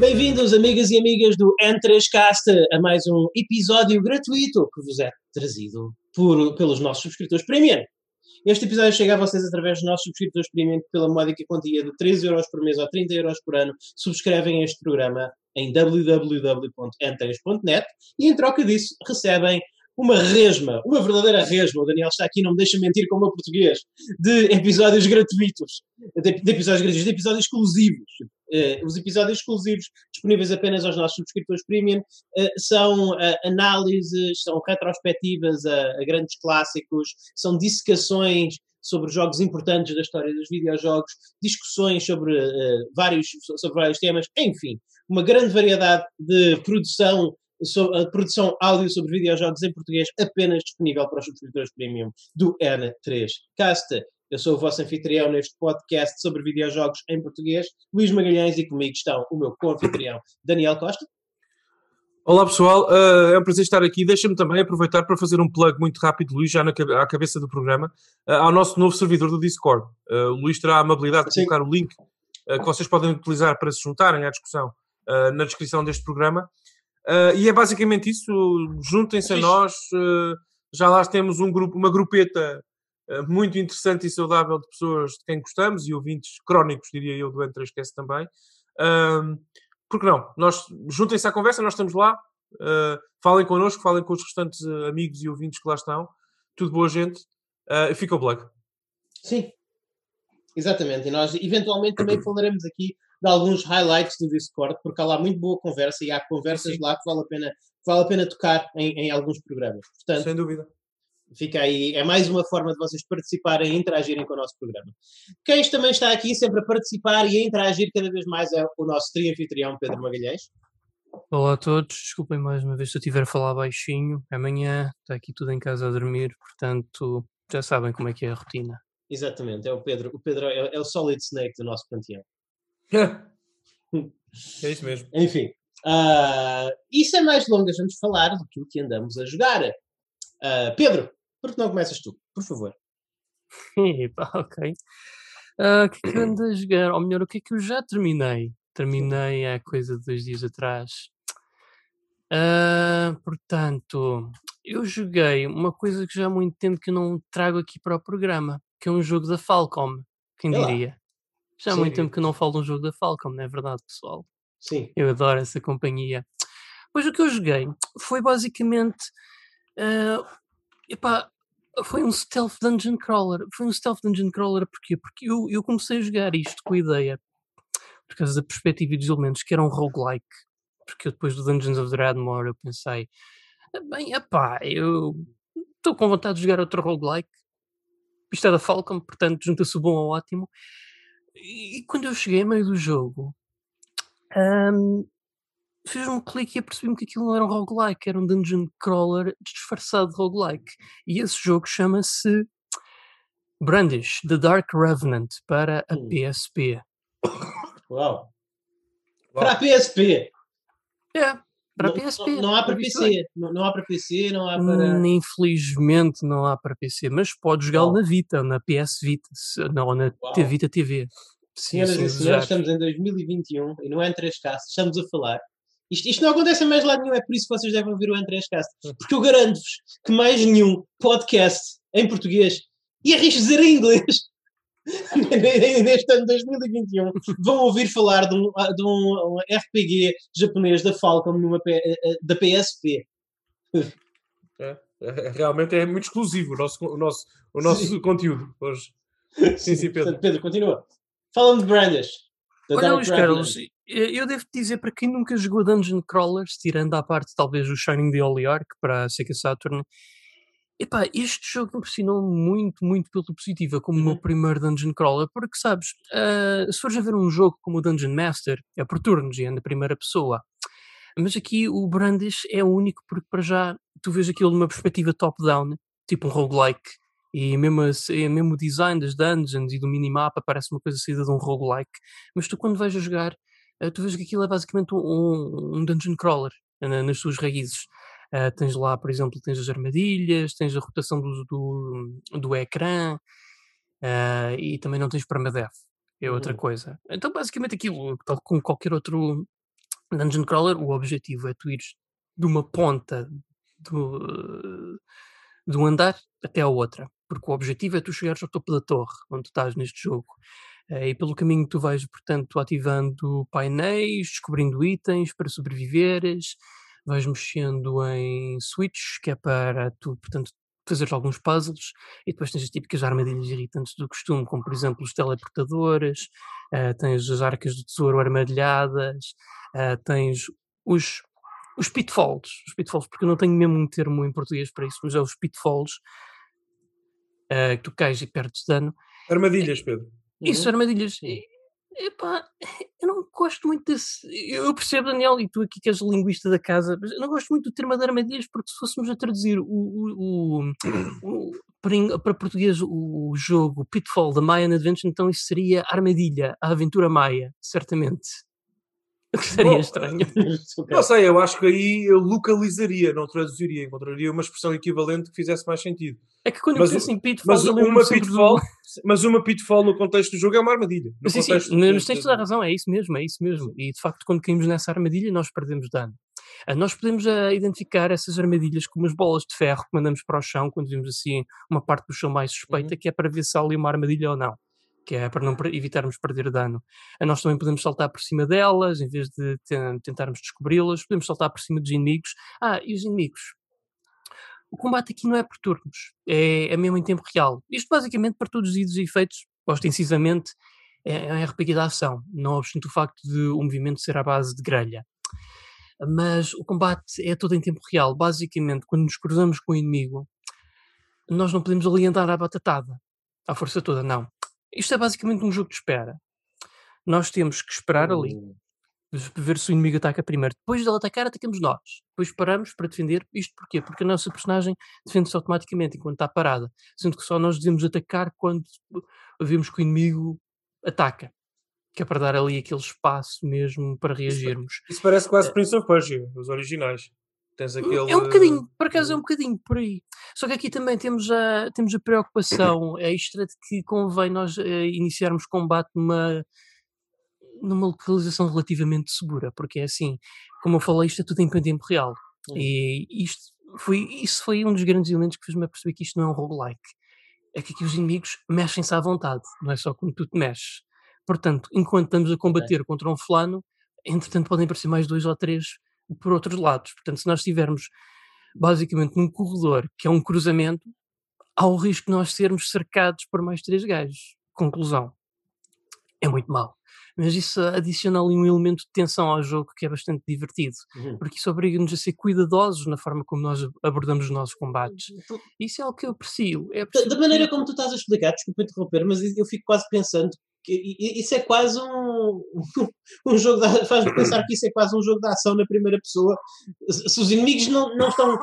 Bem-vindos, amigas e amigas do N3Cast, a mais um episódio gratuito que vos é trazido por, pelos nossos subscritores premium. Este episódio chega a vocês através dos nossos subscritores premium que, pela módica quantia de 13 euros por mês ou 30 euros por ano, subscrevem este programa em www.n3.net e, em troca disso, recebem uma resma, uma verdadeira resma, o Daniel está aqui, não me deixa mentir com o meu português, de episódios gratuitos, de, de episódios gratuitos, de episódios exclusivos. Uh, os episódios exclusivos, disponíveis apenas aos nossos subscritores premium, uh, são uh, análises, são retrospectivas a, a, grandes clássicos, são dissecações sobre jogos importantes da história dos videojogos, discussões sobre, vários, sobre vários temas, enfim, uma grande variedade de produção a produção áudio sobre videojogos em português apenas disponível para os subscritores premium do N3Cast. Eu sou o vosso anfitrião neste podcast sobre videojogos em português, Luís Magalhães, e comigo estão o meu co-anfitrião Daniel Costa. Olá pessoal, uh, é um prazer estar aqui. Deixa-me também aproveitar para fazer um plug muito rápido, Luís, já na, à cabeça do programa, uh, ao nosso novo servidor do Discord. Uh, o Luís terá a amabilidade de Sim. colocar o link que vocês podem utilizar para se juntarem à discussão na descrição deste programa. E é basicamente isso. Juntem-se a nós. Já lá temos um grupo, uma grupeta muito interessante e saudável de pessoas de quem gostamos e ouvintes crónicos, diria eu, do N3Cast também. Uh, porque não? Nós juntem-se à conversa, nós estamos lá. falem connosco, falem com os restantes amigos e ouvintes que lá estão. Tudo boa gente. Uh, fica o Black. Sim, exatamente. E nós eventualmente também falaremos aqui de alguns highlights do Discord, porque há lá muito boa conversa e há conversas Sim. lá que vale a pena, vale a pena tocar em, em alguns programas. Portanto, Sem dúvida. Fica aí, é mais uma forma de vocês participarem e interagirem com o nosso programa. Quem também está aqui sempre a participar e a interagir cada vez mais é o nosso trianfitrião Pedro Magalhães. Olá a todos, desculpem mais uma vez se eu estiver a falar baixinho. Amanhã está aqui tudo em casa a dormir, portanto já sabem como é que é a rotina. Exatamente, é o Pedro. O Pedro é, é o Solid Snake do nosso panteão. é isso mesmo. Enfim. Uh, e sem mais longas, vamos falar do que andamos a jogar. Uh, Pedro, por que não começas tu, por favor? Epa, ok. Uh, o que é que ando a jogar? Ou melhor, o que é que eu já terminei? Terminei há coisa de dois dias atrás. Uh, portanto, eu joguei uma coisa que já há muito tempo que eu não trago aqui para o programa, que é um jogo da Falcom. Quem diria? Já há Sim. muito tempo que não falo de um jogo da Falcom, não é verdade, pessoal? Sim. Eu adoro essa companhia. Pois o que eu joguei foi basicamente. Uh, epá, foi um stealth dungeon crawler. Foi um stealth dungeon crawler porquê? Porque eu, eu comecei a jogar isto com a ideia, por causa da perspectiva e dos elementos, que era um roguelike. Porque eu, depois do Dungeons of Dreadmore eu pensei, ah, bem, epá, eu estou com vontade de jogar outro roguelike. Isto é da Falcom, portanto junta-se o bom ao ótimo. E, quando eu cheguei a meio do jogo, um, fez um clique e apercebi-me que aquilo não era um roguelike, era um dungeon crawler disfarçado de roguelike. E esse jogo chama-se Brandish, The Dark Revenant, para a hum. PSP. Uau! Para a PSP! É, para não, PSP. Não, não há para PC. Não, não, há para PC, não há para. Infelizmente não há para PC, mas pode jogá-lo na Vita, na PS Vita, não, na Uau. Vita TV. Senhoras sim, e senhores, estamos em 2021 e no N3Cast estamos a falar. Isto, isto não acontece em mais lado nenhum, é por isso que vocês devem ouvir o N3Cast. Hum. Porque eu garanto-vos que mais nenhum podcast em português e arrisco dizer em inglês neste ano 2021, vão ouvir falar de um, de um, RPG japonês da Falcom numa, eh, eh, da PSP. É, é, realmente é muito exclusivo o nosso, o nosso, o nosso conteúdo hoje. Sim, sim, Pedro. Pedro, continua. Fala-me de Brandish. Olha, Luís Carlos, eu devo dizer para quem nunca jogou Dungeon Crawlers, tirando à parte talvez o Shining the Holy Ark para Sega Saturn, Epá, este jogo impressionou-me muito, muito pelo positivo, como uhum. o meu uhum. primeiro Dungeon Crawler, porque sabes, uh, se fores a ver um jogo como o Dungeon Master, é por turnos e é na primeira pessoa, mas aqui o Brandish é único porque para já tu vês aquilo numa perspectiva top-down, tipo um roguelike, e mesmo, é mesmo o design das dungeons e do minimapa parece uma coisa saída de um roguelike, mas tu quando vais a jogar, tu vês que aquilo é basicamente um, um dungeon crawler uh, nas suas raízes. Uh, tens lá, por exemplo, tens as armadilhas, tens a rotação do, do, do ecrã uh, e também não tens permadeath, é outra uhum. coisa. Então, basicamente, aquilo, tal como qualquer outro Dungeon Crawler, o objetivo é tu ires de uma ponta do, de um andar até a outra, porque o objetivo é tu chegares ao topo da torre, onde tu estás neste jogo. Eh, e pelo caminho tu vais, portanto, ativando painéis, descobrindo itens para sobreviveres, vais mexendo em switches, que é para tu, portanto, fazer alguns puzzles, e depois tens as típicas armadilhas irritantes do costume, como por exemplo os teleportadores, uh, tens as arcas do tesouro armadilhadas, uh, tens os, os pitfalls, os pitfalls, porque eu não tenho mesmo um termo em português para isso, mas é os pitfalls, uh, que tu cais e perdes dano. Armadilhas, Pedro. Isso, uhum. armadilhas. Epá, eu não gosto muito desse. Eu percebo, Daniel, e tu aqui que és linguista da casa, mas eu não gosto muito do termo de armadilhas porque se fôssemos a traduzir o, o, o, o para, para, português o, jogo Pitfall da Mayan Adventure, então isso seria Armadilha, a aventura Maia, certamente. Seria Bom, estranho. Não sei, eu acho que aí eu localizaria, não traduziria, encontraria uma expressão equivalente que fizesse mais sentido. É que quando mas, eu penso em pitfall, mas uma pitfall, do... mas uma pitfall no contexto do jogo é uma armadilha. No sim, sim, mas tens toda a razão, é isso mesmo, é isso mesmo. E de facto, quando caímos nessa armadilha, nós perdemos dano. Ah, nós podemos uh, identificar essas armadilhas como as bolas de ferro que mandamos para o chão quando vimos assim uma parte do chão mais suspeita, uhum. que é para ver se há ali uma armadilha ou não que é para não evitarmos perder dano. Nós também podemos saltar por cima delas, em vez de tentarmos descobri-las, podemos saltar por cima dos inimigos. Ah, e os inimigos? O combate aqui não é por turnos, é, é mesmo em tempo real. Isto basicamente para todos os efeitos, ostensivamente, é, é RPG da ação, não obstante o facto de o movimento ser à base de grelha. Mas o combate é todo em tempo real. Basicamente, quando nos cruzamos com o inimigo, nós não podemos ali andar à batatada, à força toda, não. Isto é basicamente um jogo de espera. Nós temos que esperar ali, hum. ver se o inimigo ataca primeiro. Depois de ele atacar, atacamos nós. Depois paramos para defender. Isto porquê? Porque a nossa personagem defende-se automaticamente enquanto está parada. Sendo que só nós devemos atacar quando vemos que o inimigo ataca. Que é para dar ali aquele espaço mesmo para reagirmos. Isso, isso parece quase Prince of Persia, os originais. Tens aquele... É um bocadinho, por acaso é um bocadinho por aí. Só que aqui também temos a, temos a preocupação extra de que convém nós uh, iniciarmos combate numa, numa localização relativamente segura, porque é assim, como eu falei, isto é tudo em tempo real. Hum. E isto foi, isso foi um dos grandes elementos que fez-me perceber que isto não é um roguelike. É que aqui os inimigos mexem-se à vontade, não é só quando tu te mexes. Portanto, enquanto estamos a combater contra um fulano, entretanto podem aparecer mais dois ou três por outros lados. Portanto, se nós estivermos basicamente num corredor que é um cruzamento, há o risco de nós sermos cercados por mais três gajos. Conclusão. É muito mau. Mas isso adiciona ali um elemento de tensão ao jogo que é bastante divertido, uhum. porque isso obriga-nos a ser cuidadosos na forma como nós abordamos os nossos combates. Uhum. Isso é algo que eu aprecio. É da, maneira como tu estás a explicar, desculpa interromper, mas eu fico quase pensando isso é quase um, um jogo de, faz-me pensar que isso é quase um jogo de ação na primeira pessoa se os inimigos não, não estão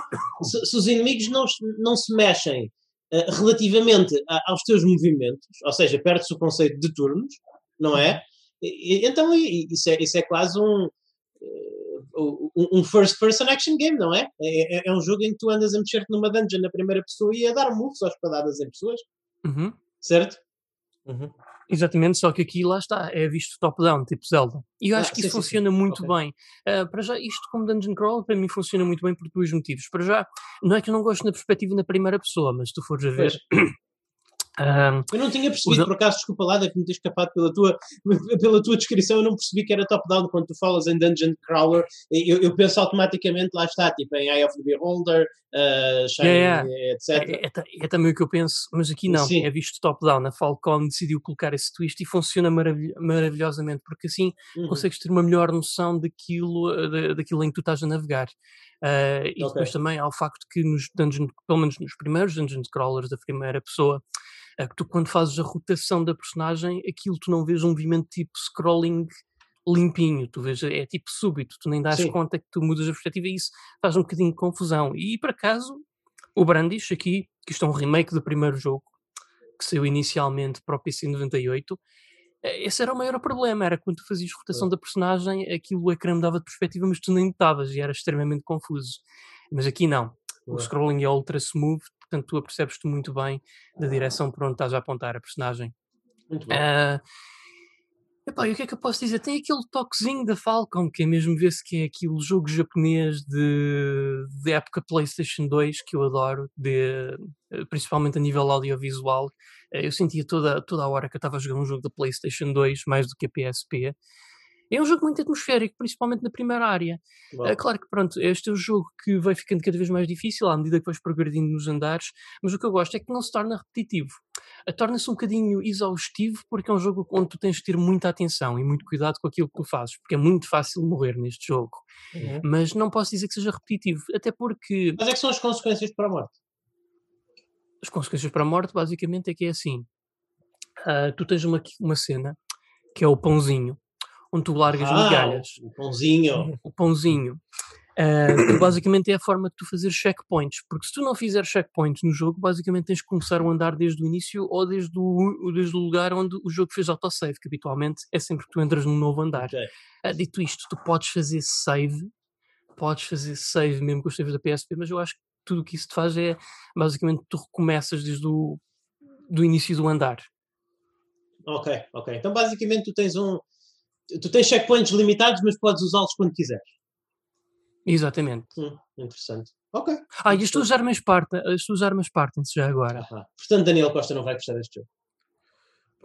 se, se os inimigos não, não se mexem uh, relativamente a, aos teus movimentos ou seja, perde-se o conceito de turnos não é? E, então isso é, isso é quase um um first person action game, não é? é? É, é um jogo em que tu andas a mexer-te numa dungeon na primeira pessoa e a dar moves às espadadas em pessoas, uhum. certo? Uhum. Exatamente, só que aqui lá está, é visto top-down, tipo Zelda. E eu acho ah, que sim, isso sim, funciona sim. muito okay. bem. Uh, para já, isto como Dungeon Crawl, para mim funciona muito bem por dois motivos. Para já, não é que eu não gosto na perspectiva na primeira pessoa, mas se tu fores a ver, Um, eu não tinha percebido, por acaso, desculpa lá, deve-me ter escapado pela tua, pela tua descrição, eu não percebi que era top-down quando tu falas em Dungeon Crawler. Eu, eu, penso automaticamente, lá está, tipo em Eye of the Beholder, uh, Shiny, yeah, yeah. etc. É, é, é, também o que eu penso, mas aqui não, Sim. é visto top-down. A Falcon decidiu colocar esse twist e funciona maravil maravilhosamente, porque assim uhum. consegues ter uma melhor noção daquilo, daquilo em que tu estás a navegar. Uh, e okay. depois também há o facto que nos dungeon, pelo menos nos primeiros Dungeon Crawlers da primeira pessoa, é que tu quando fazes a rotação da personagem, aquilo tu não vês um movimento tipo scrolling limpinho, tu vês, é tipo súbito, tu nem dás Sim. conta que tu mudas a perspectiva e isso faz um bocadinho de confusão. E por acaso, o Brandish aqui, que isto é um remake do primeiro jogo, que saiu inicialmente para o PC 98, eh, esse era o maior problema, era quando tu fazias rotação é. da personagem, aquilo o ecrã mudava de perspectiva, mas tu nem notavas e era extremamente confuso. Mas aqui não. O scrolling é ultra smooth, portanto tu apercebes-te muito bem da direção por onde estás a apontar a personagem. Muito bem. Uh, Epá, e o que é que eu posso dizer? Tem aquele toquezinho da Falcom, que é mesmo ver-se que é aquele jogo japonês de, de época PlayStation 2 que eu adoro, de, principalmente a nível audiovisual. Eh, eu sentia toda, toda a hora que eu estava a jogar um jogo da PlayStation 2 mais do que a PSP. É um jogo muito atmosférico, principalmente na primeira área. É claro que, pronto, este é um jogo que vai ficando cada vez mais difícil à medida que vais progredindo nos andares, mas o que eu gosto é que não se torna repetitivo. Torna-se um bocadinho exaustivo porque é um jogo onde tu tens de ter muita atenção e muito cuidado com aquilo que tu fazes, porque é muito fácil morrer neste jogo. Uhum. Mas não posso dizer que seja repetitivo, até porque. Mas é que são as consequências para a morte? As consequências para a morte, basicamente, é que é assim: uh, tu tens uma, uma cena que é o pãozinho onde tu largas ah, migalhas. O pãozinho. O pãozinho. Uh, basicamente é a forma de tu fazer checkpoints, porque se tu não fizer checkpoints no jogo, basicamente tens que começar a andar desde o início ou desde o, desde o lugar onde o jogo fez autosave, que habitualmente é sempre que tu entras num novo andar. Okay. Uh, dito isto, tu podes fazer save, podes fazer save mesmo com os saves da PSP, mas eu acho que tudo o que isso te faz é basicamente tu recomeças desde o do início do andar. Ok, ok. Então basicamente tu tens um, tu tens checkpoints limitados, mas podes usá-los quando quiseres. Exatamente. Hum, interessante. Ok. Ah, e as tuas armas partem, as tuas armas partem-se já agora. Portanto, Daniel Costa não vai gostar deste jogo.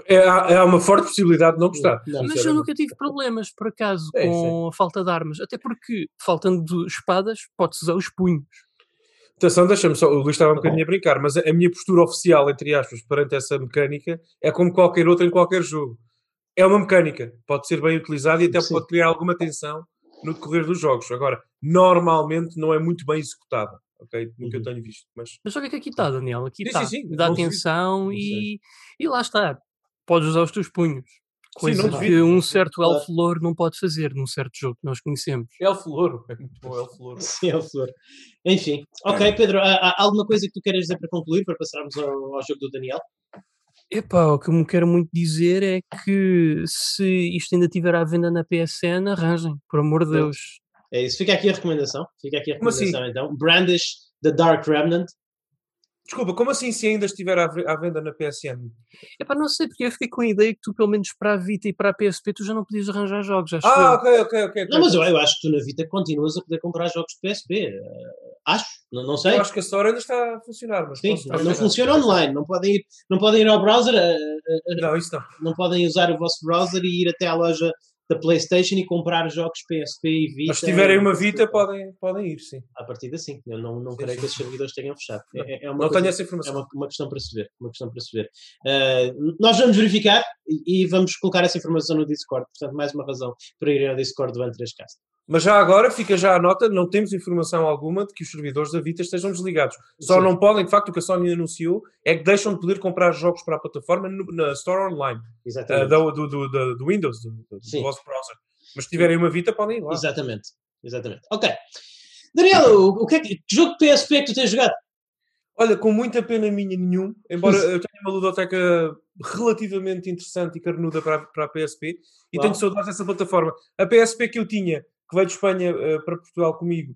É, é uma forte possibilidade de não gostar. Não, mas eu nunca tive problemas, por acaso, é, com a falta de armas. Até porque, faltando espadas, pode-se usar os punhos. Atenção, deixa-me só, o Luís estava um tá bocadinho a brincar, mas a, a minha postura oficial, entre aspas, perante essa mecânica é como qualquer outra em qualquer jogo é uma mecânica, pode ser bem utilizada e até Sim. pode criar alguma tensão no decorrer dos jogos. Agora, normalmente não é muito bem executada, ok? Nunca uhum. eu tenho visto. Mas... mas olha que aqui está, Daniel, aqui está. Dá atenção e, e lá está. Podes usar os teus punhos. Coisa sim, que um certo elfo louro não pode fazer num certo jogo que nós conhecemos. Elfo louro, é muito bom, elfo louro. Sim, elfo louro. Enfim, ok, Pedro, há, há, alguma coisa que tu queres dizer para concluir, para passarmos ao, ao jogo do Daniel? Epá, o que eu me quero muito dizer é que se isto ainda estiver à venda na PSN, arranjem, por amor de Deus. É isso, fica aqui a recomendação. Fica aqui a assim? recomendação assim? então. Brandish The Dark Remnant. Desculpa, como assim se ainda estiver à, venda na PSN? É para não sei, porque eu fiquei com a ideia que tu, pelo menos para a Vita e para a PSP, tu já não podias arranjar jogos. Acho ah, ok, ok, ok. Não, mas eu, eu, acho que tu na Vita continuas a poder comprar jogos de PSP. Uh, eh, acho, não, não sei. Eu acho que a Store ainda está a funcionar. Mas Sim, não, não funciona online. Não podem ir, não podem ir ao browser. Uh, uh, não, isso não. Não podem usar o vosso browser e ir até à loja da PlayStation e comprar jogos PSP e Vita. Mas se tiverem uma Vita, podem, podem ir, sim. A partir sim. Eu não, não sim, creio sim. que esses servidores tenham fechado. Não, é, é uma não coisa, tenho essa informação. É uma, uma, questão para se ver. Uma questão para se ver. Uh, nós vamos verificar e, e, vamos colocar essa informação no Discord. Portanto, mais uma razão para ir ao Discord do Antrescast. Mas já agora fica já a nota, não temos informação alguma de que os servidores da Vita estejam desligados. Só Sim. não podem, de facto, o que a Sony anunciou é que deixam de poder comprar jogos para a plataforma na Store Online. Exatamente. Uh, do, do, do, do, Windows, do, do, vosso browser. Mas se tiverem uma Vita, podem ir lá. Exatamente. Exatamente. Ok. Daniel, o, que, é que, que jogo de PSP é que tu tens jogado? Olha, com muita pena minha nenhum, embora eu tenha uma ludoteca relativamente interessante e carnuda para, para a PSP e Uau. tenho saudades dessa plataforma. A PSP que eu tinha que veio de Espanha uh, para Portugal comigo,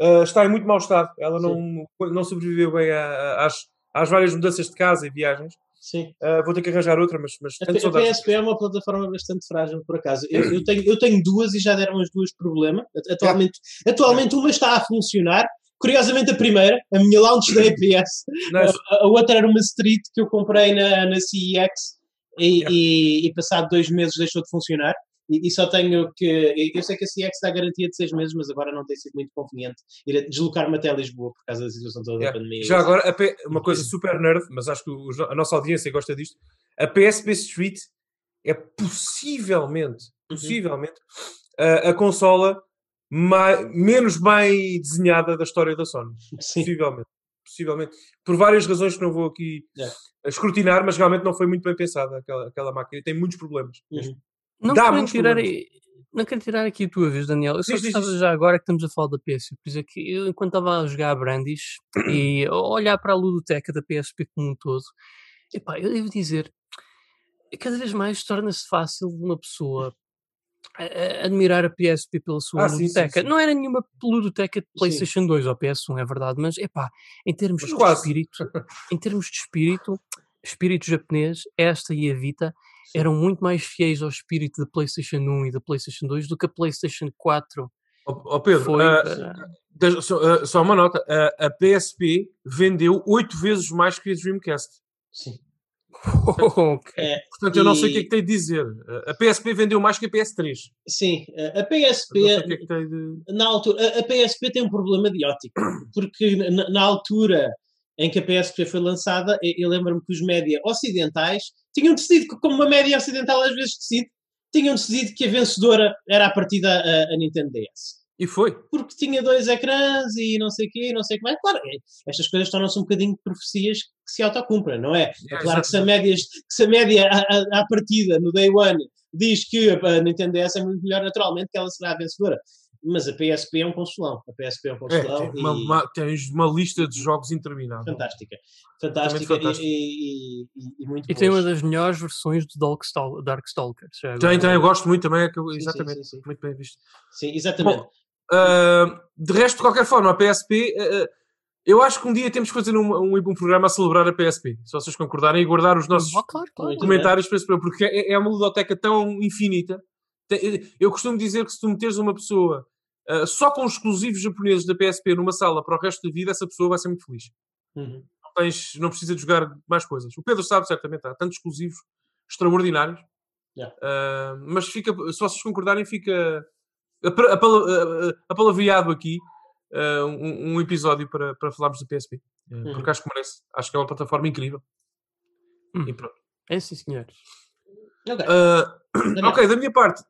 uh, está em muito mau estado. Ela não, não sobreviveu bem a, às, às várias mudanças de casa e viagens. Sim. Uh, vou ter que arranjar outra, mas, mas a, a PSP é uma plataforma bastante frágil, por acaso. Eu, eu, tenho, eu tenho duas e já deram as duas problema. Atualmente, é. atualmente uma está a funcionar. Curiosamente, a primeira, a minha launch da EPS, a, a, outra era uma Street que eu comprei na, na CEX e, e, e passado dois meses deixou de funcionar. E, e, só tenho que. Eu sei que a CX dá garantia de seis meses, mas agora não tem sido muito conveniente ir deslocar-me até Lisboa por causa da situação toda yeah. da pandemia. Já agora, uma coisa super nerd, mas acho que a nossa audiência gosta disto. A PSP Street é possivelmente, uhum. possivelmente, uhum. a, a consola mais, menos bem desenhada da história da Sony. Sim. Possivelmente. Possivelmente. Por várias razões que não vou aqui yeah. escrutinar, mas realmente não foi muito bem pensada aquela, aquela máquina. Tem muitos problemas. Uhum. Não quero, tirar, não quero tirar aqui a tua vez, Daniel. Eu só estava já agora que estamos a falar da PSP. Por é que eu, enquanto estava a jogar a Brandish e a olhar para a ludoteca da PSP como um todo, epá, eu devo dizer, cada vez mais torna-se fácil uma pessoa admirar a PSP pela sua ah, ludoteca. Sim, sim, sim. Não era nenhuma ludoteca de PlayStation 2 ou PS1, é verdade, mas epá, em termos mas de quase. espírito, em termos de espírito, espírito japonês, esta e a Vita eram muito mais fiéis ao espírito da PlayStation 1 e da PlayStation 2 do que a PlayStation 4. Ó oh, Pedro, Foi, uh, uh, só, uh, só, uma nota: a PSP vendeu oito vezes mais que a Dreamcast. Sim. okay. É, Portanto, eu não sei o que é que tem de dizer. A PSP vendeu mais que a PS3. Sim, a PSP, é de. na altura, a, a PSP tem um problema de ótica, porque na, na altura em que a PSP foi lançada, eu, eu lembro-me que os média ocidentais tinham decidido, como uma média ocidental às vezes decide, tinham decidido que a vencedora era a partida a, a Nintendo DS. E foi. Porque tinha dois ecrãs e não sei o quê, não sei o que mais. Claro, é, estas coisas tornam-se um bocadinho de profecias que se autocumprem, não é? É claro que se a média, se a média à partida, no day one, diz que a Nintendo DS é muito melhor, naturalmente que ela será a vencedora. Mas a PSP é um consolão. A PSP é um É, consolão tem uma, e uma- tens uma lista de jogos interminável. fantástica. Fantástica, fantástica. E, e- e- e muito E tem uma boas. das melhores versões de Darkstal- Darkstalkers. já Tem, tem, eu gosto muito também. é eu- Sim, sim, exatamente. sim, sim. Muito bem visto. Sim, exatamente. Bom, Ah, de resto, de qualquer forma, a PSP, ah, ah, eu acho que um dia temos que fazer um, um, um programa a celebrar a PSP, se vocês concordarem, e guardar os nossos Ah, claro, claro. Comentários para esse programa, porque é, é uma ludoteca tão infinita. Tem- Eu costumo dizer que se tu meteres uma pessoa ah, só com os exclusivos japoneses da PSP numa sala para o resto da vida, essa pessoa vai ser muito feliz. Uhum. Não, tens, não precisa de jogar mais coisas. O Pedro sabe certamente, há tantos exclusivos extraordinários. Yeah. Ah, mas fica, se vocês concordarem, fica ah, ah, apalavreado aqui ah, um, um episódio para, para falarmos da PSP. Uhum. Porque acho que merece. Acho que é uma plataforma incrível. Hum. E pronto. É sim, senhores. Ah, Daniel. ok, da minha parte,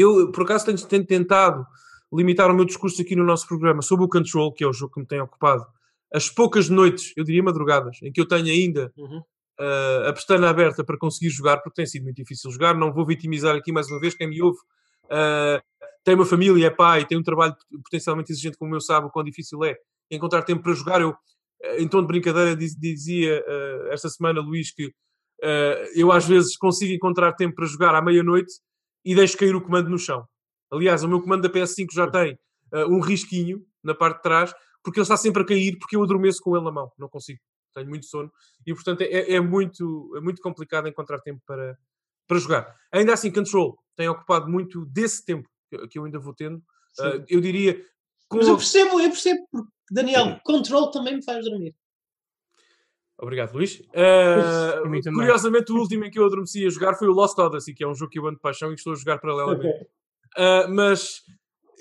eu por acaso tenho, tenho tentado limitar o meu discurso aqui no nosso programa sobre o Control, que é o jogo que me tem ocupado, as poucas noites, eu diria madrugadas, em que eu tenho ainda Uhum. ah, a pestana aberta para conseguir jogar, porque tem sido muito difícil jogar. Não vou vitimizar aqui mais uma vez quem me ouve. ah, tem uma família, é pai, tem um trabalho potencialmente exigente como o meu, sabe o quão difícil é encontrar tempo para jogar. Eu, eh, em tom de brincadeira, diz- dizia ah, esta semana, Luís, que eu às vezes consigo encontrar tempo para jogar à meia-noite e deixo cair o comando no chão. Aliás, o meu comando da PS5 já tem ah, um risquinho na parte de trás, porque ele está sempre a cair, porque eu adormeço com ele na mão. Não consigo. Tenho muito sono. E, portanto, é, é muito, é muito complicado encontrar tempo para, para jogar. Ainda assim, Control tem ocupado muito desse tempo que, eu ainda vou tendo. Sim. Ah, eu diria... Com... Mas eu percebo, eu percebo, porque, Daniel, control também me faz dormir. Obrigado, Luís. Ah, também. curiosamente, o último em que eu adormeci a jogar foi o Lost Odyssey, que é um jogo que eu ando de paixão e que estou a jogar paralelamente. Uh, mas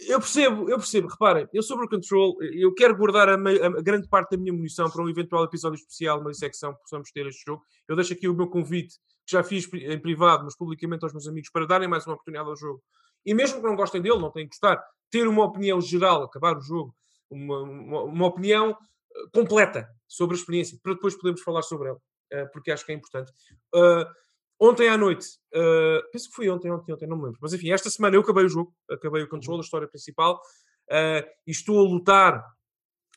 eu percebo, eu percebo, reparem, eu sobre o control, eu quero guardar a, a grande parte da minha munição para um eventual episódio especial, uma dissecção que possamos ter este jogo. Eu deixo aqui o meu convite, que já fiz em privado, mas publicamente aos meus amigos, para darem mais uma oportunidade ao jogo. E mesmo que não gostem dele, não têm que gostar, ter uma opinião geral, acabar o jogo, uma, uma, uma opinião completa sobre a experiência, para depois podermos falar sobre ela, eh, porque acho que é importante. Uh, Ontem à noite, uh, penso que foi ontem, ontem, ontem, não me lembro. Mas enfim, esta semana eu acabei o jogo, acabei o control, a história principal, uh, e estou a lutar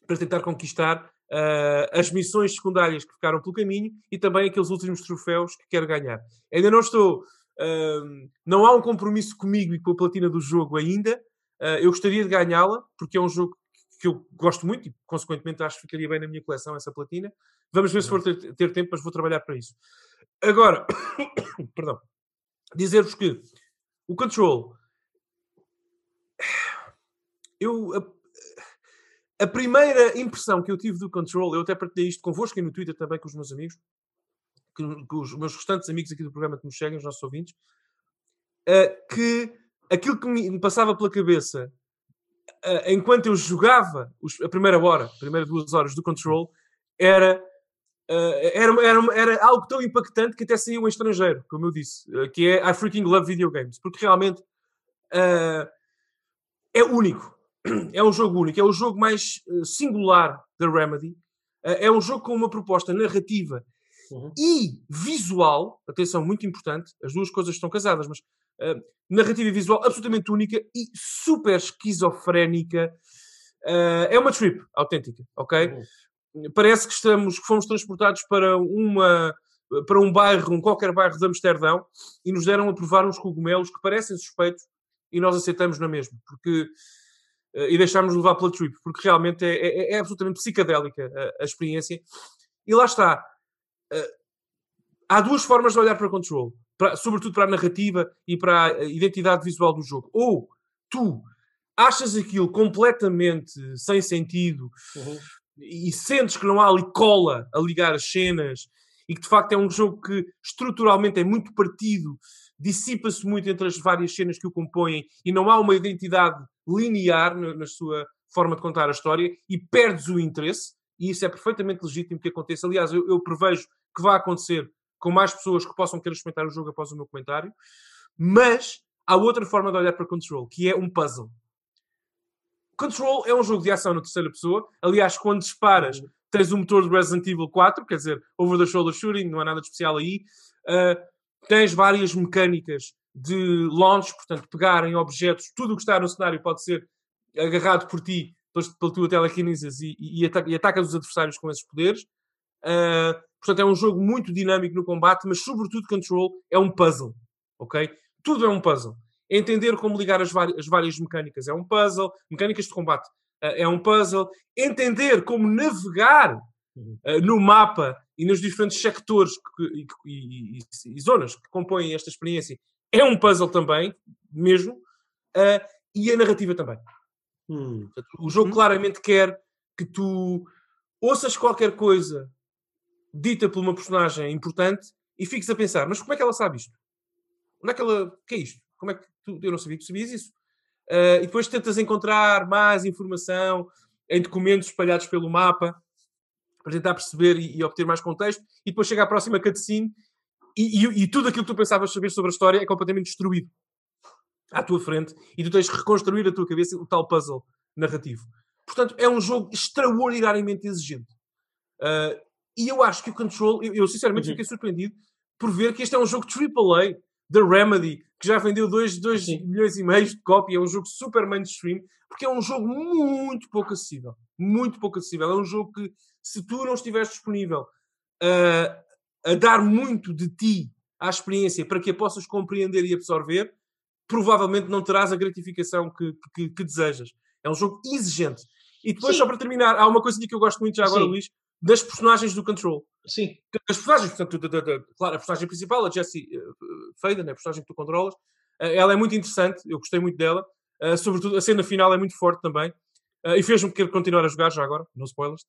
para tentar conquistar uh, as missões secundárias que ficaram pelo caminho e também aqueles últimos troféus que quero ganhar. Ainda não estou. não há um compromisso comigo e com a platina do jogo ainda. Eu gostaria de ganhá-la, porque é um jogo que eu gosto muito e, consequentemente, acho que ficaria bem na minha coleção essa platina. Vamos ver se for ter, ter tempo, mas vou trabalhar para isso. Agora, perdão, dizer-vos que o Control, eu, a, a primeira impressão que eu tive do Control, eu até partilhei isto convosco e no Twitter também com os meus amigos, que, que os meus restantes amigos aqui do programa que nos seguem, os nossos ouvintes, eh, que aquilo que me passava pela cabeça eh, enquanto eu jogava os- a primeira hora, a primeira duas horas do Control, era Uh, era, era, era algo tão impactante que até saiu em estrangeiro, como eu disse, uh, que é I freaking love video games, porque realmente uh, é único. É um jogo único, é o jogo mais uh, singular da Remedy. Uh, é um jogo com uma proposta narrativa Uhum. e visual, atenção, muito importante, as duas coisas estão casadas, mas uh, narrativa visual absolutamente única e super esquizofrénica. Uh, é uma trip autêntica, ok? Uhum. parece que estamos que fomos transportados para uma para um bairro, um qualquer bairro de Amsterdão e nos deram a provar uns cogumelos que parecem suspeitos e nós aceitamos na mesma, porque eh, e deixámos levar pela trip, porque realmente é, é- é absolutamente psicadélica a, a experiência. E lá está. Eh, há duas formas de olhar para Control, para, sobretudo para a narrativa e para a identidade visual do jogo. Ou tu achas aquilo completamente sem sentido uhum. e sentes que não há ali cola a ligar as cenas e que de facto é um jogo que estruturalmente é muito partido, dissipa-se muito entre as várias cenas que o compõem e não há uma identidade linear na, na sua forma de contar a história e perdes o interesse, e isso é perfeitamente legítimo que aconteça. Aliás, eu, eu prevejo que vai acontecer com mais pessoas que possam querer experimentar o jogo após o meu comentário, mas há outra forma de olhar para Control, que é um puzzle. Control é um jogo de ação na terceira pessoa. Aliás, quando disparas, tens o motor do Resident Evil 4, quer dizer, over the shoulder shooting, não há nada de especial aí. Uh, tens várias mecânicas de launch, portanto, pegar em objetos, tudo o que está no cenário pode ser agarrado por ti, pela tua telekinesis e, e, e atacas os adversários com esses poderes. Uh, portanto, é um jogo muito dinâmico no combate, mas sobretudo Control é um puzzle, ok? Tudo é um puzzle. Entender como ligar as, as várias mecânicas é um puzzle, mecânicas de combate uh, é um puzzle. Entender como navegar uh, no mapa e nos diferentes sectores que, e, e, e, zonas que compõem esta experiência é um puzzle também, mesmo, uh, e a narrativa também. Hum. O jogo hum. claramente quer que tu ouças qualquer coisa dita por uma personagem importante e fiques a pensar, mas como é que ela sabe isto? Onde é que ela. O que é isto? Como é que tu. Eu não sabia que tu sabias isso. Uh, e depois tentas encontrar mais informação em documentos espalhados pelo mapa para tentar perceber e, e obter mais contexto, e depois chega à próxima cutscene e, e, e, tudo aquilo que tu pensavas saber sobre a história é completamente destruído à tua frente e tu tens que reconstruir a tua cabeça o tal puzzle narrativo. Portanto, é um jogo extraordinariamente exigente. Uh, e eu acho que o Control, eu, eu sinceramente uhum. fiquei surpreendido por ver que este é um jogo AAA da Remedy, que já vendeu 2 milhões e meio de cópia, é um jogo super mainstream, porque é um jogo muito pouco acessível. Muito pouco acessível. É um jogo que, se tu não estiveres disponível uh, a dar muito de ti à experiência para que a possas compreender e absorver, provavelmente não terás a gratificação que, que, que desejas. É um jogo exigente. E depois, Sim. só para terminar, há uma coisa que eu gosto muito já agora, Sim. Luís, das personagens do Control. Sim. As personagens, portanto, da, claro, a personagem principal, a Jessie uh, Faden, a personagem que tu controlas, uh, ela é muito interessante, eu gostei muito dela. Uh, sobretudo, a cena final é muito forte também. Uh, e fez-me querer continuar a jogar já agora, não spoilers.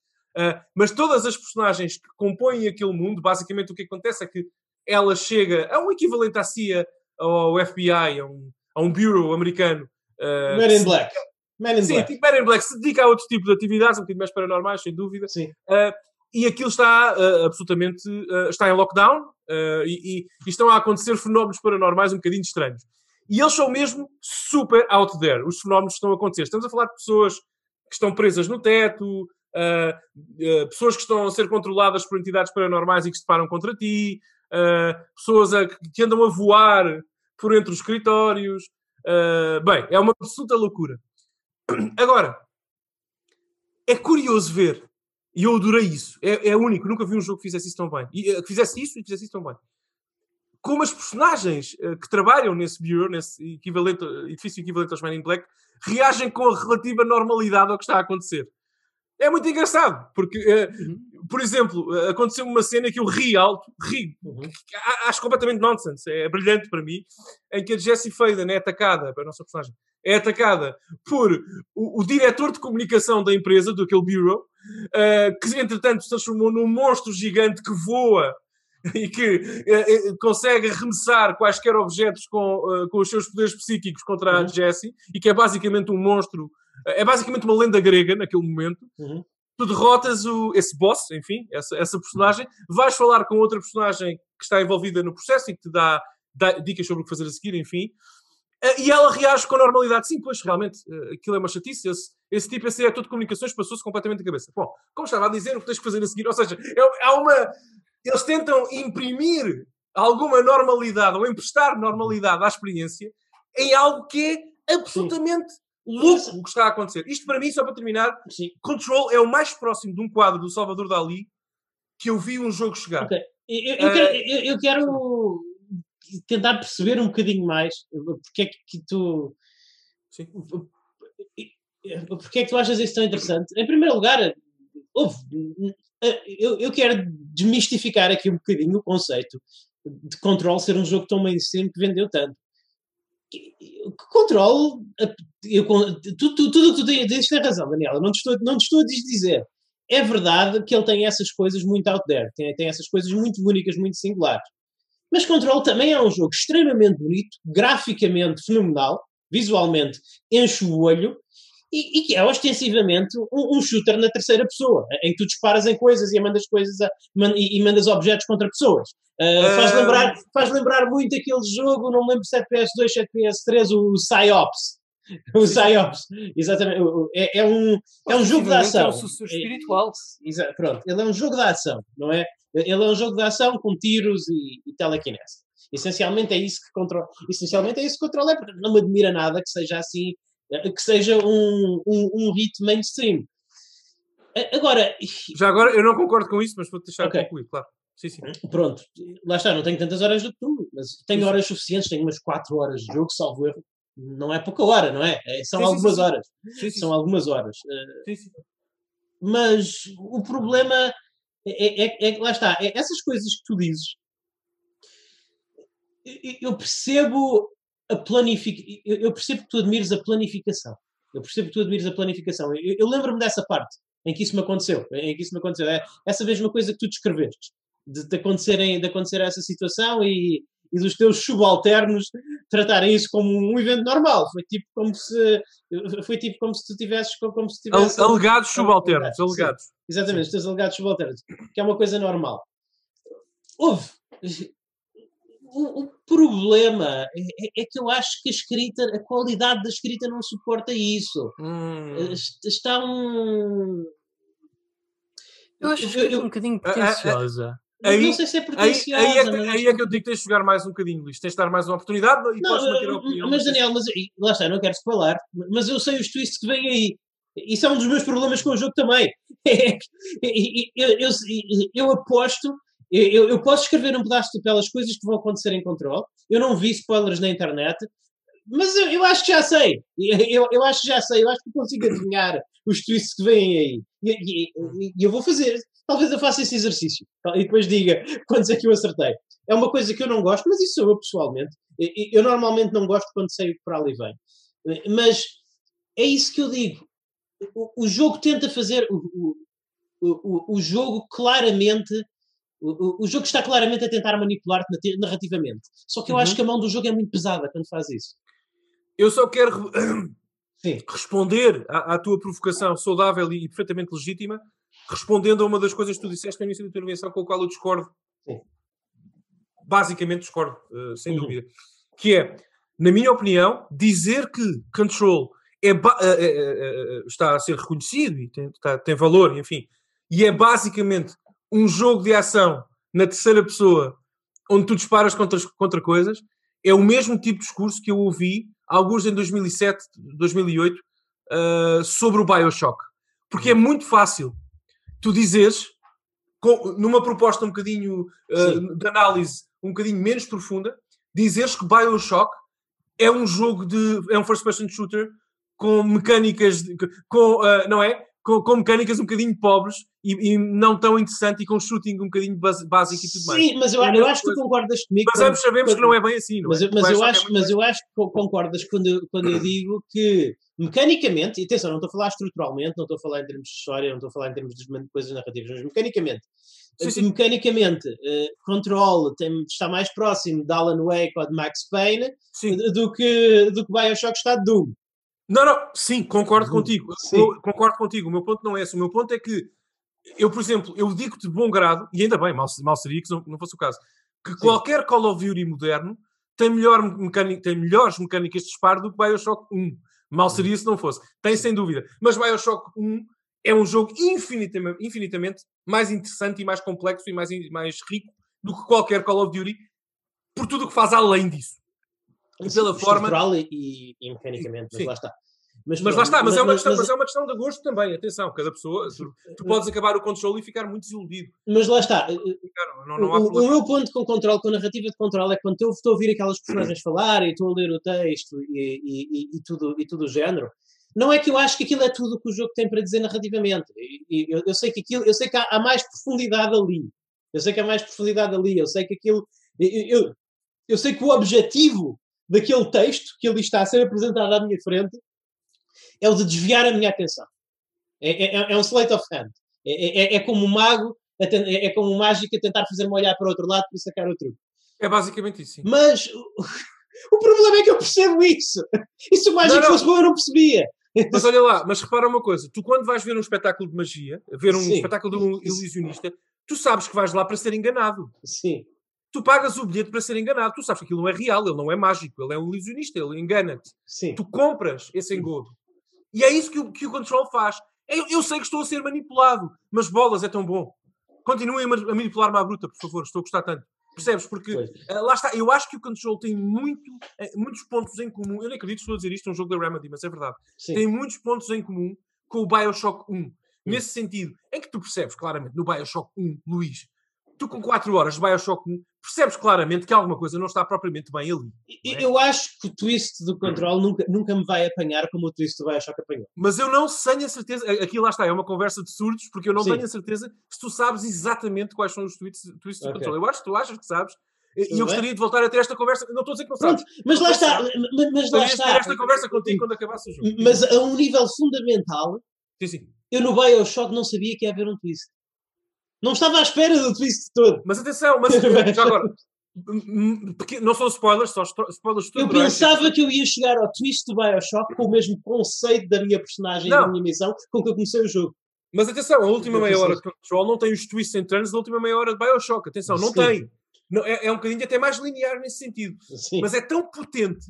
mas todas as personagens que compõem aquele mundo, basicamente o que acontece é que ela chega a um equivalente à CIA, ao FBI, a um, a um bureau americano. Men in Black. Man in Sim, Black. tipo Man in Black se dedica a outro tipo de atividades, um bocadinho mais paranormais, sem dúvida. Sim. Uh, e aquilo está uh, absolutamente uh, está em lockdown e, e, estão a acontecer fenómenos paranormais um bocadinho estranhos. E eles são mesmo super out there, os fenómenos que estão a acontecer. Estamos a falar de pessoas que estão presas no teto, pessoas que estão a ser controladas por entidades paranormais e que se deparam contra ti, pessoas a, que andam a voar por entre os escritórios. bem, é uma absoluta loucura. Agora, é curioso ver, e eu adorei isso, é, é único, nunca vi um jogo que fizesse isso tão bem, e, uh, que fizesse isso e fizesse isso tão bem. Como as personagens uh, que trabalham nesse bureau, nesse equivalente, edifício equivalente aos Men in Black, reagem com a relativa normalidade ao que está a acontecer. É muito engraçado, porque, uh, uhum. por exemplo, aconteceu uma cena que eu ri alto, ri, uhum. acho completamente nonsense, é brilhante para mim, em que a Jessie Faden é atacada, a nossa personagem, é atacada por o, o diretor de comunicação da empresa, do aquele bureau, uh, que entretanto se transformou num monstro gigante que voa e que uh, consegue arremessar quaisquer objetos com, uh, com os seus poderes psíquicos contra uhum. a Jessie e que é basicamente um monstro, é basicamente uma lenda grega naquele momento. Uhum. Tu derrotas o, esse boss, enfim, essa, essa personagem, vais falar com outra personagem que está envolvida no processo e que te dá, dá dicas sobre o que fazer a seguir, enfim. Eh, e ela reage com normalidade. Sim, pois realmente eh, aquilo é uma chatice. Esse, esse tipo, esse é todo de comunicações, passou-se completamente da cabeça. Bom, como estava a dizer, o que tens que fazer a seguir, ou seja, é, há uma. Eles tentam imprimir alguma normalidade ou emprestar normalidade à experiência em algo que é absolutamente Sim. louco o que está a acontecer. Isto para mim, só para terminar, Sim. Control é o mais próximo de um quadro do Salvador Dali que eu vi um jogo chegar. Okay. Eu, eu, uh, quero, eu, eu quero tentar perceber um bocadinho mais porque é que tu. Sim. Porque é que tu achas isso tão interessante? Em primeiro lugar, houve, eu, eu quero desmistificar aqui um bocadinho o conceito de Control ser um jogo tão mainstream que vendeu tanto. Control, eu, tu, tu, tudo o que tu tens, tens razão, Daniel. Eu não te, estou, não te estou a dizer. É verdade que ele tem essas coisas muito out there, tem, tem essas coisas muito únicas, muito singulares. Mas Control também é um jogo extremamente bonito, graficamente fenomenal, visualmente enche o olho e, e que é ostensivamente um, um, shooter na terceira pessoa, em que tu disparas em coisas e mandas coisas a, man, e, e, mandas objetos contra pessoas. Uh, faz, lembrar, faz lembrar muito aquele jogo, não me lembro se é PS2, se é PS3, o Psyops. O Psyops, exatamente. É, é, um, é um jogo de ação. É um espiritual. É, pronto, ele é um jogo de ação, não é? Ele é um jogo de ação com tiros e, e telekinese. Essencialmente é isso que controla. Essencialmente é isso que controla. Não me admira nada que seja assim que seja um, um, um hit mainstream. Agora. Já agora, eu não concordo com isso, mas vou-te deixar okay. concluir, claro. Sim, sim. Pronto, lá está, não tenho tantas horas do que tu, mas tenho horas suficientes, tenho umas 4 horas de jogo, salvo erro. Não é pouca hora, não é? é são sim, algumas sim, horas. São algumas horas. Eh, mas o problema é, é, é, lá está, é essas coisas que tu dizes. Eu percebo a planific... eu percebo que tu admires a planificação. Eu percebo que tu admires a planificação. Eu, eu lembro-me dessa parte em que isso me aconteceu. Em que isso me aconteceu. É essa mesma coisa que tu descreveste. De, de, acontecerem, de acontecer essa situação e, e dos teus subalternos tratarem isso como um evento normal. Foi tipo como se foi tipo como se tu tivesses como se tivesse alegados subalternos, alegados. Sim, exatamente, os teus alegados subalternos, que é uma coisa normal. Houve o, o, problema é, é, que eu acho que a escrita, a qualidade da escrita não suporta isso. Hum. Está um. Eu acho que é um bocadinho pretenciosa. Aí, não sei se é pretenciosa. Aí, aí, é, que, aí é que eu digo que tens de jogar mais um bocadinho, Luís. Tens de dar mais uma oportunidade e não, podes manter a opinião. Mas, Daniel, mas, lá está, não quero falar, mas eu sei os twists que vêm aí. Isso é um dos meus problemas com o jogo também. eu, eu, eu, eu aposto eu, eu, posso escrever um pedaço de papel as coisas que vão acontecer em controle. Eu não vi spoilers na internet, mas eu, eu acho que já sei. Eu, eu, acho que já sei. Eu acho que consigo adivinhar os twists que vêm aí. E, e, e, eu vou fazer. Talvez eu faça esse exercício e depois diga quantos é que eu acertei. É uma coisa que eu não gosto, mas isso sou eu pessoalmente. Eu, normalmente não gosto quando sei o que para ali vem. Mas é isso que eu digo. O, o jogo tenta fazer. O, o, o, jogo claramente o, jogo está claramente a tentar manipular-te narrativamente. Só que eu uhum. acho que a mão do jogo é muito pesada quando faz isso. Eu só quero responder à, à, tua provocação saudável e, perfeitamente legítima, respondendo a uma das coisas que tu disseste no início da intervenção, com a qual eu discordo. Sim. Basicamente discordo, uh, sem uhum. dúvida. Que é, na minha opinião, dizer que Control é, é, é, está a ser reconhecido e tem, está, tem valor, enfim, e é basicamente um jogo de ação na terceira pessoa onde tu disparas contra, contra coisas é o mesmo tipo de discurso que eu ouvi alguns em 2007, 2008 uh, sobre o Bioshock. Porque é muito fácil tu dizeres, com, numa proposta um bocadinho uh, de análise um bocadinho menos profunda, dizeres que Bioshock é um jogo de. é um first person shooter com mecânicas, de, com, uh, não é? Com, com, mecânicas um bocadinho pobres e, e, não tão interessante e com shooting um bocadinho básico e tudo mais. Sim, mas eu, eu acho que tu concordas comigo. Mas ambos sabemos quando, que não é bem assim, não mas, é? Mas, eu acho, é mas eu acho que concordas quando, eu, quando eu digo que mecanicamente, e atenção, não estou a falar estruturalmente, não estou a falar em termos de história, não estou a falar em termos de coisas narrativas, mas mecanicamente. Sim, sim. Mecanicamente, uh, Control tem, está mais próximo de Alan Wake ou de Max Payne do que, do que Bioshock está de Doom. Não, não, sim, concordo contigo. Eu, concordo contigo. O meu ponto não é esse. O meu ponto é que eu, por exemplo, eu digo de bom grado, e ainda bem, mal, mal seria que não, não fosse o caso, que sim. qualquer Call of Duty moderno tem, melhor mecânica, tem melhores mecânicas de disparo do que Bioshock 1. Mal uhum. seria se não fosse. Tem sem dúvida. Mas Bioshock 1 é um jogo infinitamente, infinitamente mais interessante e mais complexo e mais, mais rico do que qualquer Call of Duty por tudo o que faz além disso pela forma. e, e mecanicamente, mas Sim. lá está. Mas, mas lá está, mas, mas, é uma questão, mas, mas, é uma questão de gosto também, atenção, cada pessoa, tu, tu podes acabar o controle e ficar muito desiludido. Mas lá está, não, não o, o, meu ponto com controle, com a narrativa de controle, é quando eu estou a ouvir aquelas personagens falar e estou a ler o texto e, e, e, e tudo, e tudo o género, não é que eu acho que aquilo é tudo o que o jogo tem para dizer narrativamente. Eu, eu sei que aquilo, eu sei que há, há, mais profundidade ali. Eu sei que há mais profundidade ali. Eu sei que aquilo. Eu, eu, eu sei que o objetivo daquele texto que ali está a ser apresentado à minha frente é o de desviar a minha atenção. É, é, é um slate of hand. É, é, é como um mago, é, como um mágico a tentar fazer-me olhar para o outro lado para sacar o truque. É basicamente isso. Sim. Mas o problema é que eu percebo isso. E se o mágico não. fosse bom, eu não percebia. Mas olha lá, mas repara uma coisa: tu, quando vais ver um espetáculo de magia, ver um Sim. espetáculo de um ilusionista, tu sabes que vais lá para ser enganado. Sim. Tu pagas o bilhete para ser enganado. Tu sabes que aquilo não é real, ele não é mágico, ele é um ilusionista, ele engana-te. Tu compras esse engodo. E é isso que o, que o Control faz. Eu, eu sei que estou a ser manipulado, mas bolas é tão bom. Continuem a manipular-me à bruta, por favor, estou a gostar tanto. Percebes? Porque uh, lá está, eu acho que o Control tem muito, uh, muitos pontos em comum. Eu nem acredito que estou a dizer isto, é um jogo da Remedy, mas é verdade. Sim. Tem muitos pontos em comum com o Bioshock 1. Hum. Nesse sentido, em que tu percebes claramente no Bioshock 1, Luís, tu com 4 horas de Bioshock 1, percebes claramente que alguma coisa não está propriamente bem ali. É? Eu acho que o twist do Control nunca, nunca me vai apanhar como o twist do Bioshock apanhou. Mas eu não tenho a certeza, aqui lá está, é uma conversa de surdos, porque eu não Sim. tenho a certeza se tu sabes exatamente quais são os twists, twists okay. do Control. Eu acho que tu achas que sabes, e eu gostaria de voltar a ter esta conversa. Não estou a dizer que não sabes. mas lá está. Mas, mas lá está. ter esta conversa contigo quando acabasse o jogo. Mas a um nível fundamental, sim, sim. eu no Bioshock não sabia que ia haver um twist. Não estava à espera do twist todo. Mas atenção, mas já agora. Porque não são spoilers, só spoilers Eu pensava que eu ia chegar ao twist do Bioshock com o mesmo conceito da minha personagem não. e da minha missão com que eu comecei o jogo. Mas atenção, a última meia hora de Control não tem os twists and turns da última meia hora de Bioshock. Atenção, não Sim. tem. Não, é, é um bocadinho até mais linear nesse sentido. Sim. Mas é tão potente,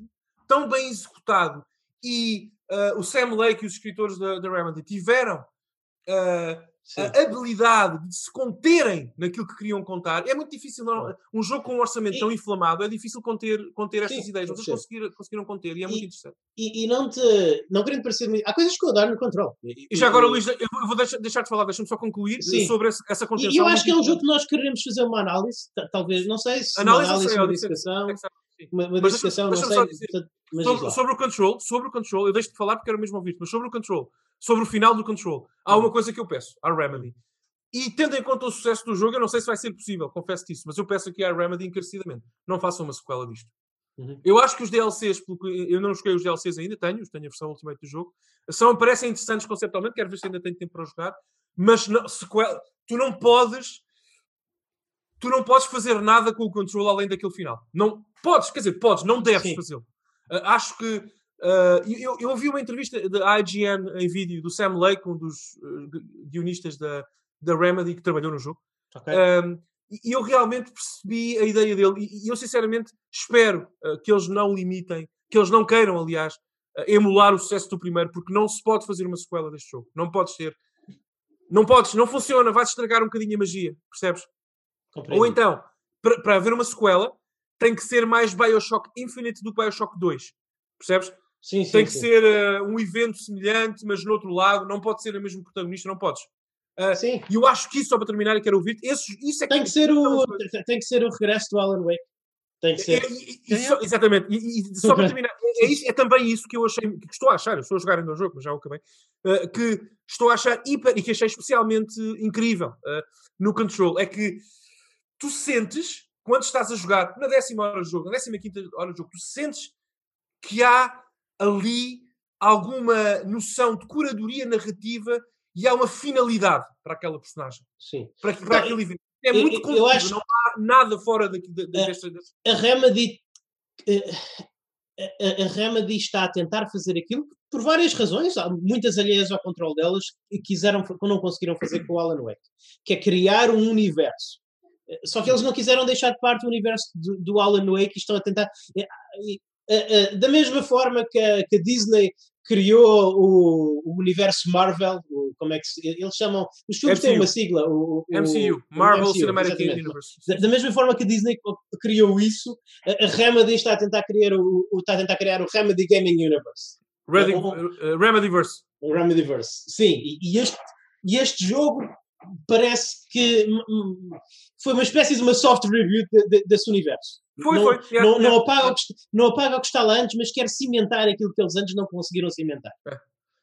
tão bem executado. E uh, o Sam Lake e os escritores da, da Remedy tiveram uh, Sim. a habilidade de se conterem naquilo que queriam contar. É muito difícil. Não, um jogo com um orçamento e, tão inflamado é difícil conter, conter estas ideias. Vocês conseguiram, conseguiram conter e é e, muito interessante. E, e, não te. Não querendo parecer. Há coisas que eu adoro no control. E, já agora, Luís, eu vou deixar, deixar de falar, deixa-me só concluir Sim. sobre essa, essa contenção. E eu acho que é um jogo que nós queremos fazer uma análise, talvez, não sei se análise, uma análise, uma dissecação. Uma, uma dissecação, não sei. Dizer, sobre, sobre, o control, sobre o control, eu deixo de falar porque quero mesmo ouvir mas sobre o control sobre o final do Control. Há uma uhum. coisa que eu peço à Remedy. E tendo em conta o sucesso do jogo, eu não sei se vai ser possível, confesso isso, mas eu peço aqui à Remedy encarecidamente: não façam uma sequela disto. Uhum. Eu acho que os DLCs, eu não joguei os DLCs ainda, tenho, tenho a versão Ultimate do jogo, são, parecem interessantes conceptualmente, quero ver se ainda tenho tempo para jogar, mas não, sequela, tu não podes tu não podes fazer nada com o control além daquele final. Não podes, quer dizer, podes, não deves fazê-lo. Uh, acho que Uh, eu, eu ouvi uma entrevista da IGN em vídeo do Sam Lake, um dos uh, guionistas da, da Remedy que trabalhou no jogo. Okay. Um, e eu realmente percebi a ideia dele. E, eu sinceramente espero uh, que eles não limitem, que eles não queiram, aliás, uh, emular o sucesso do primeiro, porque não se pode fazer uma sequela deste jogo. Não pode ser. Não podes, não funciona, vai-se estragar um bocadinho a magia, percebes? Ou então, para haver uma sequela, tem que ser mais Bioshock Infinite do que Bioshock 2. Percebes? Sim, sim, tem que sim. ser uh, um evento semelhante, mas no outro lado, não pode ser o mesmo protagonista, não podes. Uh, sim. E eu acho que isso, só para terminar, e quero ouvir isso, isso é tem que, que ser o Tem que ser o regresso do Alan Wake. Tem que ser. É, e, e, só, exatamente. E, e, só para terminar, é, isso, é também isso que eu achei, que estou a achar, eu estou a jogar ainda o jogo, mas já o acabei, uh, que estou a achar hiper, e que achei especialmente incrível uh, no Control, é que tu sentes, quando estás a jogar, na décima hora de jogo, na décima quinta hora de jogo, tu sentes que há ali alguma noção de curadoria narrativa e há uma finalidade para aquela personagem. Sim. Para, para aquele evento. É muito eu, eu acho... não há nada fora daqui, de, de, desta, desta. A Remedy. Eh, a, a, Remedy está a tentar fazer aquilo por várias razões, há muitas alheias ao controle delas, e quiseram, não conseguiram fazer com o Alan Wake, que é criar um universo. Eh, só que eles não quiseram deixar de parte o universo do, do Alan Wake e estão a tentar. Eh, uh, da mesma forma que a, que a Disney criou o, o, universo Marvel, o, como é que se, eles chamam, os filmes MCU. têm uma sigla, o, MCU, Marvel MCU, Cinematic Universe. Da, da, mesma forma que a Disney criou isso, a, a Remedy está a tentar criar o, está a tentar criar o Remedy Gaming Universe. Uh, Remedyverse. Remedyverse, sim, e, e este, e este jogo parece que foi uma espécie de uma soft review de, de, desse universo. Foi, não, foi. Yeah, não, apaga que, não apaga o que está lá antes, mas quer cimentar aquilo que eles antes não conseguiram cimentar. É.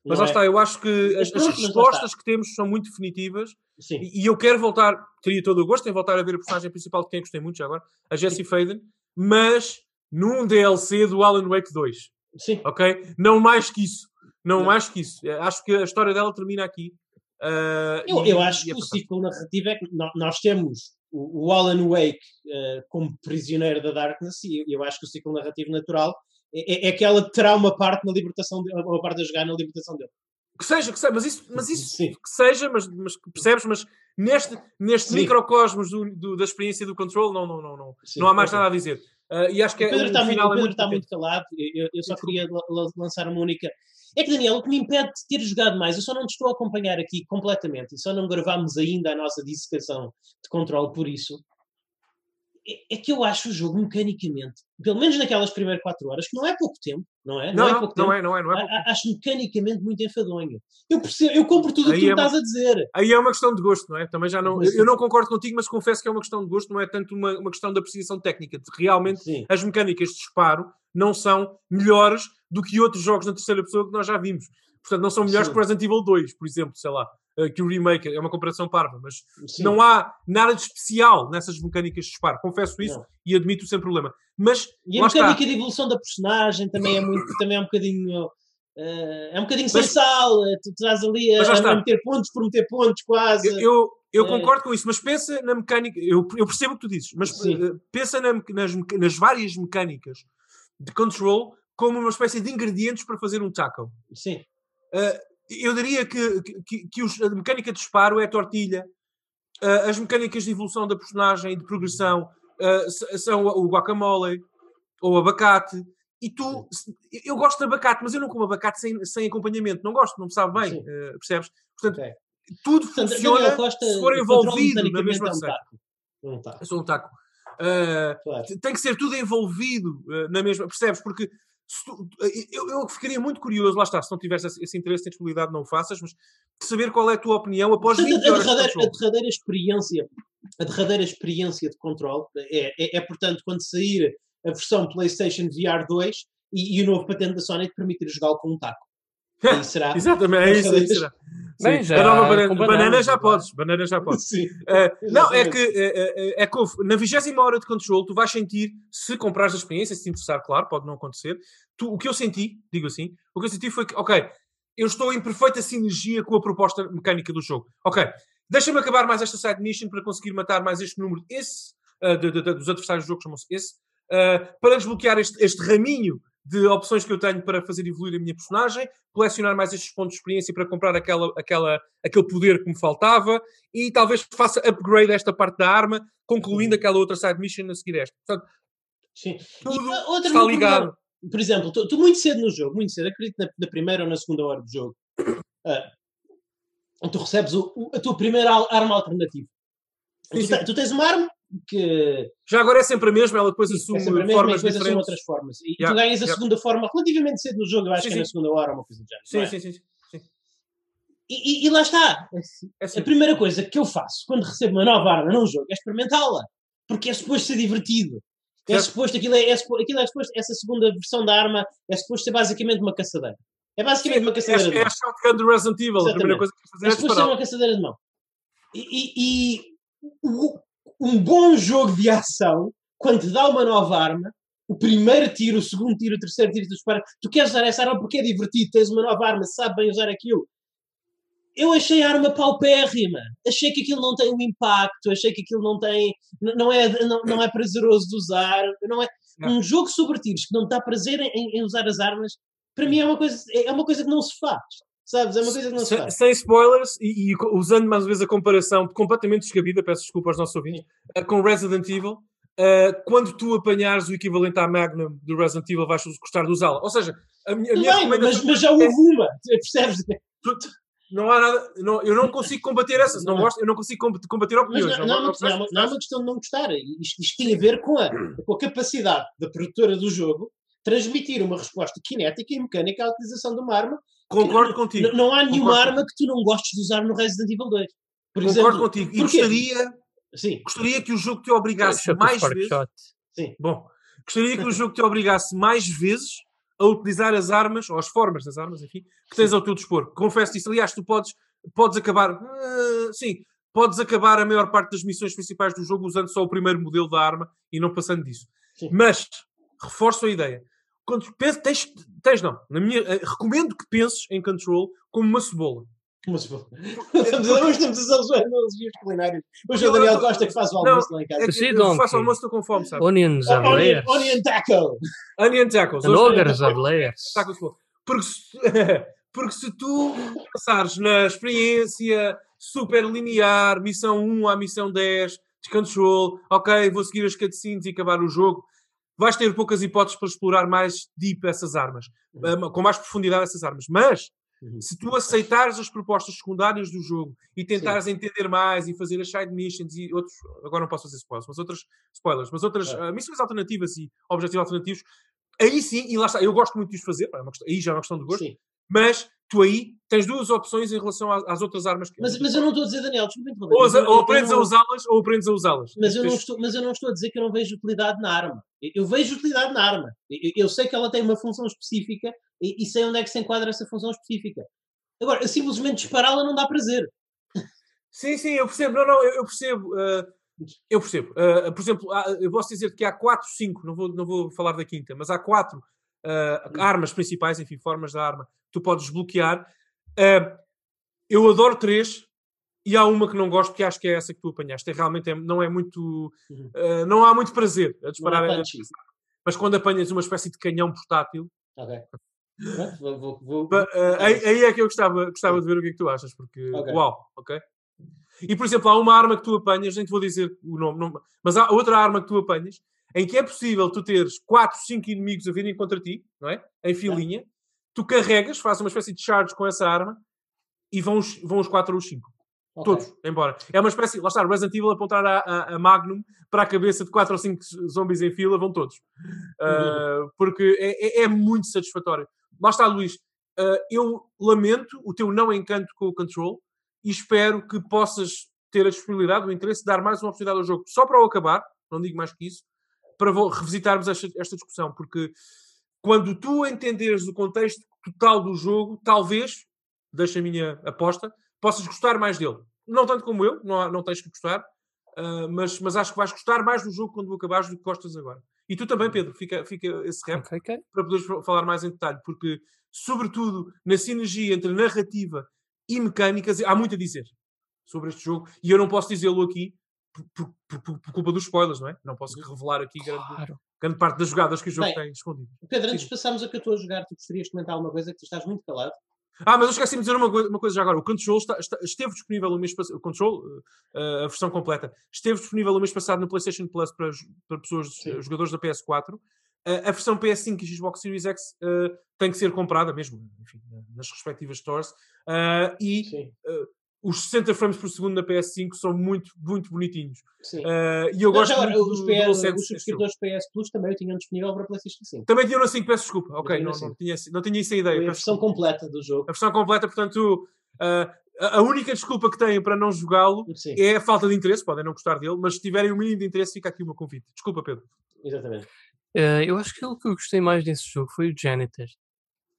Mas lá é? está, eu acho que as, as respostas que temos são muito definitivas Sim. e, e eu quero voltar, teria todo o gosto em voltar a ver a personagem principal de quem gostei muito já agora, a Jessie Faden, mas num DLC do Alan Wake 2, Sim. ok? Não mais que isso. Não, Não. mais que isso. Eh, Acho que a história dela termina aqui. Ah, Eu, e- eu acho que é o ciclo narrativo é que nó- nós temos o, o Alan Wake eh, como prisioneiro da Darkness e eu, eu acho que o ciclo narrativo natural é, é, é que ela terá uma parte na libertação dele, uma parte a jogar na libertação dele. Que seja, que seja, mas isso, mas isso Sim. que seja, mas, mas percebes, mas neste, neste Sim. microcosmos do, do- da experiência do control, não, não, não, não, Sim, não há mais nada a dizer. Ah, e acho que O é, Pedro está, muito, é muito está potente. muito calado. Eu, eu só queria la- la- lançar uma única. É que, Daniel, o que me impede de ter jogado mais, eu só não te estou a acompanhar aqui completamente e só não gravámos ainda a nossa dissecação de controle por isso. É, é que eu acho o jogo mecanicamente, pelo menos naquelas primeiras 4 horas, que não é pouco tempo, não é? Não, é não, pouco não tempo. é, não é, não é. A- Acho mecanicamente muito enfadonho. Eu, percebo, eu compro tudo o que tu é uma- estás a dizer. Aí é uma questão de gosto, não é? Também já não. Eu não concordo contigo, mas confesso que é uma questão de gosto, não é tanto uma, uma questão de apreciação técnica. De realmente Sim. as mecânicas de disparo não são melhores do que outros jogos na terceira pessoa que nós já vimos. Portanto, não são melhores Sim. que o Resident Evil 2, por exemplo, sei lá, que o remake. É uma comparação parva, mas sim. não há nada de especial nessas mecânicas de disparo. Confesso isso Não. e admito sem problema. Mas E a lá está. mecânica de evolução da personagem também é muito, também é um bocadinho. eh, é um bocadinho sem Mas- sal, eh, tu estás ali a, a meter pontos por meter pontos, quase. Eu, eu, eu É. concordo com isso, mas pensa na mecânica. Eu, eu percebo o que tu dizes, mas Sim. eh, pensa na nas, nas várias mecânicas de control como uma espécie de ingredientes para fazer um tackle. Sim, Eu diria que, que, que os- a mecânica de disparo é a tortilha, eh, as mecânicas de evolução da personagem, de progressão, s- são o guacamole ou o abacate. E tu, eu gosto de abacate, mas eu não como abacate sem, sem acompanhamento, não gosto, não me sabe bem, eh, percebes? Portanto, ok. tudo Portanto, funciona Costa, se for envolvido na mesma é um receita. taco. É um taco, Eu sou um taco. Uh, claro. tem que ser tudo envolvido uh, na mesma. Percebes? Porque tu- uh, eu, eu ficaria muito curioso, lá está, se não tivesse esse, esse interesse, tens disponibilidade, não o faças, mas de saber qual é a tua opinião após Portanto, 20 a, de derradeira, a controle. derradeira experiência a derradeira experiência de controle é, é, é, portanto quando sair a versão PlayStation VR 2 e, e o novo patente da Sony que permitir jogá-lo com um taco. Será. Exatamente, é isso. é isso. Bem, já banana, banana bananas, já podes, banana já podes. Sim. Uh, não, é que, uh, uh, é houve- na vigésima hora de control, tu vais sentir, se comprares a experiência, se te interessar, claro, pode não acontecer. Tu, o que eu senti, digo assim, o que eu senti foi que, ok, eu estou em perfeita sinergia com a proposta mecânica do jogo. Ok, deixa-me acabar mais esta side mission para conseguir matar mais este número, esse, uh, de- de- de- dos adversários do jogo, chamam-se esse, uh, para desbloquear este, este raminho de opções que eu tenho para fazer evoluir a minha personagem, colecionar mais estes pontos de experiência para comprar aquela, aquela, aquele poder que me faltava e talvez faça upgrade esta parte da arma, concluindo aquela outra side mission a seguir esta. Portanto, Sim. tudo ah, outra está ligado. problema. Por exemplo, tu, tu muito cedo no jogo, muito cedo, acredito na, na primeira ou na segunda hora do jogo, ah, tu recebes o- o- a tua primeira arma alternativa. Tu, tu tens uma arma que Já agora é sempre a mesma, ela depois é assume sempre a mesma formas depois diferentes. outras formas. E Yeah, tu ganhas a yeah. segunda forma relativamente cedo no jogo, eu acho Sim, que é na sim. segunda hora, uma coisa do género. Sim, é? sim, sim, sim. E, e- e lá está. É A assim. primeira coisa que eu faço quando recebo uma nova arma num jogo é experimentá-la. Porque é suposto ser divertido. É Certo. suposto, aquilo é, é, aquilo é suposto, essa segunda versão da arma é suposto ser basicamente uma caçadeira. É basicamente uma caçadeira de É, é mão. a shotgun do Resident Evil. A Exatamente. primeira coisa que de fazer É é suposto ser uma caçadeira de mão. E, e- e o- um bom jogo de ação, quando te dá uma nova arma, o primeiro tiro, o segundo tiro, o terceiro tiro, tu dispara, tu queres usar essa arma porque é divertido, tens uma nova arma, sabe bem usar aquilo. Eu achei a arma paupérrima. Achei que aquilo não tem um impacto, achei que aquilo não tem. Não é, não, não é prazeroso de usar. Não é, Não. um jogo sobre tiros que não te dá prazer em, em usar as armas, para mim é uma coisa, é uma coisa que não se faz. Sabes? É uma coisa que não se Sem, faz. sem spoilers e, e usando mais uma vez a comparação completamente descabida, peço desculpa aos nossos ouvintes, eh, com Resident Evil, eh, quando tu apanhares o equivalente à Magnum do Resident Evil, vais gostar de usá-la. Ou seja, a minha, a minha bem, mas, recomendação mas já houve uma, percebes? não há nada, não- eu não consigo combater essas, não Não. gosto, eu não consigo comb- combater Mas opiniões. não, não, é não é uma- dessas não é uma questão de não gostar. Isto, isto tem a ver com a, com a capacidade da produtora do jogo transmitir uma resposta cinética e mecânica à utilização de uma arma. Concordo contigo. N- Não há nenhuma Concordo. arma que tu não gostes de usar no Resident Evil 2. Por Concordo exemplo, contigo. E porquê? gostaria, Sim, gostaria que o jogo te obrigasse mais vezes. Shot. Bom, gostaria que o jogo te obrigasse mais vezes a utilizar as armas, ou as formas das armas, enfim, que tens ao teu dispor. Confesso isso. Aliás, tu podes, podes acabar. Uh, sim, podes acabar a maior parte das missões principais do jogo usando só o primeiro modelo da arma e não passando disso. Sim. Mas, reforço a ideia. Quando penses, tens, tens não. Na minha, uh, recomendo que penses em Control como uma cebola. Mas, estamos, hoje estamos a usar analogias culinárias. Hoje é o Daniel Costa que faz o almoço lá em casa. É que eu faço almoço, estou com fome, sabe? Onions of layers. Onion taco. Onion tacos. Ogres of layers. Porque se, porque se tu passares na experiência super linear, missão 1 à missão 10, de control, ok, vou seguir as cutscenes e acabar o jogo, vais ter poucas hipóteses para explorar mais deep essas armas, uhum. com mais profundidade essas armas. Mas Uhum. Se tu aceitares as propostas secundárias do jogo e tentares Sim. entender mais e fazer as side missions e outros, agora não posso fazer spoilers, mas outras spoilers, mas outras é. uh, missões alternativas e objetivos alternativos, aí sim, e lá está, eu gosto muito de fazer, é aí já é uma questão de gosto, sim. Mas tu aí tens duas opções em relação às, outras armas que. Mas, mas eu não estou a dizer, Daniel, desculpa Ou, ou aprendes não... a usá-las ou aprendes a usá-las. Mas, eu não estou, mas eu não estou a dizer que eu não vejo utilidade na arma. Eu, vejo utilidade na arma. Eu, eu, sei que ela tem uma função específica e, e sei onde é que se enquadra essa função específica. Agora, simplesmente dispará-la não dá prazer. Sim, sim, eu percebo. Não, não, eu, eu percebo. Uh, eu percebo. Uh, por exemplo, eu posso dizer que há 4, 5, não vou, não vou falar da quinta, mas há 4 uh, armas principais, enfim, formas da arma, que tu podes desbloquear. eu adoro 3 e há uma que não gosto, que acho que é essa que tu apanhaste. É, realmente é, não é muito. Uhum. não há muito prazer a disparar. A, mas quando apanhas uma espécie de canhão portátil. Okay. Vou, vou, vou, uh, aí, aí, é que eu gostava, gostava de ver o que é que tu achas, porque okay. uau, ok? E por exemplo, há uma arma que tu apanhas, nem te vou dizer o nome, não, mas há outra arma que tu apanhas em que é possível tu teres 4, 5 inimigos a virem contra ti, não é? Em filinha, tu carregas, fazes uma espécie de charge com essa arma e vão os, vão os 4 ou os 5. Okay. Todos, embora. É uma espécie, lá está, Resident Evil apontar a, a, a, Magnum para a cabeça de 4 ou 5 zombies em fila, vão todos. Uh, porque é, é, é, muito satisfatório. Lá está, Luís. Uh, eu lamento o teu não encanto com o Control e espero que possas ter a disponibilidade, o interesse de dar mais uma oportunidade ao jogo, só para o acabar, não digo mais que isso, para revisitarmos esta, esta discussão, porque quando tu entenderes o contexto total do jogo, talvez, deixa a minha aposta, possas gostar mais dele. Não tanto como eu, não, não tens que gostar, uh, mas, mas acho que vais gostar mais do jogo quando acabares do que gostas agora. E tu também, Pedro, fica, fica esse rap okay, okay. para poderes falar mais em detalhe, porque, sobretudo, na sinergia entre narrativa e mecânicas, há muito a dizer sobre este jogo, e eu não posso dizê-lo aqui por, por, por, culpa dos spoilers, não é? Não posso uhum. revelar aqui grande, claro. grande parte das jogadas que o jogo Bem, tem escondido. Pedro, antes de passarmos a que eu estou a jogar, tu gostarias de comentar alguma coisa que tu estás muito calado? Ah, mas eu esqueci de dizer uma, uma coisa já agora. O Control está, está, esteve disponível o mês passado. O Control, uh, a versão completa, esteve disponível o mês passado no PlayStation Plus para, para pessoas, Sim. jogadores da PS4. Uh, a versão PS5 e Xbox Series X uh, tem que ser comprada mesmo, enfim, nas respectivas stores. e os 60 frames por segundo na PS5 são muito, muito bonitinhos. Uh, e eu gosto agora, muito os, do, PS, do os subscritores PS Plus também o tinham disponível para PlayStation 5. Também tinham na 5, peço desculpa. Ok, não, não, tinha, não tinha essa ideia. a versão completa do jogo. A versão completa, portanto, uh, a única desculpa que têm para não jogá-lo é a falta de interesse. Podem não gostar dele, mas se tiverem o um mínimo de interesse, fica aqui o meu convite. Desculpa, Pedro. Exatamente. Uh, eu acho que o que eu gostei mais desse jogo foi o Janitor.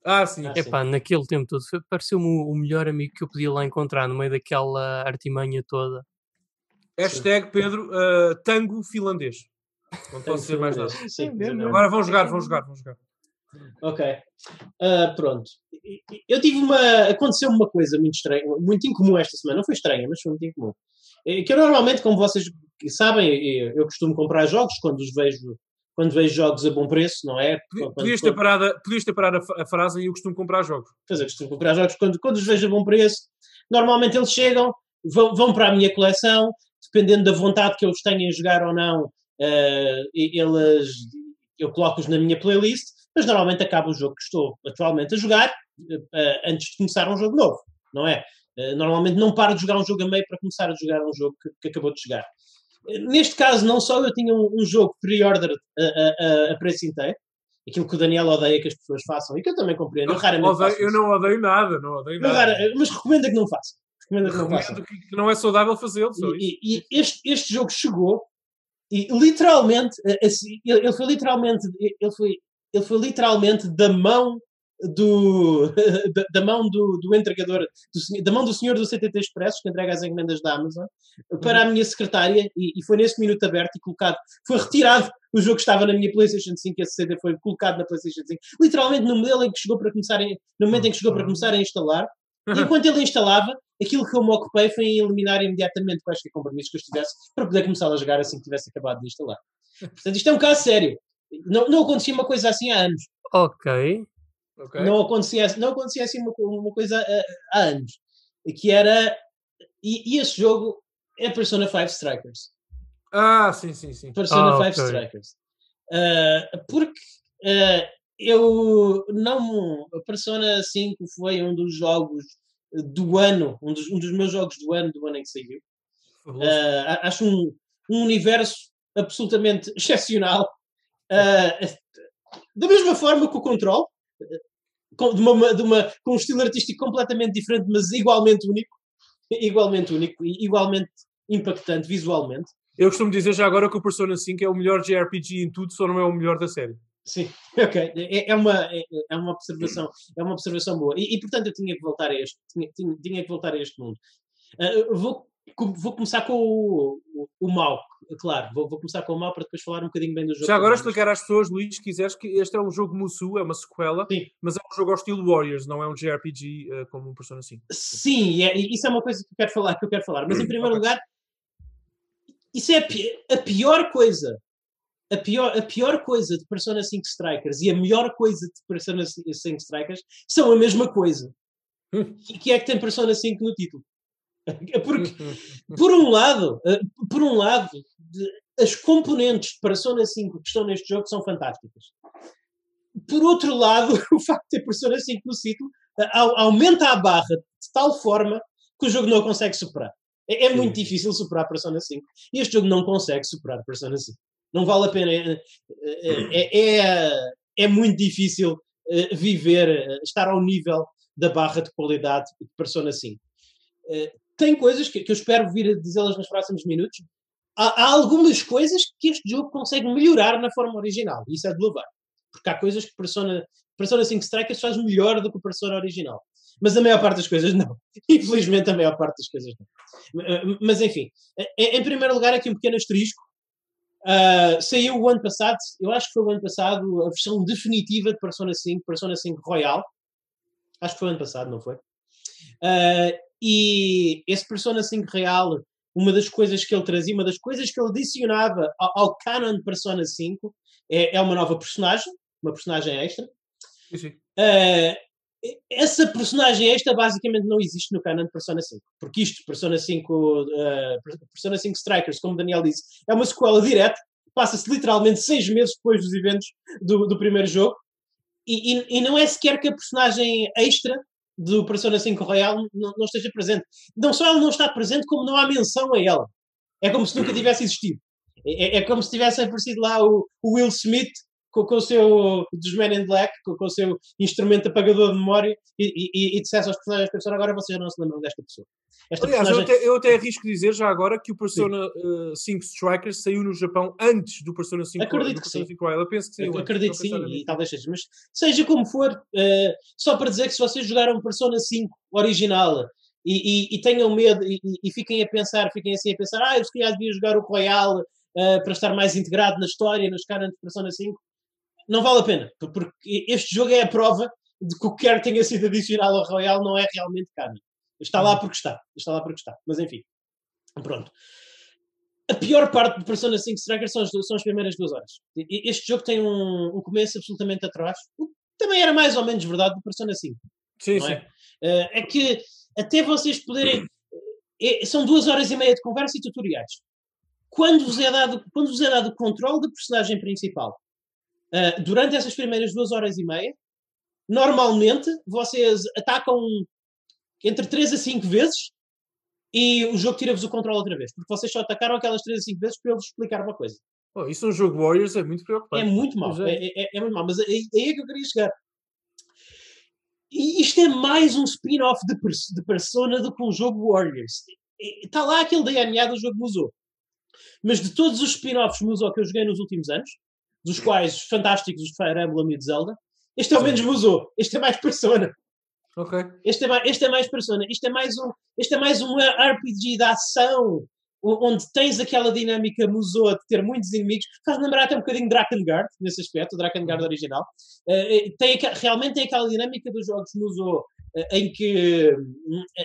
Ah, sim. Ah, Epá, sim. naquele tempo todo, pareceu-me o, melhor amigo que eu podia lá encontrar no meio daquela artimanha toda. Hashtag Pedro, uh, tango finlandês. Não posso dizer mais nada. Sim, Agora vão jogar, vão jogar, vão jogar. Ok. Uh, pronto. Eu tive uma. Aconteceu uma coisa muito estranha, muito incomum esta semana. Não foi estranha, mas foi muito incomum. É que eu normalmente, como vocês sabem, eu costumo comprar jogos quando os vejo quando vejo jogos a bom preço, não é? Quando, podias, ter parado, podias ter parado a, a frase e eu costumo comprar jogos. Pois é, costumo comprar jogos quando, quando os vejo a bom preço. Normalmente eles chegam, vão, vão para a minha coleção, dependendo da vontade que eles tenham em jogar ou não, uh, eles, eu coloco-os na minha playlist, mas normalmente acaba o jogo que estou atualmente a jogar uh, antes de começar um jogo novo, não é? Uh, normalmente não paro de jogar um jogo a meio para começar a jogar um jogo que, que acabou de chegar. Neste caso, não só eu tinha um, um jogo pre-order a, a, a, preço inteiro, aquilo que o Daniel odeia que as pessoas façam e que eu também compreendo. Eu, raramente odeio, eu não odeio nada, não odeio nada. Rara, mas recomendo que não façam. Recomendo que não façam. Que não é saudável fazê-lo. E, e, e este, este jogo chegou e literalmente, assim, ele foi literalmente, ele foi ele foi literalmente da mão do, da, da, mão do, do entregador, do, da mão do senhor do CTT Expresso, que entrega as encomendas da Amazon, para a minha secretária, e, e, foi nesse minuto aberto e colocado, foi retirado o jogo que estava na minha PlayStation 5, esse CD foi colocado na PlayStation 5, literalmente no modelo em que chegou para começar, no momento em que chegou para começar a instalar, e enquanto ele instalava, aquilo que eu me ocupei foi em eliminar imediatamente quaisquer compromissos que eu estivesse para poder começar a jogar assim que tivesse acabado de instalar. Portanto, isto é um caso sério. Não, não acontecia uma coisa assim há anos. Ok. Okay. Não, acontecia, não acontecia assim uma, uma coisa há, há anos. Que era. E, e esse jogo é Persona 5 Strikers. Ah, sim, sim, sim. Persona ah, 5 okay. Strikers. Uh, porque uh, eu não. A Persona 5 foi um dos jogos do ano, um dos, um dos meus jogos do ano, do ano em que saiu. Uh, acho um, um universo absolutamente excepcional. da mesma forma que o Control, com, de uma, de uma, com um estilo artístico completamente diferente, mas igualmente único, igualmente único e igualmente impactante visualmente. Eu costumo dizer já agora que o Persona 5 é o melhor JRPG em tudo, só não é o melhor da série. Sim, ok. É, é, uma, é, é, uma observação, é uma observação boa. E, e, portanto eu tinha que voltar a este, tinha, tinha, tinha que voltar a este mundo. Uh, vou vou começar com o, o, o mau, claro. Vou, vou, começar com o mau para depois falar um bocadinho bem do jogo. Já agora explicar às pessoas, Luís, se quiseres, que este é um jogo Musu, é uma sequela, Sim. mas é um jogo ao estilo Warriors, não é um JRPG uh, como um Persona 5. Sim, é, isso é uma coisa que eu quero falar, que eu quero falar. Mas em primeiro okay. lugar, isso é a, a pior coisa. A pior, a pior coisa de Persona 5 Strikers e a melhor coisa de Persona 5 Strikers são a mesma coisa. Hum. que é que tem Persona 5 no título. Porque, por um lado, eh, por um lado, as componentes de Persona 5 que estão neste jogo são fantásticas. Por outro lado, o facto de ter Persona 5 no ciclo eh, aumenta a barra de tal forma que o jogo não consegue superar. É, é muito difícil superar Persona 5. E este jogo não consegue superar Persona 5. Não vale a pena. É, é, é, é muito difícil viver, estar ao nível da barra de qualidade de Persona 5 tem coisas que, que eu espero vir a dizê-las nos próximos minutos. Há, há, algumas coisas que este jogo consegue melhorar na forma original, e isso é de louvar. Porque há coisas que Persona, Persona 5 Strikers faz melhor do que o Persona original. Mas a maior parte das coisas não. Infelizmente, a maior parte das coisas não. Mas enfim, em primeiro lugar, aqui um pequeno asterisco. Uh, saiu o ano passado, eu acho que foi o ano passado, a versão definitiva de Persona 5, Persona 5 Royal. Acho que foi o ano passado, não foi? Uh, e esse Persona 5 real, uma das coisas que ele trazia, uma das coisas que ele adicionava ao, ao canon de Persona 5 é, é, uma nova personagem, uma personagem extra. Uh, essa personagem extra basicamente não existe no canon de Persona 5. Porque isto, Persona 5, uh, Persona 5 Strikers, como Daniel disse, é uma sequela direta, passa-se literalmente seis meses depois dos eventos do, do primeiro jogo. E, e, e, não é sequer que a personagem extra do Persona 5 Royal não, não, esteja presente. Não só ela não está presente, como não há menção a ela. É como se nunca tivesse existido. É, é, é como se tivesse aparecido lá o, o Will Smith com, com, o seu dos Men in Black, com, com, o seu instrumento apagador de memória e, e, e dissesse aos personagens da agora vocês não se lembram desta pessoa. Esta Aliás, personagem... eu, até, eu até arrisco dizer já agora que o Persona uh, 5 Strikers saiu no Japão antes do Persona 5 Acredito que sim. 5 Royal. Eu penso que sim. acredito que sim, e talvez seja. Mas seja como for, uh, só para dizer que se vocês jogaram Persona 5 original e, e, tenham medo e, e, fiquem a pensar, fiquem assim a pensar, ah, eu se calhar devia jogar o Royal uh, para estar mais integrado na história, nos caras de Persona 5, não vale a pena, porque este jogo é a prova de que o que quer tenha sido adicionado ao Royal não é realmente canon. Está lá uhum. porque está. Está lá porque está. Mas enfim. Pronto. A pior parte de Persona 5 Strikers são, são as, primeiras duas horas. Este jogo tem um, um começo absolutamente atrás. Também era mais ou menos verdade do Persona 5. Sim, sim. É? É que até vocês poderem. É, são duas horas e meia de conversa e tutoriais. Quando vos é dado, quando vos é dado o controle da personagem principal uh, durante essas primeiras duas horas e meia, normalmente vocês atacam entre 3 a 5 vezes e o jogo tira-vos o controle outra vez, porque vocês só atacaram aquelas 3 a 5 vezes para ele vos explicar uma coisa. Oh, isso é um jogo Warriors é muito preocupante. É muito mau, é. É, é, é, muito mau, mas é, é, é que eu queria chegar. E isto é mais um spin-off de, de Persona do que um jogo Warriors. Está lá aquele DNA do jogo Musou. Mas de todos os spin-offs Musou que eu joguei nos últimos anos, dos quais fantásticos os Fire Emblem e de Zelda. Este é o menos Musou. Este é mais Persona. Ok. Este é mais, este é mais Persona. Isto é mais um, este é mais um RPG de ação onde tens aquela dinâmica Musou de ter muitos inimigos, faz lembrar até um bocadinho Drakengard, nesse aspecto, o Drakengard original. Uh, tem, realmente tem aquela dinâmica dos jogos Musou em que,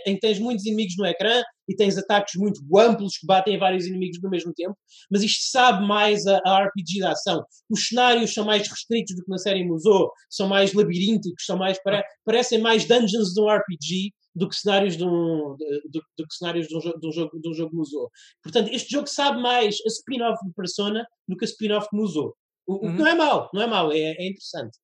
em que tens muitos inimigos no ecrã e tens ataques muito amplos que batem a vários inimigos no mesmo tempo, mas isto sabe mais a, a RPG da ação. Os cenários são mais restritos do que na série Musou, são mais labirínticos, são mais, pare, parecem mais dungeons de um RPG do que cenários de um, do, do que cenários de um, jogo, de um jogo, de um jogo Musou. Portanto, este jogo sabe mais a spin-off de Persona do que a spin-off de Musou. O, uhum. Não é mau, não é mau, é, é interessante.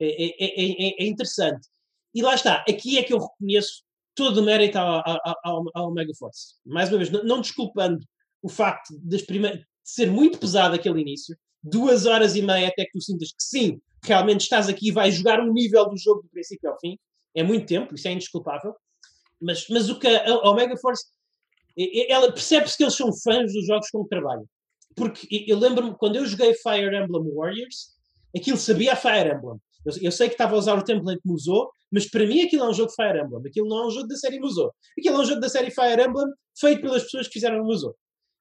É, é, é, é, interessante. E lá está, aqui é que eu reconheço todo o mérito ao, ao, ao Omega Force. Mais uma vez, não, não desculpando o facto das de ser muito pesado aquele início, duas horas e meia até que tu sintas que sim, realmente estás aqui e vais jogar um nível do jogo do princípio ao fim. É muito tempo, isso é indesculpável. Mas, mas o que a, a Omega Force, ela percebe-se que eles são fãs dos jogos com que trabalham. Porque eu lembro-me, quando eu joguei Fire Emblem Warriors, aquilo sabia Fire Emblem. Eu, eu, sei que estava a usar o template que usou, mas para mim aquilo é um jogo de Fire Emblem. Aquilo não é um jogo da série Musou. Aquilo é um jogo da série Fire Emblem feito pelas pessoas que fizeram o Musou.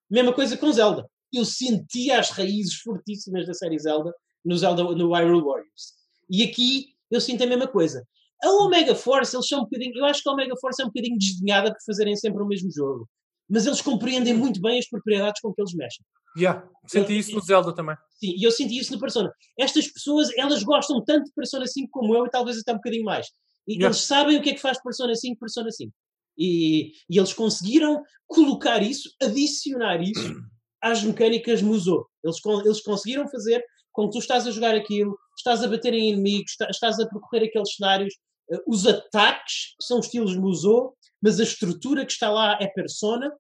Mesma coisa com Zelda. Eu sentia as raízes fortíssimas da série Zelda no Zelda no Hyrule Warriors. E aqui eu sinto a mesma coisa. A Omega Force, eles são um bocadinho. Eu acho que a Omega Force é um bocadinho desdenhada por fazerem sempre o mesmo jogo. Mas eles compreendem muito bem as propriedades com que eles mexem. Yeah, senti isso no Zelda também. Sim, e eu senti isso no Persona. Estas pessoas, elas gostam tanto de Persona 5 como eu e talvez até um bocadinho mais. E yeah. eles sabem o que é que faz Persona 5 Persona 5. E, e eles conseguiram colocar isso, adicionar isso às mecânicas Musou. Eles, eles conseguiram fazer com que tu estás a jogar aquilo, estás a bater em inimigos, estás a percorrer aqueles cenários. Uh, os ataques são estilos Musou, mas a estrutura que está lá é Persona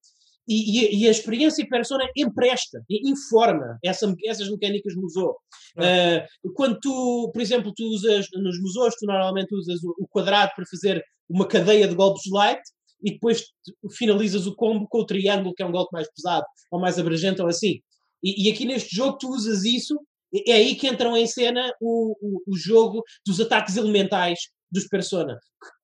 e, e, e, a experiência Persona empresta, informa essa, essas mecânicas musou. Uh, quando tu, por exemplo, tu usas nos museus, tu normalmente usas o, o, quadrado para fazer uma cadeia de golpes light e depois finalizas o combo com o triângulo, que é um golpe mais pesado ou mais abrangente ou assim. E, e aqui neste jogo tu usas isso, é aí que entram em cena o, o, o jogo dos ataques elementais dos Persona.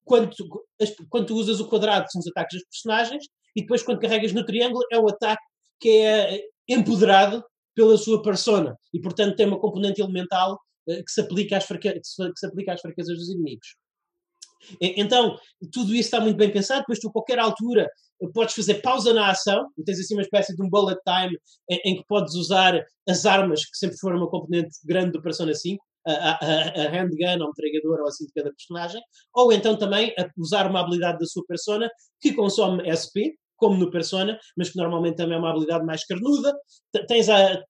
Quando tu, quando tu usas o quadrado, são os ataques dos personagens, e depois quando carregas no triângulo é o ataque que é empoderado pela sua persona e portanto tem uma componente elemental uh, que, se aplica às que se aplica às fraquezas dos inimigos. Então, tudo isso está muito bem pensado, depois tu a qualquer altura podes fazer pausa na ação, e tens assim uma espécie de um bullet time em, em que podes usar as armas, que sempre foram uma componente grande do Persona 5, a, a, a handgun ou metralhadora ou assim de cada personagem, ou então também usar uma habilidade da sua persona que consome SP, como no Persona, mas que normalmente também é uma habilidade mais carnuda. Tens a,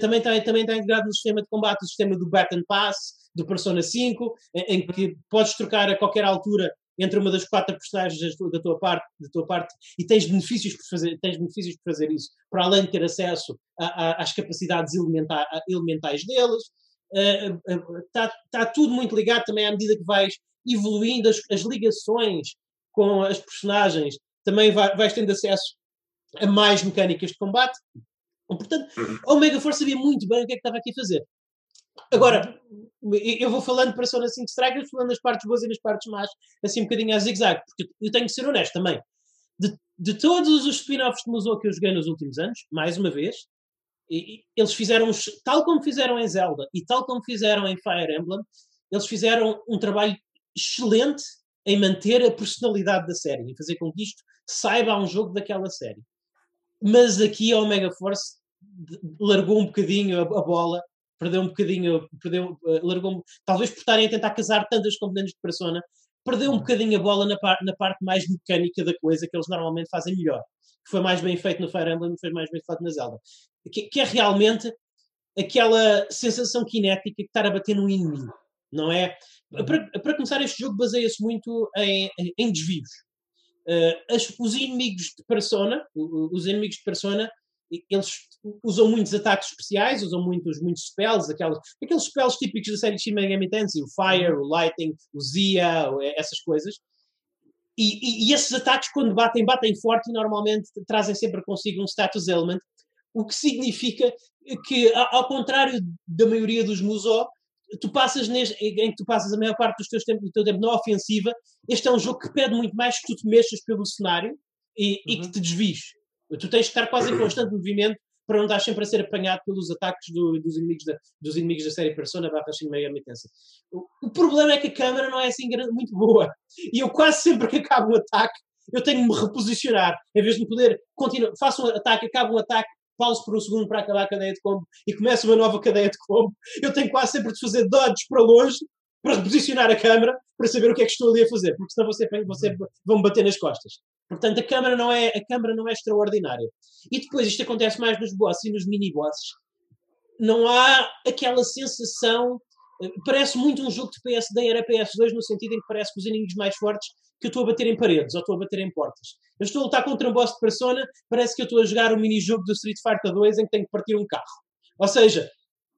também está também integrado no sistema de combate o sistema do Baton Pass, do Persona 5, em, em, que podes trocar a qualquer altura entre uma das quatro personagens da tua parte, da tua parte e tens benefícios por fazer, tens benefícios por fazer isso, para além de ter acesso a, a, às capacidades elementais deles. Está uh, uh, tá tudo muito ligado também à medida que vais evoluindo as, as ligações com as personagens também vai, vais tendo acesso a mais mecânicas de combate. Portanto, a Omega Force sabia muito bem o que é que estava aqui a fazer. Agora, eu vou falando para Sona 5 Strikers, falando nas partes boas e nas partes más, assim um bocadinho a zig-zag, porque eu tenho que ser honesto também. De, de todos os spin-offs de Musou que eu joguei nos últimos anos, mais uma vez, eles fizeram, tal como fizeram em Zelda e tal como fizeram em Fire Emblem, eles fizeram um trabalho excelente em manter a personalidade da série, em fazer com que isto saiba a um jogo daquela série. Mas aqui a Omega Force largou um bocadinho a, a bola, perdeu um bocadinho, perdeu, uh, largou, talvez por estarem a tentar casar tantas componentes de persona, perdeu um uhum. bocadinho a bola na, par, na parte mais mecânica da coisa, que eles normalmente fazem melhor. Que foi mais bem feito no Fire Emblem foi mais bem feito na Zelda. Que, que é realmente aquela sensação cinética de estar a bater no inimigo, não é? Uhum. Para, para começar, este jogo baseia-se muito em, em desvios. Uh, as, os inimigos de Persona, os inimigos de Persona, eles usam muitos ataques especiais, usam muitos, muitos spells, aquelas, aqueles spells típicos da série Shin Megami Tensei, o Fire, uhum. o Lighting, o Zia, essas coisas. E, e, e, esses ataques, quando batem, batem forte e normalmente trazem sempre consigo um status element, o que significa que, ao contrário da maioria dos Musou, tu passas neste, em que tu passas a maior parte dos teus tempo, do teu tempo na ofensiva, este é um jogo que pede muito mais que tu te mexas pelo cenário e, uhum. e que uhum. te desvies. Tu tens que estar quase em constante movimento para não estar sempre a ser apanhado pelos ataques do, dos, inimigos da, dos inimigos da série Persona barra Shin Megami Tensei. O, o, problema é que a câmera não é assim muito boa. E eu quase sempre que acabo um ataque, eu tenho que me reposicionar. Em vez de poder continuar, faço um ataque, acabo um ataque, pauso por um segundo para acabar a cadeia de combo e começo uma nova cadeia de combo, eu tenho quase sempre de fazer dodges para longe para reposicionar a câmera para saber o que é que estou ali a fazer, porque senão você, você vão bater nas costas. Portanto, a câmara não é, a câmara não é extraordinária. E depois isto acontece mais nos bosses e nos mini-bosses. Não há aquela sensação. Eh, parece muito um jogo de PS10 era PS2 no sentido em que parece que os inimigos mais fortes que eu estou a bater em paredes ou estou a bater em portas. Eu estou a lutar contra um boss de persona, parece que eu estou a jogar um mini-jogo do Street Fighter 2 em que tenho que partir um carro. Ou seja,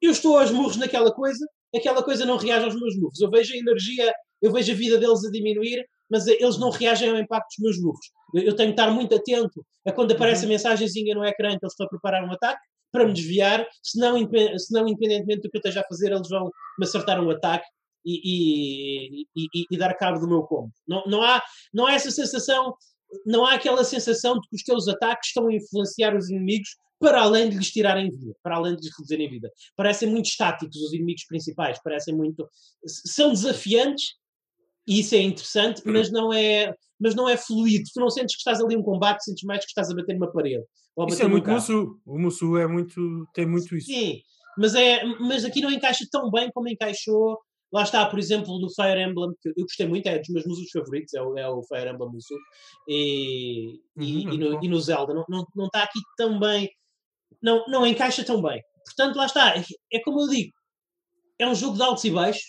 eu estou aos murros naquela coisa, aquela coisa não reage aos meus murros. Eu vejo a energia, eu vejo a vida deles a diminuir, mas eles não reagem ao impacto dos meus murros. Eu, tenho que estar muito atento a quando aparece uhum. a mensagenzinha no ecrã que eles estão a preparar um ataque para me desviar, senão, senão independentemente do que eu esteja a fazer, eles vão me acertar um ataque e, e, e, e, dar cabo do meu combo. Não, não, há, não há essa sensação, não há aquela sensação de que os teus ataques estão a influenciar os inimigos para além de lhes tirarem vida, para além de lhes reduzirem vida. Parecem muito estáticos os inimigos principais, parecem muito. São desafiantes, e isso é interessante, mas não é, mas não é fluido. Tu não sentes que estás ali um combate, sentes mais que estás a bater numa parede. isso é muito Mussu. O Mussu é muito, tem muito isso. Sim, mas, é, mas aqui não encaixa tão bem como encaixou. Lá está, por exemplo, no Fire Emblem, que eu gostei muito, é dos meus Mussus favoritos, é o, é o Fire Emblem Mussu. E, uhum, e, e, no, e, no, Zelda, não, não, não está aqui tão bem, não, não encaixa tão bem. Portanto, lá está, é, é como eu digo, é um jogo de altos e baixos,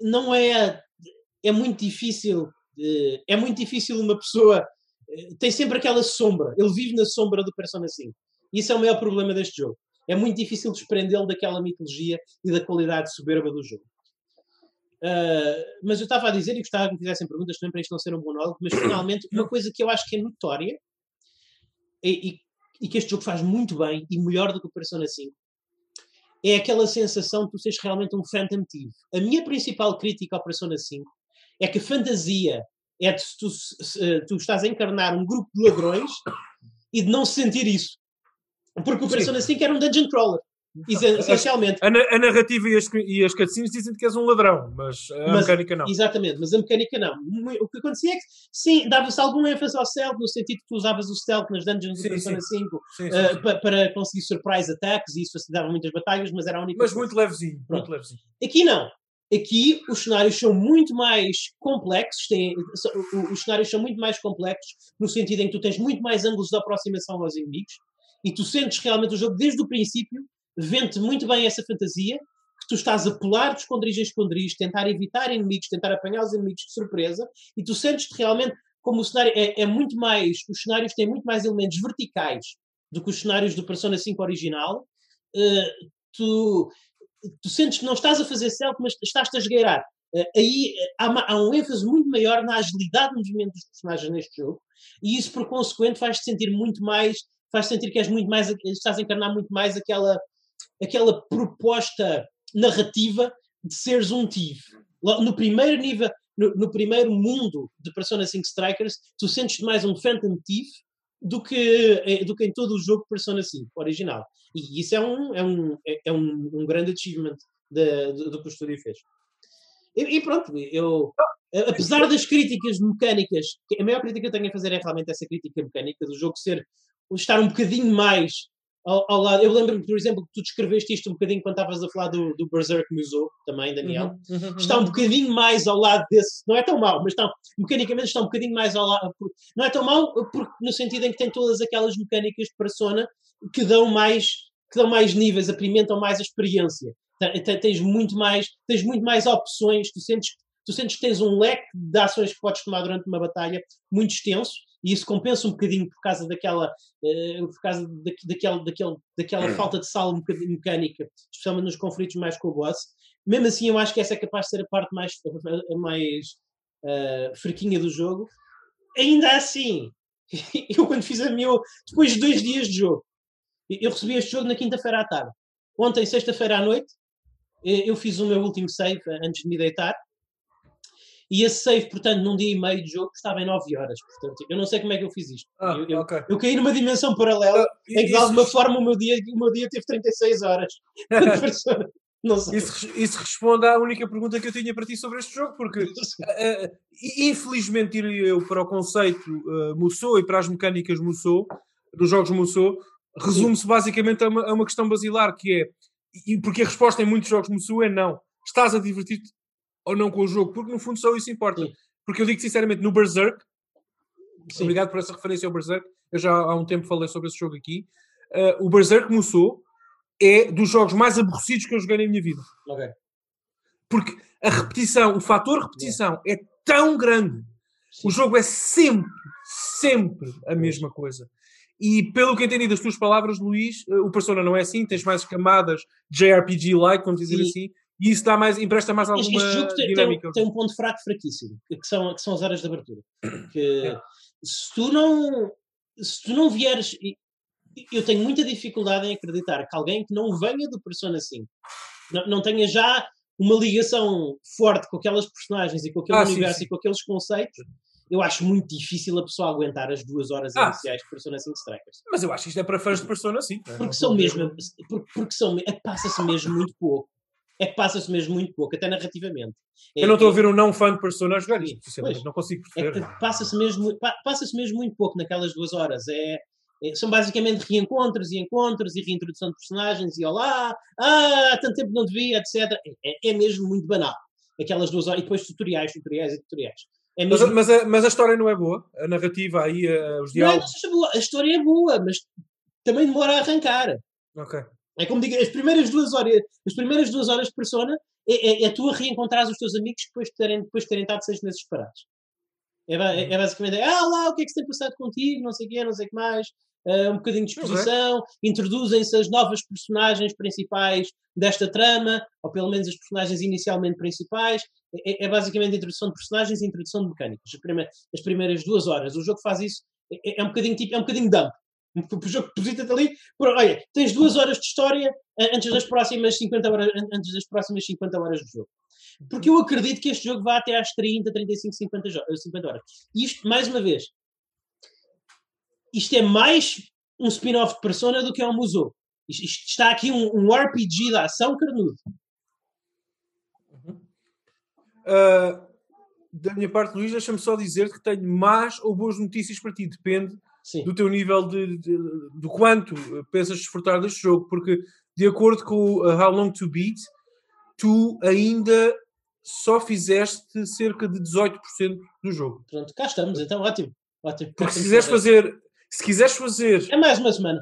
não é é muito difícil, é muito difícil uma pessoa eh, tem sempre aquela sombra, ele vive na sombra do Persona 5. Isso é o maior problema deste jogo. É muito difícil desprendê-lo daquela mitologia e da qualidade soberba do jogo. Uh, mas eu estava a dizer, e gostava que me fizessem perguntas também para isto não ser um monólogo, mas finalmente uma coisa que eu acho que é notória e, e, e, que este jogo faz muito bem e melhor do que o Persona 5 é aquela sensação de tu seres realmente um Phantom Thief. A minha principal crítica ao Persona 5 é que a fantasia é de tu, se, tu estás a encarnar um grupo de ladrões e de não se sentir isso. Porque o Persona 5 era um dungeon crawler. Essencialmente. A, a, narrativa e as, e as cutscenes dizem que és um ladrão, mas a mas, mecânica não. Exatamente, mas a mecânica não. O que acontecia é que, sim, dava-se algum ênfase ao stealth, no sentido que tu usavas o stealth nas dungeons do Persona 5 sim, sim, uh, para, para conseguir surprise attacks e isso facilitava muitas batalhas, mas era a única. Mas muito levezinho, muito levezinho. Aqui não. Aqui os cenários são muito mais complexos, têm, os cenários são muito mais complexos, no sentido em que tu tens muito mais ângulos de aproximação aos inimigos, e tu sentes realmente o jogo desde o princípio, vende muito bem essa fantasia, que tu estás a pular de esconderijo em esconderijo, tentar evitar inimigos, tentar apanhar os inimigos de surpresa, e tu sentes-te realmente como o cenário é, é, muito mais, os cenários têm muito mais elementos verticais do que os cenários do Persona 5 original. Uh, tu tu sentes que não estás a fazer self, mas estás-te a esgueirar. Uh, aí uh, há, há, um ênfase muito maior na agilidade de movimento dos personagens neste jogo, e isso, por consequente, faz-te sentir muito mais, faz sentir que és muito mais, estás a encarnar muito mais aquela, aquela proposta narrativa de seres um Tive. No primeiro nível, no, no, primeiro mundo de Persona 5 Strikers, tu sentes mais um Phantom Thief do que, eh, do que em todo o jogo Persona 5 original. E isso é um, é um, é, é um, um grande achievement do que o estúdio fez. E, e, pronto, eu, apesar das críticas mecânicas, a maior crítica que eu tenho a fazer é realmente essa crítica mecânica do jogo ser estar um bocadinho mais ao, ao lado. Eu lembro-me, por exemplo, que tu descreveste isto um bocadinho quando estavas a falar do, do Berserk Musou, também, Daniel. Uhum, uhum, uhum. está um bocadinho mais ao lado desse. Não é tão mau, mas está, mecanicamente está um bocadinho mais ao lado. Não é tão mau porque, no sentido em que tem todas aquelas mecânicas de persona que dão mais, que dão mais níveis, apimentam mais a experiência. Tens muito mais, tens muito mais opções, tu sentes, tu sentes que tens um leque de ações que podes tomar durante uma batalha muito extenso e isso compensa um bocadinho por causa daquela, uh, por causa da, daquela, daquela, daquela hum. falta de sala mecânica, especialmente nos conflitos mais com o boss. Mesmo assim, eu acho que essa é capaz de ser a parte mais, a mais uh, fraquinha do jogo. Ainda assim, eu quando fiz a minha, depois de dois dias de jogo, Eu recebi este jogo na quinta-feira à tarde. Ontem, sexta-feira à noite, eu fiz o meu último save antes de me deitar. E esse save, portanto, num dia e meio de jogo, estava em 9 horas. Portanto, eu não sei como é que eu fiz isto. Ah, eu, eu, ok. eu caí numa dimensão paralela Ah, em que, de alguma forma, o meu dia, o meu dia teve 36 horas. não sei. Isso, isso responde à única pergunta que eu tinha para ti sobre este jogo, porque eh, infelizmente eu para o conceito uh, Musou e para as mecânicas Musou, dos jogos Musou, resume-se basicamente a uma, a uma questão basilar, que é, e porque a resposta em muitos jogos Musou é não. Estás a divertir-te ou não com o jogo? Porque no fundo só isso importa. Sim. Porque eu digo sinceramente, no Berserk, Sim. obrigado por essa referência ao Berserk, eu já há um tempo falei sobre esse jogo aqui, uh, o Berserk Musou é dos jogos mais aborrecidos que eu joguei na minha vida. Porque a repetição, o fator repetição é tão grande. Sim. O jogo é sempre, sempre a mesma coisa. E pelo que entendi das tuas palavras, Luís, eh, o Persona não é assim, tens mais camadas JRPG-like, vamos dizer Sim. assim, e isso dá mais, empresta mais alguma este jogo tem, tem, dinâmica. tem um ponto fraco fraquíssimo, que são, que são as horas de abertura. Que É. se tu não se tu não vieres eu tenho muita dificuldade em acreditar que alguém que não venha do Persona 5 não, não tenha já uma ligação forte com aquelas personagens e com aquele Ah, sim, universo sim. e com aqueles conceitos, eu acho muito difícil a pessoa aguentar as duas horas Ah, iniciais de Persona 5 Strikers. Mas eu acho que isto é para fãs de Persona, sim. Porque são mesmo, porque, porque são, é que passa-se mesmo muito pouco. É que passa-se mesmo muito pouco, até narrativamente. Eu não estou a É- ver um não fã de Persona a jogar isto, Pois. não consigo é perceber. que passa-se mesmo, pa- passa-se mesmo muito pouco naquelas duas horas. É, é- são basicamente reencontros e encontros e reintrodução de personagens e olá, ah, há tanto tempo não te vi, etc. É, é mesmo muito banal. Aquelas duas horas, e depois tutoriais, tutoriais e tutoriais. É Mas, mesmo, mas a, mas a história não é boa, a narrativa aí, eh, os não é que diálogos. seja boa, a história é boa, mas também demora a arrancar. Ok. É como digo, as primeiras duas horas, as primeiras duas horas de persona é, é, é tu a reencontrar os teus amigos depois de terem, depois de terem estado seis meses separados. É, é, é basicamente, ah lá, o que é que se tem passado contigo, não sei o quê, não sei o que mais, ah, um bocadinho de exposição, introduzem-se as novas personagens principais desta trama, ou pelo menos as personagens inicialmente principais, é, é basicamente a introdução de personagens e introdução de mecânicas. As, prime- as primeiras duas horas, o jogo faz isso, é, é um bocadinho tipo, é um bocadinho dump. O jogo deposita-te ali, por, olha, tens duas horas de história a- antes das próximas 50 horas, an- antes das próximas 50 horas de jogo. Porque eu acredito que este jogo vai até às 30, 35, 50, jo- 50 horas. E isto, mais uma vez, isto é mais um spin-off de Persona do que é um Musou. Isto, isto está aqui um, um RPG da ação carnudo. Uh, da minha parte, Luís, deixa-me só dizer que tenho más ou boas notícias para ti. Depende Sim. do teu nível de, de- do quanto pensas desfrutar deste jogo, porque de acordo com o uh, How Long to Beat, tu ainda só fizeste cerca de 18% do jogo. Pronto, cá estamos, então ótimo. ótimo. Porque se quiseres fazer, se quiseres fazer É mais uma semana.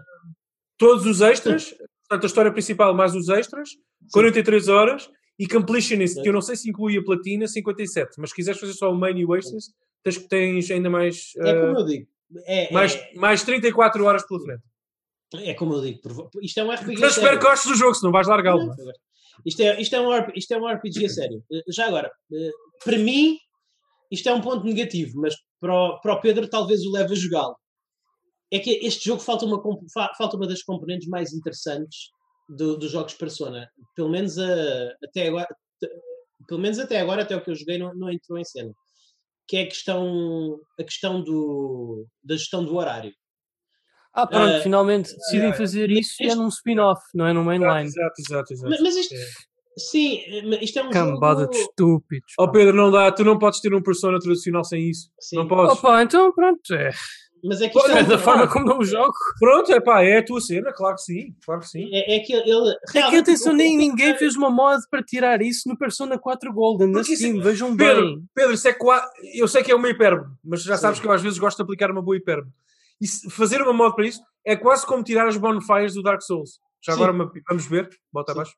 todos os extras, portanto a história principal mais os extras, 43 horas, e Completionist, que eu não sei se inclui a platina, 57, mas se quiseres fazer só o main e o extras, tens, tens ainda mais, É uh, como eu digo. É, mais, é, mais 34 horas pela frente. é como eu digo. Isto é um RPG. Mas espero que gostes do jogo, senão vais largá-lo. é? Isto é, isto, é um, isto é um RPG a sério. Eh, Já agora, eh, para mim, isto é um ponto negativo, mas para o, para o Pedro talvez o leve a jogá-lo. É que este jogo falta uma, falta uma das componentes mais interessantes do- dos jogos Persona. Pelo menos, a- até agora, pelo menos até agora, até o que eu joguei, não, não entrou em cena. Que é a questão, a questão do, da gestão do horário. Ah, pronto, Ah, finalmente decidem ah, fazer isso e é este- num spin-off, não é no mainline. Exato, exato, exato. Mas, mas isto, É. sim, mas isto é um Cambada jogo... de estúpidos. Oh. Pedro, não dá, tu não podes ter um persona tradicional sem isso. Sim. Não podes. Opa, então pronto, é. Mas é que isto é, É da forma como não jogo. Pronto, é pá, é a tua cena, claro que sim, claro que sim. É, é que ele. É que atenção, nem ninguém fez uma mod para tirar isso no Persona 4 Golden Porque isso- Steam, vejam Pedro, bem. Pedro, isso é qua... eu sei que é uma hipérbole, mas já Sim. sabes que eu às vezes gosto de aplicar uma boa hipérbole. E fazer uma mod para isso é quase como tirar as bonfires do Dark Souls. Já Sim. agora uma- vamos ver, bota Sim, abaixo.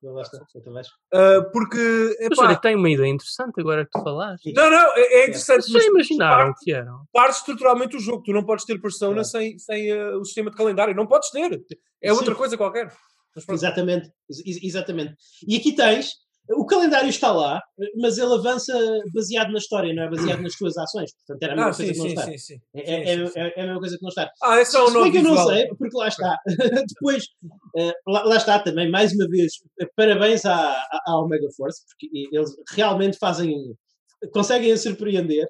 Ah, porque, Mas epá, olha, tem uma ideia interessante agora que tu falaste. não, não, é, é interessante, Vocês mas já imaginaram parte, que eram? parte estruturalmente o jogo. Tu não podes ter persona Claro. sem, sem ah, o sistema de calendário. Não podes ter. É Sim. outra coisa qualquer. Mas. Exatamente, ex- ex- exatamente. E aqui tens, o calendário está lá, mas ele avança baseado na história, não é baseado nas suas ações. Portanto, era a mesma Ah, coisa sim, que não sim, está. sim, sim. É, é, é- é a mesma coisa que não está. Ah, esse é o nome que eu não visual. sei, porque lá está. Depois, eh, lá, lá está também, mais uma vez, eh, parabéns à, à, Omega Force, porque eles realmente fazem, conseguem a surpreender.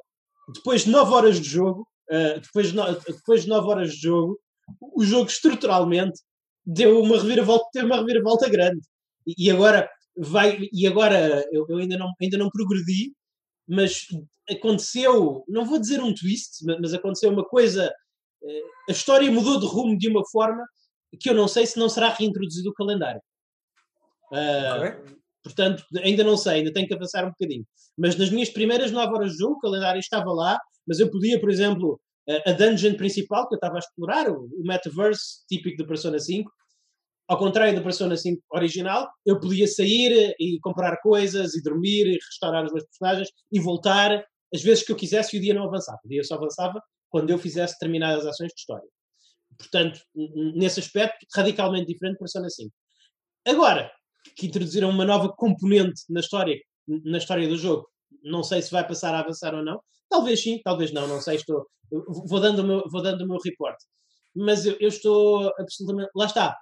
Depois de 9 horas de jogo, eh, depois, de no- depois de 9 horas de jogo, o jogo estruturalmente deu uma reviravolta, teve uma reviravolta grande. E agora vai, e agora eu, eu ainda, não, ainda não progredi, mas aconteceu, não vou dizer um twist, ma- mas aconteceu uma coisa eh, a história mudou de rumo de uma forma que eu não sei se não será reintroduzido o calendário. Ah, Ok. Portanto, ainda não sei, ainda tenho que avançar um bocadinho. Mas nas minhas primeiras 9 horas de jogo, o calendário estava lá, mas eu podia, por exemplo, a dungeon principal que eu estava a explorar, o, o metaverse típico do Persona 5, ao contrário do Persona 5 original, eu podia sair e comprar coisas e dormir e restaurar os meus personagens e voltar as vezes que eu quisesse e o dia não avançava. O dia só avançava quando eu fizesse determinadas ações de história. Portanto, nesse aspecto, radicalmente diferente do Persona 5. Agora, que introduziram uma nova componente na história, na história do jogo, não sei se vai passar a avançar ou não. Talvez sim, talvez não, não sei. Estou, vou, dando o meu, vou dando o meu reporte. Mas eu, eu estou absolutamente. Lá está.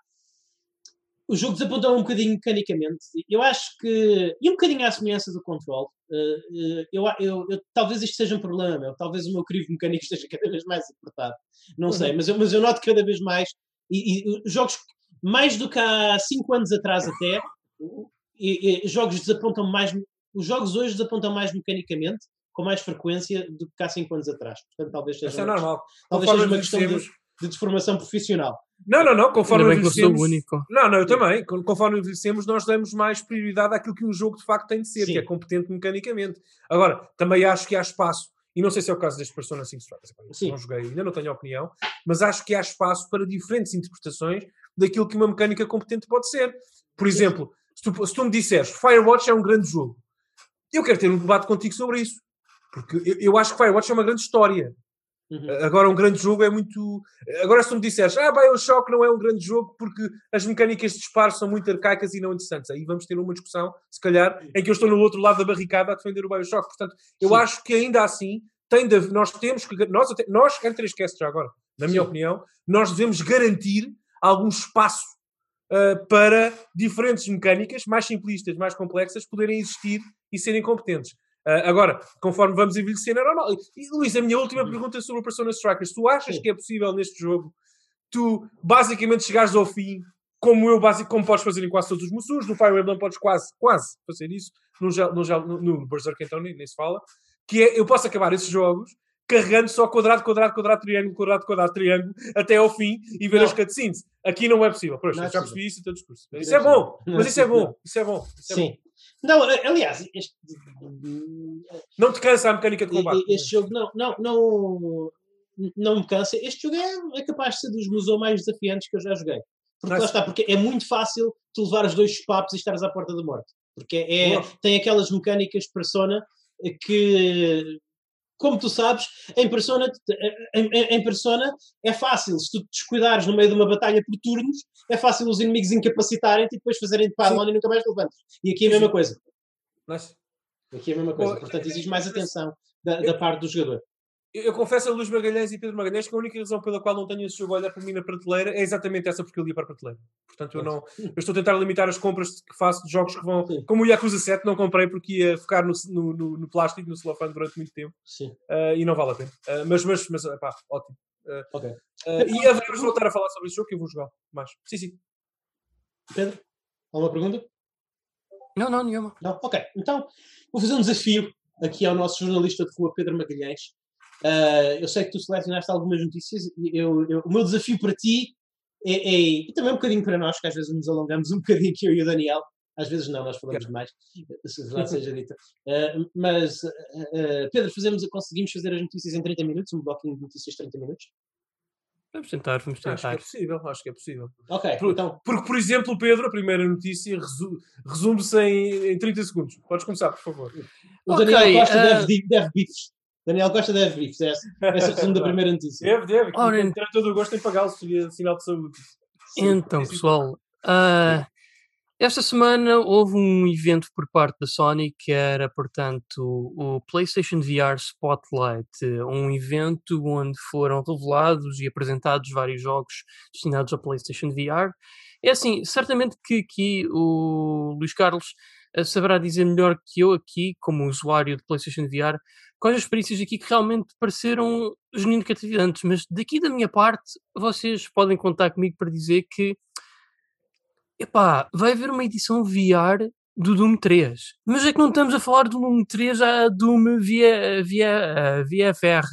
O jogo desapontou um bocadinho mecanicamente. Eu acho que. E um bocadinho à semelhança do Control. eh, eh, eu, eu, eu- talvez isto seja um problema meu. Talvez o meu crivo mecânico esteja cada vez mais apertado. Não sei, mas eu, mas eu noto cada vez mais. E, e os jogos, mais do que há 5 anos atrás até, e, e jogos desapontam mais. Os jogos hoje desapontam mais mecanicamente, com mais frequência do que há 5 anos atrás. Portanto, talvez seja, Isso é normal. talvez seja uma questão de, de desformação profissional. Não, não, não. Conforme Ainda bem que eu sou o envelhecemos- único. Não, não, eu também. Con- Conforme envelhecemos, nós damos mais prioridade àquilo que um jogo de facto tem de ser, Sim. que é competente mecanicamente. Agora, também acho que há espaço, e não sei se é o caso deste Persona 5 Strikers, não joguei, ainda não tenho opinião, mas acho que há espaço para diferentes interpretações daquilo que uma mecânica competente pode ser. Por exemplo, se tu, se tu me disseres Firewatch é um grande jogo, eu quero ter um debate contigo sobre isso. Porque eu, eu acho que Firewatch é uma grande história. Uhum. Agora, um grande jogo é muito. Agora, se tu me disseres, ah, Bioshock não é um grande jogo porque as mecânicas de disparo são muito arcaicas e não interessantes, aí vamos ter uma discussão, se calhar, em que eu estou no outro lado da barricada a defender o Bioshock. Portanto, eu Sim. acho que ainda assim, tem de, nós temos que. Nós, até, nós N3Cast já agora, na minha Sim. opinião, nós devemos garantir algum espaço ah, para diferentes mecânicas, mais simplistas, mais complexas, poderem existir e serem competentes. Ah, agora, conforme vamos envelhecer, é normal. E, Luís, a minha última pergunta sobre o Persona Strikers. Tu achas Uhum. Sim. que é possível neste jogo tu basicamente chegares ao fim, como eu, basic, como podes fazer em quase todos os Mussus, no Fire Emblem podes quase, quase fazer isso, no, no, no, no Berserk então nem, nem se fala, que é, eu posso acabar esses jogos carregando só quadrado, quadrado, quadrado, triângulo, quadrado, quadrado, triângulo, até ao fim e ver Não. as cutscenes. Aqui não é possível. Não é já percebi isso em todo o discurso. Não Isso é é bom, mas é isso é bom. Isso é bom. Isso é bom. Não, aliás, este, Não te cansa a mecânica de combate. este jogo não, não, não, não me cansa. Este jogo é, é capaz de ser dos museu mais desafiantes que eu já joguei. Porque Nice. lá está, porque é muito fácil tu levar os dois papos e estares à porta da morte. Porque é, Boa. tem aquelas mecânicas persona que, como tu sabes, em persona, em, em- persona é fácil. Se tu te descuidares no meio de uma batalha por turnos, é fácil os inimigos incapacitarem-te e depois fazerem de pylon e nunca mais te levantes. E aqui é a mesma coisa. Nice. Aqui é a mesma coisa. Portanto, exige mais atenção da, da parte do jogador. Eu, eu confesso a Luís Magalhães e Pedro Magalhães que a única razão pela qual não tenho esse jogo a olhar para mim na prateleira é exatamente essa porque eu li para a prateleira. Portanto, eu não. Eu estou a tentar limitar as compras que faço de jogos que vão. Sim. Como o Yakuza 7, não comprei porque ia ficar no, no, no, no plástico, no celofane durante muito tempo Sim. ah, e não vale a pena. Ah, mas, mas, mas, pá, ótimo. Ok. Ah, e vamos voltar a falar sobre esse jogo que eu vou jogar mais. Sim, sim. Pedro, alguma pergunta? Não, não, nenhuma. Não? Ok. Então, vou fazer um desafio aqui ao nosso jornalista de rua, Pedro Magalhães. Ah, eu sei que tu selecionaste algumas notícias. Eu, eu- o meu desafio para ti é, é- e também um bocadinho para nós, que às vezes nos alongamos um bocadinho, que eu e o Daniel. Às vezes não, nós falamos demais, se verdade seja dita. Ah, mas, ah, Pedro, fazemos, conseguimos fazer as notícias em 30 minutos, um bloquinho de notícias de 30 minutos? Vamos tentar, vamos Acho que é tentar. possível. Acho que é possível. Ok, Por- então, Porque, por exemplo, Pedro, a primeira notícia resu- resume-se em, em 30 segundos. Podes começar, por favor. o Ok, Daniel Costa ah, deve, deve bifes. Daniel Costa deve bifes, é essa, essa é resumo da primeira notícia. Deve, deve. Ora, Ora, terá todo o gosto em pagá-lo, seria sinal de saúde. Então, pessoal, ah, Esta semana houve um evento por parte da Sony que era, portanto, o PlayStation VR Spotlight, um evento onde foram revelados e apresentados vários jogos destinados ao PlayStation VR. É assim, certamente que aqui o Luís Carlos saberá dizer melhor que eu aqui, como usuário de PlayStation VR, quais as experiências aqui que realmente pareceram genuinamente cativantes, mas daqui da minha parte, vocês podem contar comigo para dizer que epá, vai haver uma edição VR do Doom 3. Mas é que não estamos a falar do Doom 3 a Doom via, via, via VR.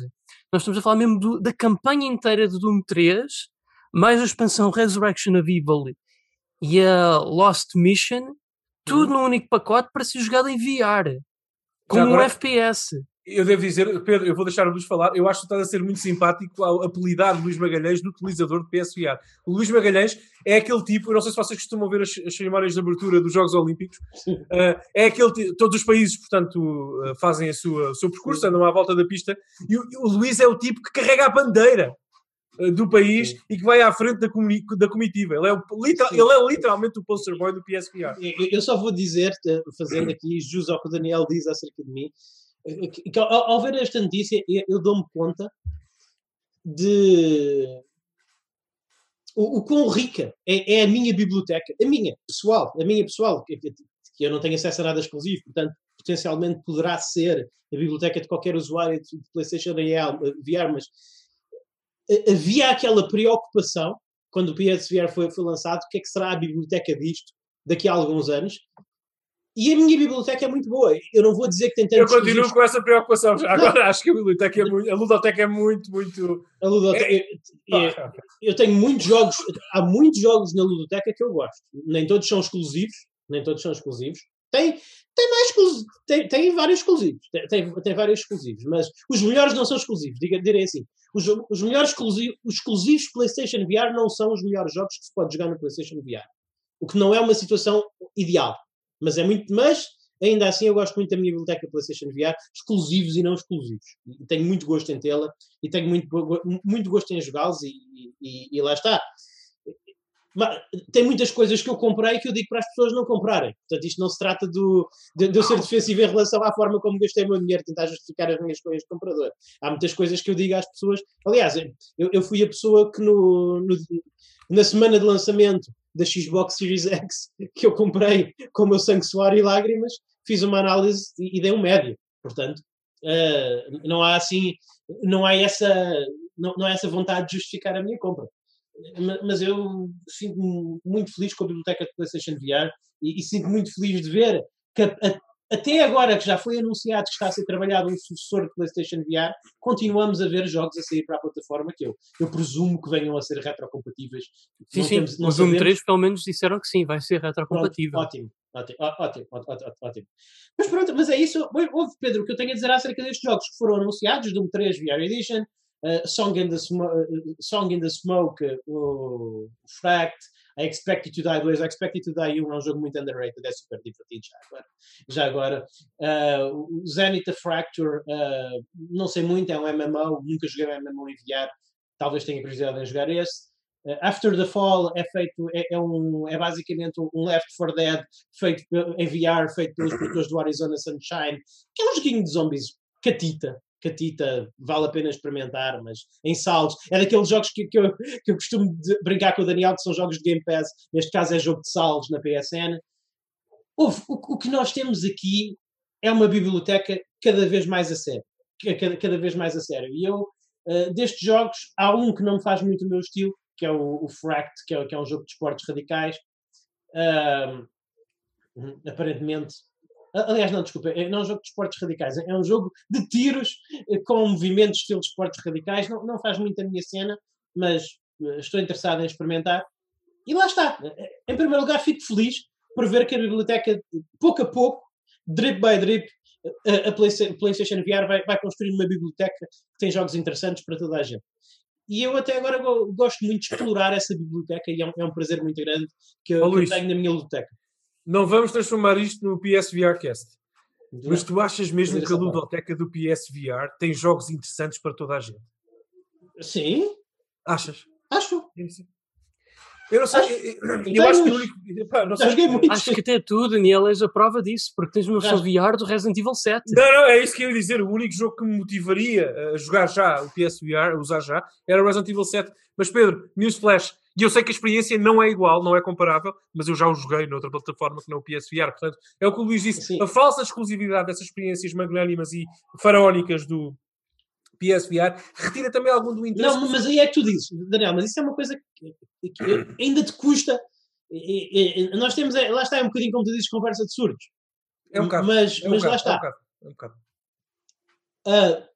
Nós estamos a falar mesmo do, da campanha inteira do Doom 3, mais a expansão Resurrection of Evil e a Lost Mission, tudo uhum. num único pacote para ser jogado em VR. Com agora, um FPS eu devo dizer, Pedro, eu vou deixar o Luís falar. Eu acho que estás a ser muito simpático ao apelidar Luís Magalhães de utilizador de PSVR. O Luís Magalhães é aquele tipo, eu não sei se vocês costumam ver as, as cerimónias de abertura dos Jogos Olímpicos, uh, é aquele todos os países, portanto, uh, fazem a sua, o seu percurso, andam à volta da pista, e o, o Luís é o tipo que carrega a bandeira do país Sim. e que vai à frente da, da comitiva. Ele é, o, literal, ele é literalmente o poster boy do PSVR. Eu, eu só vou dizer, fazendo aqui jus ao que o Daniel diz acerca de mim, que, ao, ao, ver esta notícia, eu, dou-me conta de o, o quão rica é, é, a minha biblioteca, a minha pessoal, a minha pessoal, que, que, eu não tenho acesso a nada exclusivo, portanto, potencialmente poderá ser a biblioteca de qualquer usuário de PlayStation VR, mas havia aquela preocupação quando o PSVR foi, foi lançado, o que é que será a biblioteca disto daqui a alguns anos? E a minha biblioteca é muito boa. Eu não vou dizer que tem tantos. Eu continuo com essa preocupação. Agora acho que a biblioteca é muito. A ludoteca é muito, muito. A ludoteca. É... Eu, eu, eu, tenho muitos jogos. Há muitos jogos na ludoteca que eu gosto. Nem todos são exclusivos. Nem todos são exclusivos. Tem, tem mais exclusivos. Tem, tem vários exclusivos. Tem, tem, tem, vários exclusivos. Mas os melhores não são exclusivos. Diga, direi assim. Os, os melhores exclusivos, os exclusivos PlayStation VR não são os melhores jogos que se pode jogar no PlayStation VR. O que não é uma situação ideal mas é muito. Mas ainda assim eu gosto muito da minha biblioteca PlayStation VR, exclusivos e não exclusivos. E tenho muito gosto em tê-la e tenho muito, muito gosto em jogá-los e, e, e, lá está. Tem muitas coisas que eu comprei que eu digo para as pessoas não comprarem. Portanto, isto não se trata do, de, de eu ser defensivo em relação à forma como gastei o meu dinheiro, tentar justificar as minhas coisas de comprador. Há muitas coisas que eu digo às pessoas. Aliás, eu, eu fui a pessoa que no, no na semana de lançamento da Xbox Series X que eu comprei com o meu sangue, suor e lágrimas, fiz uma análise e, e dei um médio. Portanto, uh, não há assim, não há essa, não, não há essa vontade de justificar a minha compra. Mas eu sinto-me muito feliz com a biblioteca de PlayStation VR e, e sinto muito feliz de ver que a, a, até agora que já foi anunciado que está a ser trabalhado um sucessor de PlayStation VR, continuamos a ver jogos a sair para a plataforma que eu, eu presumo que venham a ser retrocompatíveis. Sim, não sim. Temos, não o Doom 3 pelo menos disseram que sim, vai ser retrocompatível. Ótimo, ótimo, ótimo, ótimo, ótimo. Mas pronto, mas é isso. Houve, Pedro, o que eu tenho a dizer acerca destes jogos que foram anunciados, Doom 3 VR Edition, uh, Song, in the uh, Song in the Smoke, o uh, Fract, a Expect You to Die 2, a Expect You to Die 1 é um jogo muito underrated, é super divertido já agora. Já agora. Uh, o Zenith Fracture, uh, não sei muito, é um MMO, nunca joguei um MMO VR, talvez tenha curiosidade em jogar esse. Uh, After the Fall é feito, é, é, um, é basicamente um Left 4 Dead feito em VR, feito pelos produtores do Arizona Sunshine, que é um joguinho de zombies catita, catita, vale a pena experimentar, mas em saldos. É daqueles jogos que, que, eu, que eu costumo brincar com o Daniel, que são jogos de Game Pass, neste caso é jogo de saldos na PSN. o, o, que nós temos aqui é uma biblioteca cada vez mais a sério. Cada, cada vez mais a sério. E eu, uh, destes jogos, há um que não me faz muito o meu estilo, que é o, o Fract, que é, que é um jogo de esportes radicais. Uh, aparentemente Aliás, não, desculpa, é, não é um jogo de esportes radicais, é um jogo de tiros eh, com movimentos estilo de esportes radicais. Não, não faz muito a minha cena, mas eh, estou interessado em experimentar. E lá está. Eh, em primeiro lugar, fico feliz por ver que a biblioteca, pouco a pouco, drip by drip, a PlayStation VR vai, vai construir uma biblioteca que tem jogos interessantes para toda a gente. E eu até agora gosto muito de explorar essa biblioteca e é um, é um prazer muito grande que eu, que eu tenho na minha biblioteca. Não vamos transformar isto no PSVR Cast. Mas tu achas mesmo que a ludoteca do PSVR tem jogos interessantes para toda a gente? Sim. Achas? Acho. Sim, sim. Eu não sei. Acho- eu- eu acho que o único. pá, não sei. Acho que até tu, Daniel, és a prova disso, porque tens uma versão VR do Resident Evil 7. Não, não, é isso que eu ia dizer. O único jogo que me motivaria a jogar já o PSVR, a usar já, era o Resident Evil 7. Mas Pedro, Newsflash, e eu sei que a experiência não é igual, não é comparável, mas eu já o joguei noutra plataforma que não o PSVR. Portanto, é o que o Luís disse. Sim. A falsa exclusividade dessas experiências magnânimas e faraónicas do PSVR retira também algum do interesse. Não, mas aí é que tu dizes, Daniel, mas isso é uma coisa que, que ainda te custa. E- e- nós temos, é- lá está, é um bocadinho como tu dizes, conversa de surdos. é um bocado. Mas, é um mas lá bocado, está. É um bocado. É um bocado. Ah,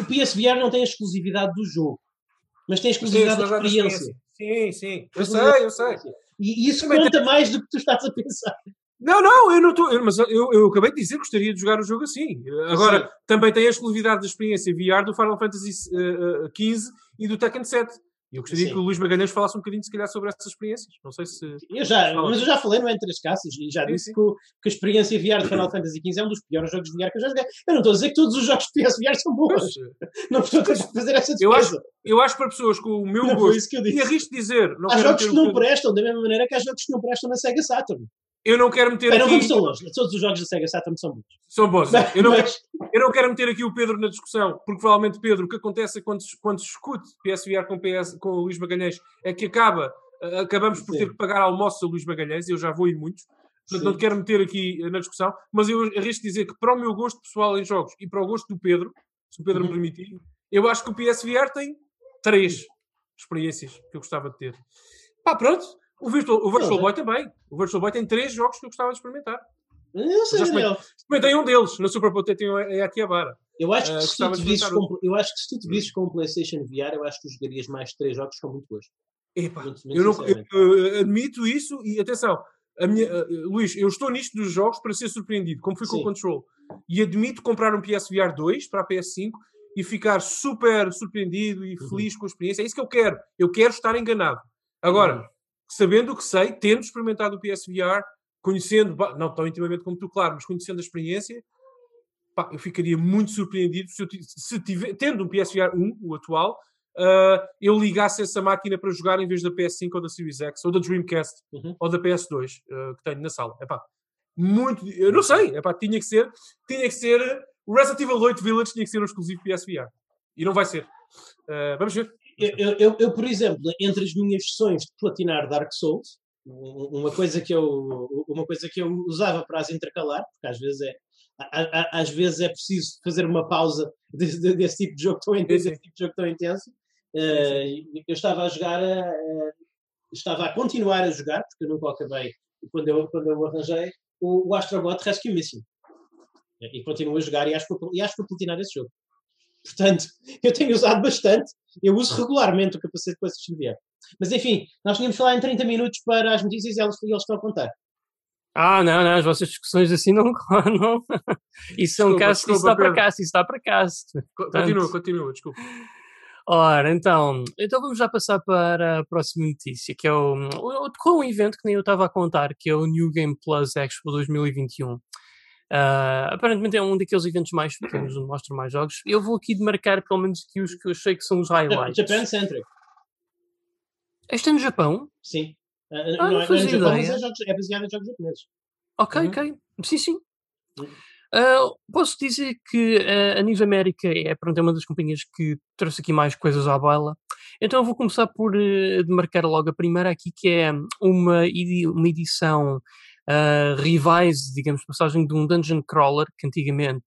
o PSVR não tem a exclusividade do jogo, mas tem Sim, exclusividade da experiência. Sim, sim. Eu sei, eu sei. E, e isso Também conta mais do que tu estás a pensar. Não, não, eu não estou. Mas eu, eu acabei de dizer que gostaria de jogar o jogo assim. Agora, Sim. também tem a exclusividade da experiência VR do Final Fantasy XV e do Tekken 7. E eu gostaria Sim. que o Luís Magalhães falasse um bocadinho, se calhar, sobre essas experiências. Não sei se. Eu já, mas eu já falei no Entre as Caças e já disse que, que a experiência VR de Final Fantasy XV é um dos piores jogos de VR que eu já joguei. Eu não estou a dizer que todos os jogos de PSVR são bons. Pois, Não estou a fazer essa Eu defesa. eu acho que para pessoas com o meu Não foi gosto. isso que eu E disse. arrisco dizer. Não Há jogos que não prestam, da mesma maneira que há jogos que não prestam na Sega Saturn. Eu não quero meter Bem, não aqui. vamos tão longe. Todos os jogos da Sega Saturn são bons. São bons. Eu não, Mas- Eu não quero meter aqui o Pedro na discussão, porque provavelmente, Pedro, o que acontece é quando, quando se discute PSVR com, PS, com o Luís Magalhães é que acaba, eh, acabamos por Sim. ter que pagar almoços a Luís Magalhães, eu já vou em muitos, portanto Sim. não te quero meter aqui eh, na discussão, mas eu arrisco dizer que para o meu gosto pessoal em jogos e para o gosto do Pedro, se o Pedro me Uhum. permitir, eu acho que o PSVR tem três experiências que eu gostava de ter. Pá, pronto. O Virtual, o Virtual Boy também. O Virtual Boy tem três jogos que eu gostava de experimentar. Eu não sei, Daniel. Experimentei um deles, na Super Bowl tem a Akihabara. Eu acho, que se tu te visses com, eu acho que se tu te visses com o PlayStation VR, eu acho que tu jogarias mais três jogos com muito gosto. Epá, eu, não, eu, admito isso e atenção, a minha, eh, Luís, eu estou nisto dos jogos para ser surpreendido, como fui com o. Control. E admito comprar um PSVR 2 para a PS5 e ficar super surpreendido e Uhum. feliz com a experiência. É isso que eu quero. Eu quero estar enganado. Agora, Uhum. Sabendo o que sei, tendo experimentado o PSVR, conhecendo, não tão intimamente como tu, claro, mas conhecendo a experiência, pá, eu ficaria muito surpreendido se, eu se tiver, tendo um PSVR 1, o atual, ah, eu ligasse essa máquina para jogar em vez da PS5 ou da Series X ou da Dreamcast Uhum. ou da PS2 ah, que tenho na sala. Epá, muito, eu não sei, epá, tinha que ser, tinha que ser, o Resident Evil 8 Village tinha que ser um exclusivo PSVR. E não vai ser. Ah, vamos ver. Eu, eu, eu- por exemplo, entre as minhas sessões de platinar Dark Souls, um- uma coisa que eu, uma coisa que eu usava para as intercalar, porque às vezes é, a- a- às vezes é preciso fazer uma pausa desse, de- desse tipo de jogo tão intenso, Sim, sim. desse tipo de jogo tão intenso. Eh, eu estava a jogar, a- estava a continuar a jogar, porque eu nunca acabei quando eu, quando eu arranjei, o, o Astrobot Rescue Mission. E continuo a jogar e acho que e acho que vou platinar esse jogo. Portanto, eu tenho usado bastante. Eu uso regularmente o capacete com esse VR. Mas enfim, nós tínhamos falado em 30 minutos para as notícias e eles, e eles estão a contar. Ah, não, não, as vossas discussões assim não. não. Isso é um Desculpa, caso, isso está para cá, isso está para cá. Co- Continua, continua, desculpa. Ora, então, então vamos já passar para a próxima notícia, que é o, o, com um evento que nem eu estava a contar, que é o New Game Plus Expo 2021. Ah, aparentemente é um daqueles eventos mais pequenos, onde mostram mais jogos. Eu vou aqui demarcar pelo menos aqui os que eu achei que são os highlights. Japan Centric, Este é no Japão? sim. Ah, Ah, não, não é, é fazia no Japão, mas ideia. é, jogos, é baseado em jogos japoneses. Ok, Uhum. ok. Sim, sim. Uhum. Ah, posso dizer que ah, a Nive América é, pronto, é uma das companhias que trouxe aqui mais coisas à baila. Então eu vou começar por eh, demarcar logo a primeira aqui, que é uma, uma edição ah, revise, digamos, passagem de um dungeon crawler que antigamente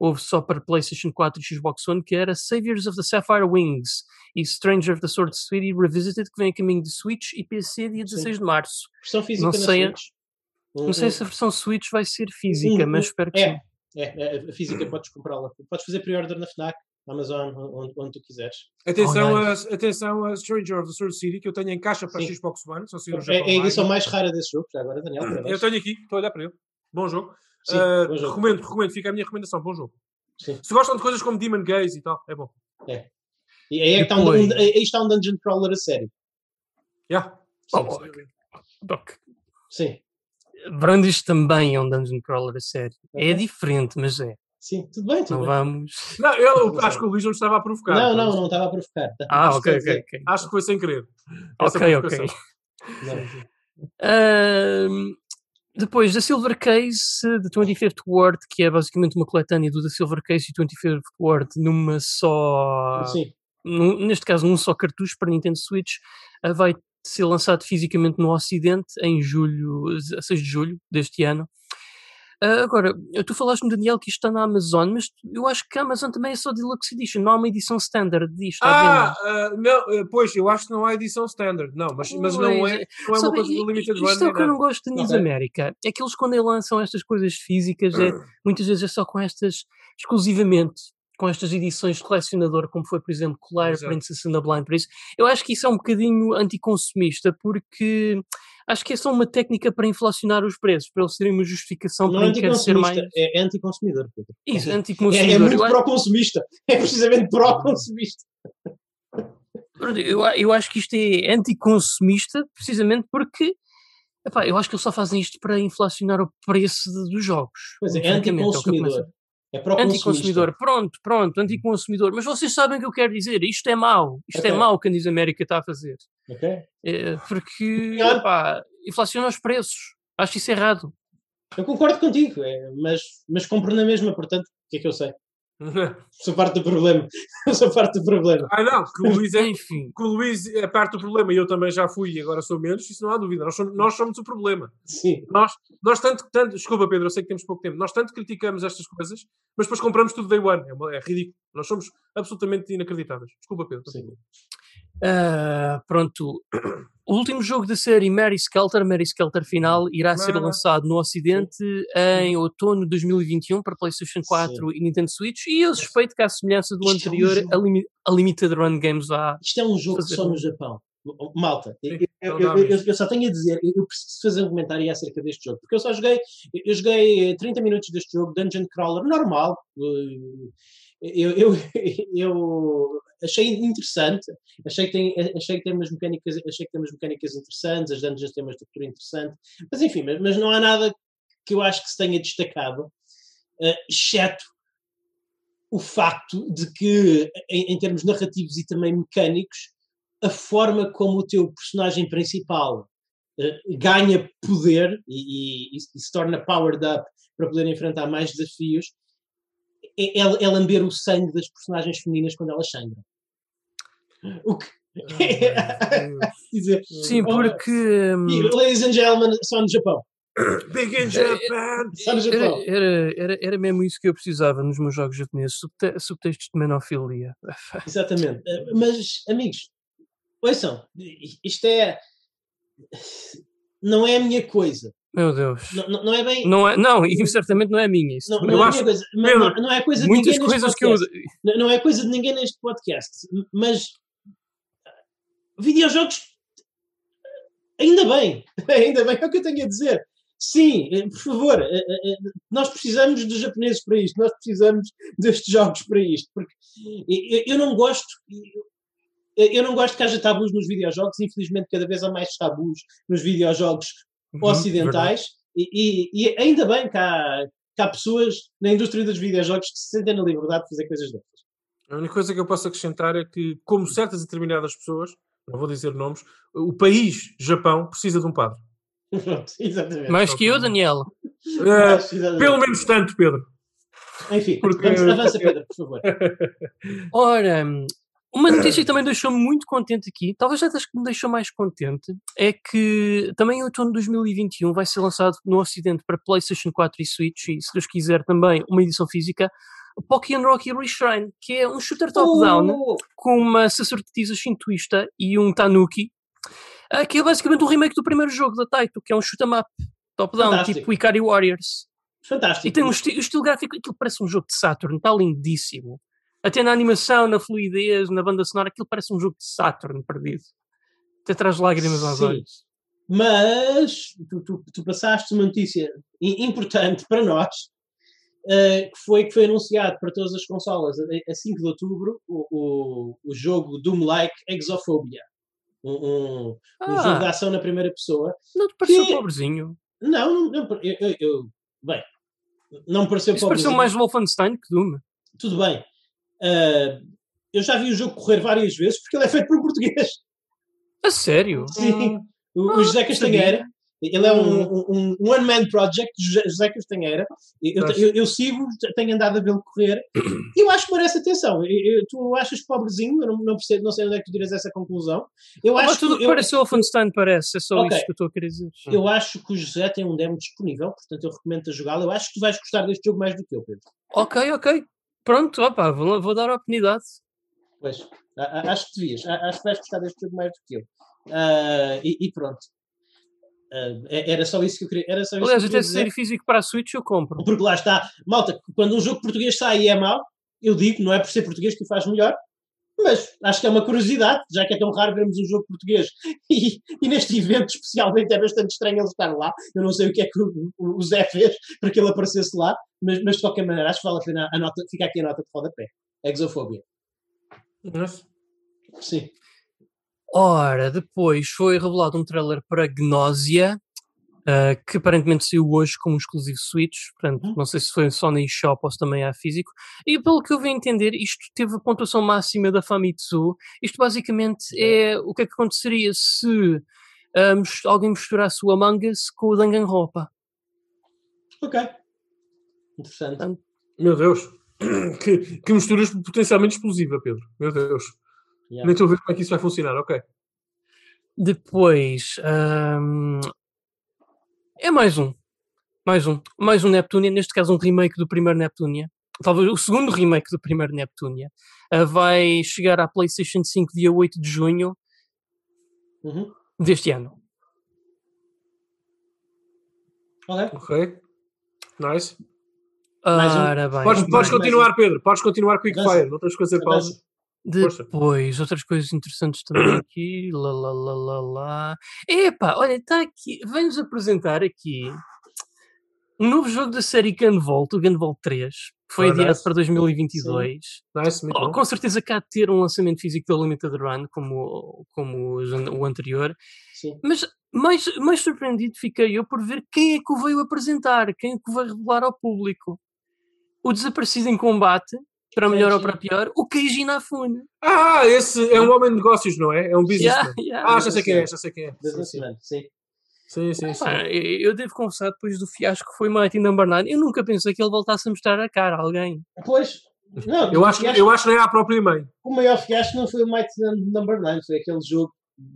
houve só para PlayStation 4 e Xbox One, que era Saviors of the Sapphire Wings e Stranger of the Sword Sweetie Revisited, que vem a caminho de Switch e PC dia 16 de março. Versão física Não sei a- Não sei se a versão Switch vai ser física, mas espero que é, sim. é, a física podes comprá-la. Podes fazer pre-order na FNAC, na Amazon, onde, onde tu quiseres. Atenção, Oh, a, atenção a Stranger of the Sword City, que eu tenho em caixa para Sim. Xbox One, só se É, é a edição mais rara desse jogo, já agora, Daniel. Eu tenho aqui, estou a olhar para ele. Bom jogo. Sim, Ah, bom jogo. recomendo, recomendo, fica a minha recomendação. Bom jogo. Sim. Se gostam de coisas como Demon Gaze e tal, é bom. E aí, é que está um, aí está um dungeon crawler a sério. Yeah. Oh, Sim, sim. Doc, Sim. Brandish também é um dungeon crawler a sério. É Ok. diferente, mas é. Sim, tudo bem, tudo Não bem. vamos. Não, eu acho que o Luís não estava a provocar. Não, não, não estava a provocar. Ah, ok, quer ok, ok. Acho que foi sem querer. Essa Ok, ok. Ahm, depois, da Silver Case, The 25th Ward, que é basicamente uma coletânea do The Silver Case e 25th Ward numa só. Sim. num- neste caso, num só cartucho para Nintendo Switch, ah, vai ser lançado fisicamente no Ocidente em julho, a 6 de julho deste ano. Ah, agora, tu falaste-me, Daniel, que isto está na Amazon, mas eu acho que a Amazon também é só Deluxe Edition, não há uma edição standard disto. Ah, ah, não, ah, pois, eu acho que não há edição standard. Não, mas, mas não é, Pois, não é uma Sabe, coisa i- do Limited Run. Isto é o que eu não gosto da Niz Ok. América. É que eles, quando lançam estas coisas físicas, é, muitas vezes é só com estas, exclusivamente, com estas edições de colecionador, como foi, por exemplo, Colar Exato. Princess and the Blind Prince. Eu acho que isso é um bocadinho anticonsumista, porque acho que é só uma técnica para inflacionar os preços, para eles terem uma justificação Não para é quer ser mais. é anticonsumidor. Pedro. Isso, É, anticonsumidor. é muito Eu acho- pró-consumista. É precisamente pró-consumista. Eu, eu acho que isto é anticonsumista precisamente porque epá, eu acho que eles só fazem isto para inflacionar o preço de- dos jogos. Pois é, é anticonsumidor. É. Anticonsumidor, pronto, pronto, anticonsumidor. Mas vocês sabem o que eu quero dizer. Isto é mau. Isto é Ok. mau o que a Diz América está a fazer. Ok? É, porque epá, inflaciona os preços. Acho isso errado. Eu concordo contigo, é, mas, mas compro na mesma, portanto, o que é que eu sei? Sou parte do problema. Sou parte do problema. ah, não, que o Luís é, Enfim, que o Luís é parte do problema e eu também já fui e agora sou menos, isso não há dúvida. Nós somos, nós somos o problema. Sim. Nós, nós tanto, tanto, desculpa Pedro, eu sei que temos pouco tempo, nós tanto criticamos estas coisas, mas depois compramos tudo day one. É, uma- é ridículo. Nós somos absolutamente inacreditáveis. Desculpa Pedro. Sim. Ah, pronto. O último jogo da série Mary Skelter, Mary Skelter final, irá ser lançado no Ocidente em outono de 2021 para PlayStation 4 e Nintendo Switch. E eu suspeito que, à semelhança do Isto é um anterior, a, Limi- a Limited Run Games vai. Isto é um jogo Fazer só no Japão. Malta, eu, Sim, eu- não eu- eu- só tenho a dizer, eu preciso fazer um comentário acerca deste jogo, porque eu só joguei, eu joguei eh, 30 minutos deste jogo, Dungeon Crawler, normal. eh, eu, eu achei interessante, achei que, tem, achei, que tem umas mecânicas, achei que tem umas mecânicas interessantes, as dungeons têm uma estrutura interessante, mas enfim, mas, mas não há nada que eu acho que se tenha destacado, eh, exceto o facto de que, em, em termos narrativos e também mecânicos, a forma como o teu personagem principal eh, ganha poder e, e- e se torna powered up para poder enfrentar mais desafios é, é- é lamber o sangue das personagens femininas quando elas sangram. O que dizer, Sim, porque. e, ladies and gentlemen, só no Japão. Big in Japan! Só no Era, Japão. era, era, era mesmo isso que eu precisava nos meus jogos japoneses, subte- subtextos de menofilia. Exatamente. Eh, Mas, amigos, ouçam, isto é. Não é a minha coisa. Meu Deus. Não, não- é bem. Não, é, não, e certamente não é minha. Isso. Não, não é acho- coisa. Pedro, não, não é coisa de Muitas ninguém neste coisas que eu. Não, não é coisa de ninguém neste podcast. Mas. Videojogos. Ainda bem. Ainda bem. É o que eu tenho a dizer. Sim, eh, por favor, eh, eh, nós precisamos dos japoneses para isto, nós precisamos destes jogos para isto, porque eu, não gosto, eu não gosto que haja tabus nos videojogos, infelizmente cada vez há mais tabus nos videojogos Uhum, ocidentais e, e- e ainda bem que há, que há pessoas na indústria dos videojogos que se sentem na liberdade de fazer coisas dessas. A única coisa que eu posso acrescentar é que, como certas determinadas pessoas, não vou dizer nomes, o país, Japão, precisa de um padre. Exatamente. Mais que eu, Daniel. Exatamente. pelo menos tanto, Pedro. Enfim, porque- vamos, avança, Pedro, por favor. Ora, uma notícia que também deixou-me muito contente aqui, talvez até das que me deixou mais contente, é que também em outono de 2021 vai ser lançado no Ocidente para PlayStation 4 e Switch, e se Deus quiser também uma edição física, Pokémon Rocky Reshrine, que é um shooter top-down Oh, com uma sacerdotisa shintoísta e um tanuki, que é basicamente um remake do primeiro jogo da Taito, que é um shoot 'em up top-down, tipo Ikari Warriors. fantástico. E tem um esti- o estilo gráfico, aquilo parece um jogo de Saturn, está lindíssimo. Até na animação, na fluidez, na banda sonora, aquilo parece um jogo de Saturn perdido. Até traz lágrimas aos Sim. olhos. Mas tu, tu- tu passaste uma notícia importante para nós, eh, que foi que foi anunciado para todas as consolas a, a 5 de outubro o, o, o jogo Doom-like Exophobia. Um, um, um jogo de Ah, ação na primeira pessoa. não te pareceu que- pobrezinho? Não, não, eu, eu- eu- bem, Não me pareceu Isso pareceu pobrezinho. mais Wolfenstein que Doom. Tudo bem. Ah, eu já vi o jogo correr várias vezes porque ele é feito por um português. A sério? Sim. O, o Ah, José Castanheira. Ele é um, um, um one-man project, José José Castanheira. Eu, eu, eu sigo, tenho andado a vê-lo correr e eu acho que merece atenção. Eu- eu- tu achas pobrezinho, eu não, não, percebo, não sei onde é que tu tiras essa conclusão. Eu Ah, mas acho, tudo que, que eu, parece Wolfenstein parece, é só Ok. isso que eu estou a querer dizer. eu acho que o José tem um demo disponível, portanto eu recomendo-te a jogá-lo. Eu acho que tu vais gostar deste jogo mais do que eu, Pedro. Ok, ok. Pronto, opa, vou, vou dar a oportunidade. Pois, acho que devias. Acho que vais gostar deste jogo mais do que eu. Ah, e, e pronto. É- era só isso que eu queria. Era só isso Aliás, até se sair físico para a Switch eu compro. Porque lá está, malta, quando um jogo português sai e é mau, eu digo, não é por ser português que o faz melhor, mas acho que é uma curiosidade, já que é tão raro vermos um jogo português. E, e neste evento, especialmente, é bastante estranho ele estar lá. Eu não sei o que é que o- o Zé fez para que ele aparecesse lá, mas, mas de qualquer maneira, acho que vale a pena a nota, fica aqui a nota de rodapé. Exofobia. Nossa. Sim. Ora, depois foi revelado um trailer para Gnosia, ah, que aparentemente saiu hoje como um exclusivo Switch. Portanto, Uhum. não sei se foi só na eShop ou se também há físico. E pelo que eu vim entender, isto teve a pontuação máxima da Famitsu. Isto basicamente é o que é que aconteceria se ah, alguém misturasse o Among Us com o Danganronpa. Ok. Interessante. Meu Deus. Que, que misturas potencialmente explosiva, Pedro. Meu Deus. Yeah. Nem estou a ver como é que isso vai funcionar. Ok. Depois ahm, é mais um. Mais um. Mais um Neptunia, neste caso um remake do primeiro Neptunia. Talvez o segundo remake do primeiro Neptunia. Ah, vai chegar à PlayStation 5 dia 8 de junho Uhum. deste ano. Ok. Ok. Nice. Mais um. Ora bem. Podes, mais- podes continuar, Pedro. Podes continuar Quick Avança. Fire. Não tens que fazer pausa. Depois, outras coisas interessantes também aqui. Lá, lá, lá, lá, lá. Epá, olha, está aqui. Vem-nos apresentar aqui um novo jogo da série Gunvolt, o Gunvolt 3. que Foi Oh, adiado nice. para 2022. Nice, muito Oh, bom. com certeza cá de ter um lançamento físico da Limited Run, como, como o anterior. Sim. Mas mais, mais surpreendido fiquei eu por ver quem é que o veio apresentar, quem é que o veio revelar ao público. O desaparecido em combate, para melhor ou para pior, o Keiji Inafune. Ah, esse é um homem de negócios, não é? É um businessman. Yeah, yeah. Ah, já sei quem é, já sei quem é. Sim, sim. Businessman, sim. Sim, sim, sim. Pá, eu eu devo confessar, depois do fiasco que foi Mighty Number 9, eu nunca pensei que ele voltasse a mostrar a cara a alguém. Pois. Não, Eu acho, fiasco- eu acho que nem à própria mãe. o maior fiasco não foi o Mighty Number 9, foi aquele jogo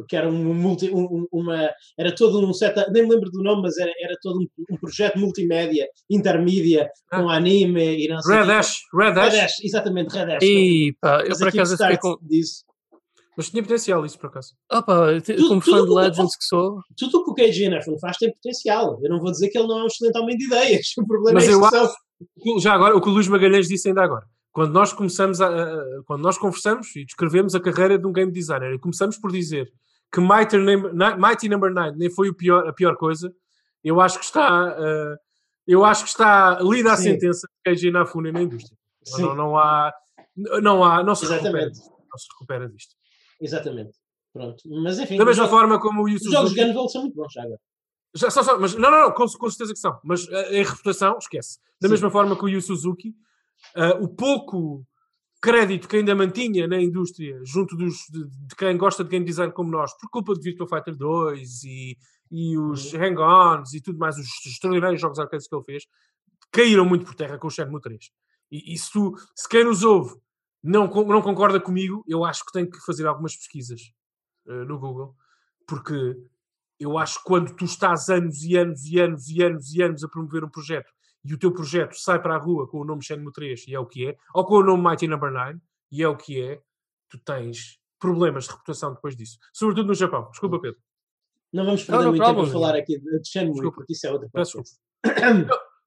que era um multi, um- um- uma era todo um set nem me lembro do nome, mas era, era todo um, um projeto multimédia, intermídia, com anime e não sei Ah. Red. Ash, Red Red Ash. Ash, exatamente, Red Ash. E pá, eu por acaso fiquei com. disso. Mas tinha potencial isso, por acaso. Opa, Tudo- como tudo fã de Legends que sou, Tudo o que o KG Nefron faz tem potencial. Eu não vou dizer que ele não é um excelente homem de ideias. O problema Mas é a eu execução. Já agora, o que o Luís Magalhães disse ainda agora. Quando nós começamos a, a- quando nós conversamos e descrevemos a carreira de um game designer e começamos por dizer que Mighty Number, Ni- Mighty Number 9 nem foi o pior, a pior coisa, eu acho que está eh, eu acho que está lida a Sim. sentença de Keiji Inafune na indústria. Sim, Não, não há não há não se recupera, não se recupera disto. exatamente. Pronto. Mas enfim, Da mesma forma como o os jogos Gunvolt são muito bons já agora. Já, só, só, mas, não, não, não, com, com certeza que são. Mas eh, em reputação, esquece. Da Sim. mesma forma que o Yu Suzuki, eh, o pouco crédito que ainda mantinha na indústria, junto dos, de, de quem gosta de game design como nós, por culpa de Virtua Fighter 2 e, e os Hang-Ons e tudo mais, os extraordinários jogos arcades que ele fez, caíram muito por terra com o Shenmue 3. E, e se, tu, se quem nos ouve não, não concorda comigo, eu acho que tem que fazer algumas pesquisas eh, no Google, porque eu acho que quando tu estás anos e anos e anos e anos e anos a promover um projeto e o teu projeto sai para a rua com o nome Shenmue 3 e é o que é, ou com o nome Mighty Number 9 e é o que é, tu tens problemas de reputação depois disso. Sobretudo no Japão. Desculpa, Pedro. Não vamos Não, perder no muito tempo a falar aqui de Shenmue, Desculpa. porque isso é outra podcast.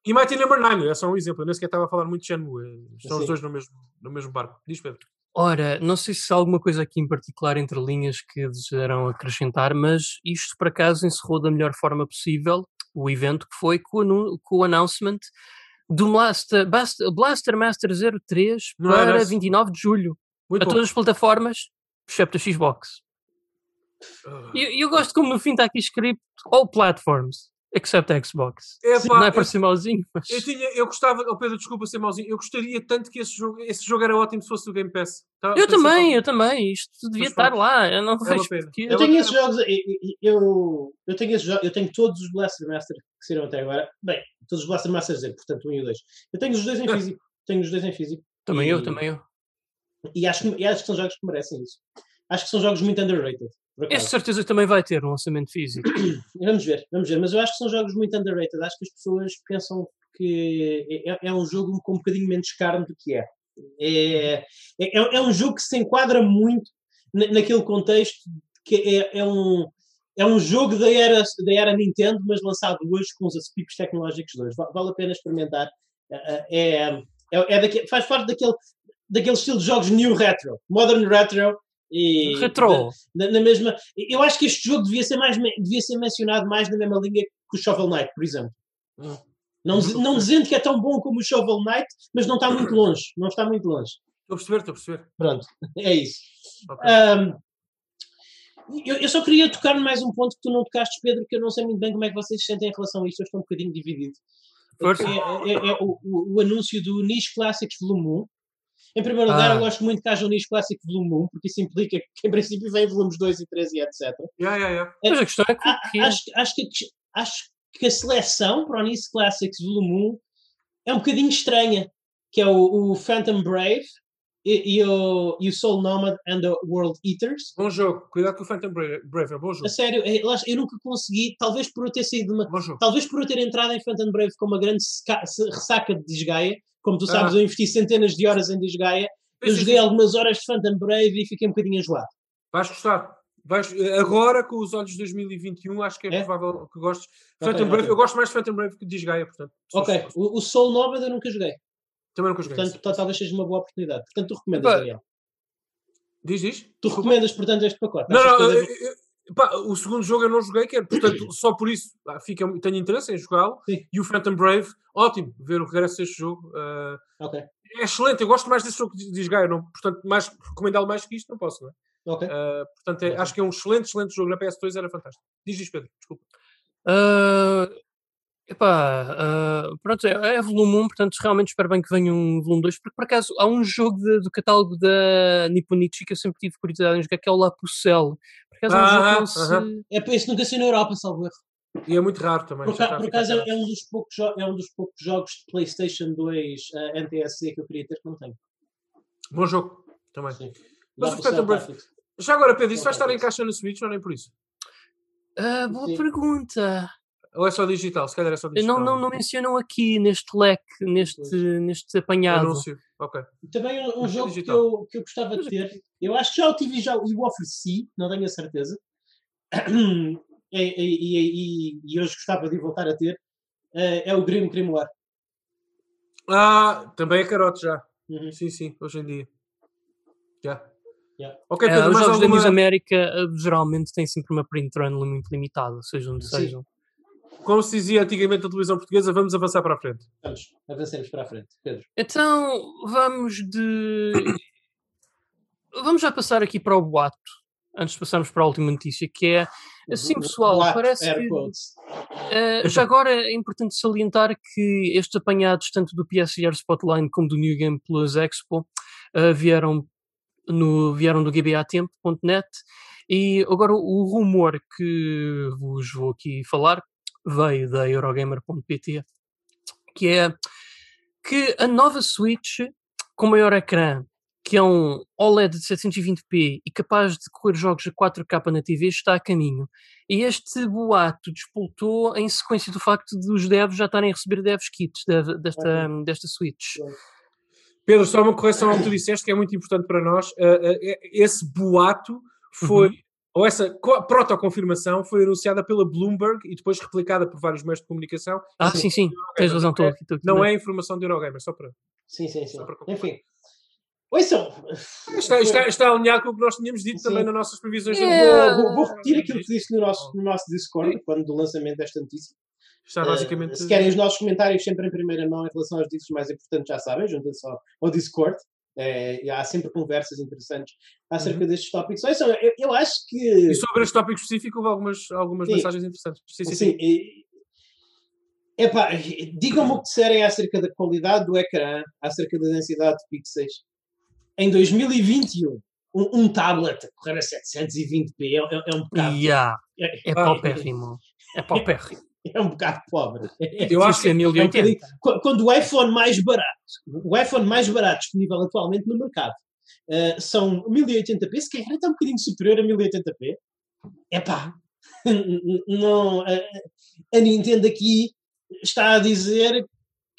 E Mighty Number 9 é só um exemplo. Eu nem sequer estava a falar muito de Shenmue. Estão os dois no mesmo, no mesmo barco. Diz, Pedro. Ora, não sei se há alguma coisa aqui em particular entre linhas que desejarão acrescentar, mas isto por acaso encerrou da melhor forma possível o evento que foi com o, com o announcement do Blaster, Blaster Master 03 Não era para esse? 29 de julho Muito a bom. todas as plataformas, excepto a Xbox. Ah, E eu, eu gosto como no fim está aqui escrito All Platforms. Except Xbox. É, pá, não é para eu- ser mauzinho, mas. Eu, tinha, eu gostava, oh Pedro, desculpa ser mauzinho, eu gostaria tanto que esse jogo, esse jogo era ótimo se fosse do Game Pass. Tá- Eu pensei também, eu também. Isto devia Mas estar pronto. lá. Eu não É vejo pena. porque. Eu Ela- tenho esses jogos, eu, eu, eu tenho esses jogos, eu tenho todos os Blaster Master que saíram até agora. Bem, todos os Blaster Masters, é, portanto, um e o dois. Eu tenho os dois em físico. Tenho os dois em físico. Também E- eu, também eu. E acho, que, e acho que são jogos que merecem isso. Acho que são jogos muito underrated. Este certeza também vai ter um lançamento físico. Vamos ver, vamos ver. Mas eu acho que são jogos muito underrated. Acho que as pessoas pensam que é, é um jogo com um bocadinho menos carne do que é. É, é, é um jogo que se enquadra muito na- naquele contexto que é, é um. É um jogo da era, da era Nintendo, mas lançado hoje com os aspectos tecnológicos de hoje. Va- Vale a pena experimentar. É, é, é daquele- faz parte daquele, daquele estilo de jogos new retro, modern retro. E Retro. na, na mesma. Eu acho que este jogo devia ser, mais, devia ser mencionado mais na mesma linha que o Shovel Knight, por exemplo. Hum. Não, não dizendo que é tão bom como o Shovel Knight, mas não está muito longe. Não está muito longe. Estou a perceber, estou a perceber. Pronto, é isso. Ok. Ahm, eu, eu só queria tocar mais um ponto que tu não tocaste, Pedro, que eu não sei muito bem como é que vocês se sentem em relação a isto. Eu estou um bocadinho dividido. É, é- é o, o- o anúncio do Niche Classics Volume 1. Em primeiro lugar, Ah. eu gosto muito que haja o Niche Classic Volume 1, porque isso implica que, em princípio, vem volumes 2 e 3 e etc. Yeah, yeah, yeah. Mas a questão é que. A- que- acho, acho, que, acho que a seleção para o Nice Classics Volume 1 é um bocadinho estranha, que é o, o Phantom Brave e, e o, e o Soul Nomad and the World Eaters. Bom jogo. Cuidado com o Phantom Bra- Brave, é bom jogo. A sério, é, eu nunca consegui, talvez por eu ter saído de uma, Bom jogo. talvez por eu ter entrado em Phantom Brave com uma grande ressaca de Disgaea, como tu sabes, Ah. eu investi centenas de horas em Disgaea, eu Sim, joguei sim. algumas horas de Phantom Brave e fiquei um bocadinho enjoado. Vais gostar. Vais, agora, com os olhos de 2021, acho que é, É? provável que gostes. Ok, Phantom Brave, ok. eu gosto mais de Phantom Brave que de Disgaea, portanto. Ok, o, o Soul Nomad eu nunca joguei, Também nunca joguei. portanto tal- talvez seja uma boa oportunidade. Portanto, tu recomendas, Daniel. Diz, diz. Tu recomendas, portanto, este pacote? Não, não, eu eu- eu- pá, o segundo jogo eu não joguei, quero, portanto, só por isso ah, fica, tenho interesse em jogá-lo. E o Phantom Brave, ótimo ver o regresso deste jogo. ah, Ok, é excelente, eu gosto mais desse jogo de Disgaea, não, portanto, mais, recomendá-lo mais que isto, não posso, não é? ok. Ah, portanto, é- Ok. acho que é um excelente, excelente jogo na PS2, era fantástico. Diz isto, Pedro, desculpa. Ah, epá, ah, pronto, é, é volume 1, portanto realmente espero bem que venha um volume 2, porque por acaso há um jogo de- do catálogo da Nipponichi que eu sempre tive curiosidade em jogar, que é o Lapucelle. Por acaso é um jogo que Ah, não se... É que nunca saiu na Europa, salvo erro. E é muito raro também. Por, já aca- está a por acaso é, é um dos poucos jo- é um dos poucos jogos de PlayStation 2 uh, NTSC que eu queria ter que não tenho. Bom jogo também. Sim. Mas o Phantom Tactics. Já agora, Pedro, isso vai estar em caixa na Switch ou nem por isso? Ah, boa Sim. pergunta. Ou é só digital? Se calhar é só digital. Não, não, não mencionam aqui neste leque, neste, neste apanhado. Anúncio. Ok. Também um, um é jogo que eu, que eu gostava de ter, eu acho que já o tive e já e o ofereci, não tenho a certeza. E, e, e, e- e hoje gostava de voltar a ter. eh, é o Grim Grimoire. Ah, também é carote já. Uhum. Sim, sim, hoje em dia. Já. Já. Ok, Ah, Pedro, os jogos da alguma... News América ah, geralmente têm sempre uma print run muito limitada, seja onde Sim. sejam. Como se dizia antigamente na televisão portuguesa, vamos avançar para a frente. Vamos, avancemos para a frente. Pedro. Então, vamos de. vamos já passar aqui para o boato, antes de passarmos para a última notícia, que é. Assim, pessoal, Boato, parece que. eh, já agora é importante salientar que estes apanhados, tanto do PSVR Spotline como do New Game Plus Expo, eh, vieram, no, vieram do gbatempo.net e agora o rumor que vos vou aqui falar veio da Eurogamer.pt que é que a nova Switch com maior ecrã que é um OLED de 720p e capaz de correr jogos a 4K na TV está a caminho. E este boato despoltou em sequência do facto dos devs já estarem a receber devs kits de- desta, desta Switch. Pedro, só uma correção ao que tu disseste, que é muito importante para nós. Uh, uh, esse boato foi, Uhum. Ou essa co- protoconfirmação foi anunciada pela Bloomberg e depois replicada por vários meios de comunicação. Ah, sim, sim, tens razão, estou aqui. Não é informação de Eurogamer, só para. Sim, sim, sim. Só para concluir. Enfim. Ouçam. Está, está, está alinhado com o que nós tínhamos dito Sim. também nas nossas previsões. É. Vou, vou- repetir aquilo que disse no nosso, no nosso Discord, quando do lançamento desta notícia. Está basicamente. Eh, se querem os nossos comentários sempre em primeira mão em relação aos discos mais importantes, já sabem, juntem-se ao, ao Discord. E há sempre conversas interessantes acerca destes tópicos. Eu, eu acho que. E sobre este tópico específico houve algumas, algumas Sim. mensagens interessantes. Sim, sim, Sim, sim. Epá, digam-me o que disserem acerca da qualidade do ecrã, acerca da densidade de pixels. Em 2021, um, um tablet a correr a 720p é, é, é um bocado. Yeah. É, é paupérrimo. É paupérrimo. É um bocado pobre. Eu acho que é 1080. Um quando o iPhone mais barato, o iPhone mais barato disponível atualmente no mercado, uh, são 1080p, se calhar está um bocadinho superior a 1080p. É pá, não, a, a Nintendo aqui está a dizer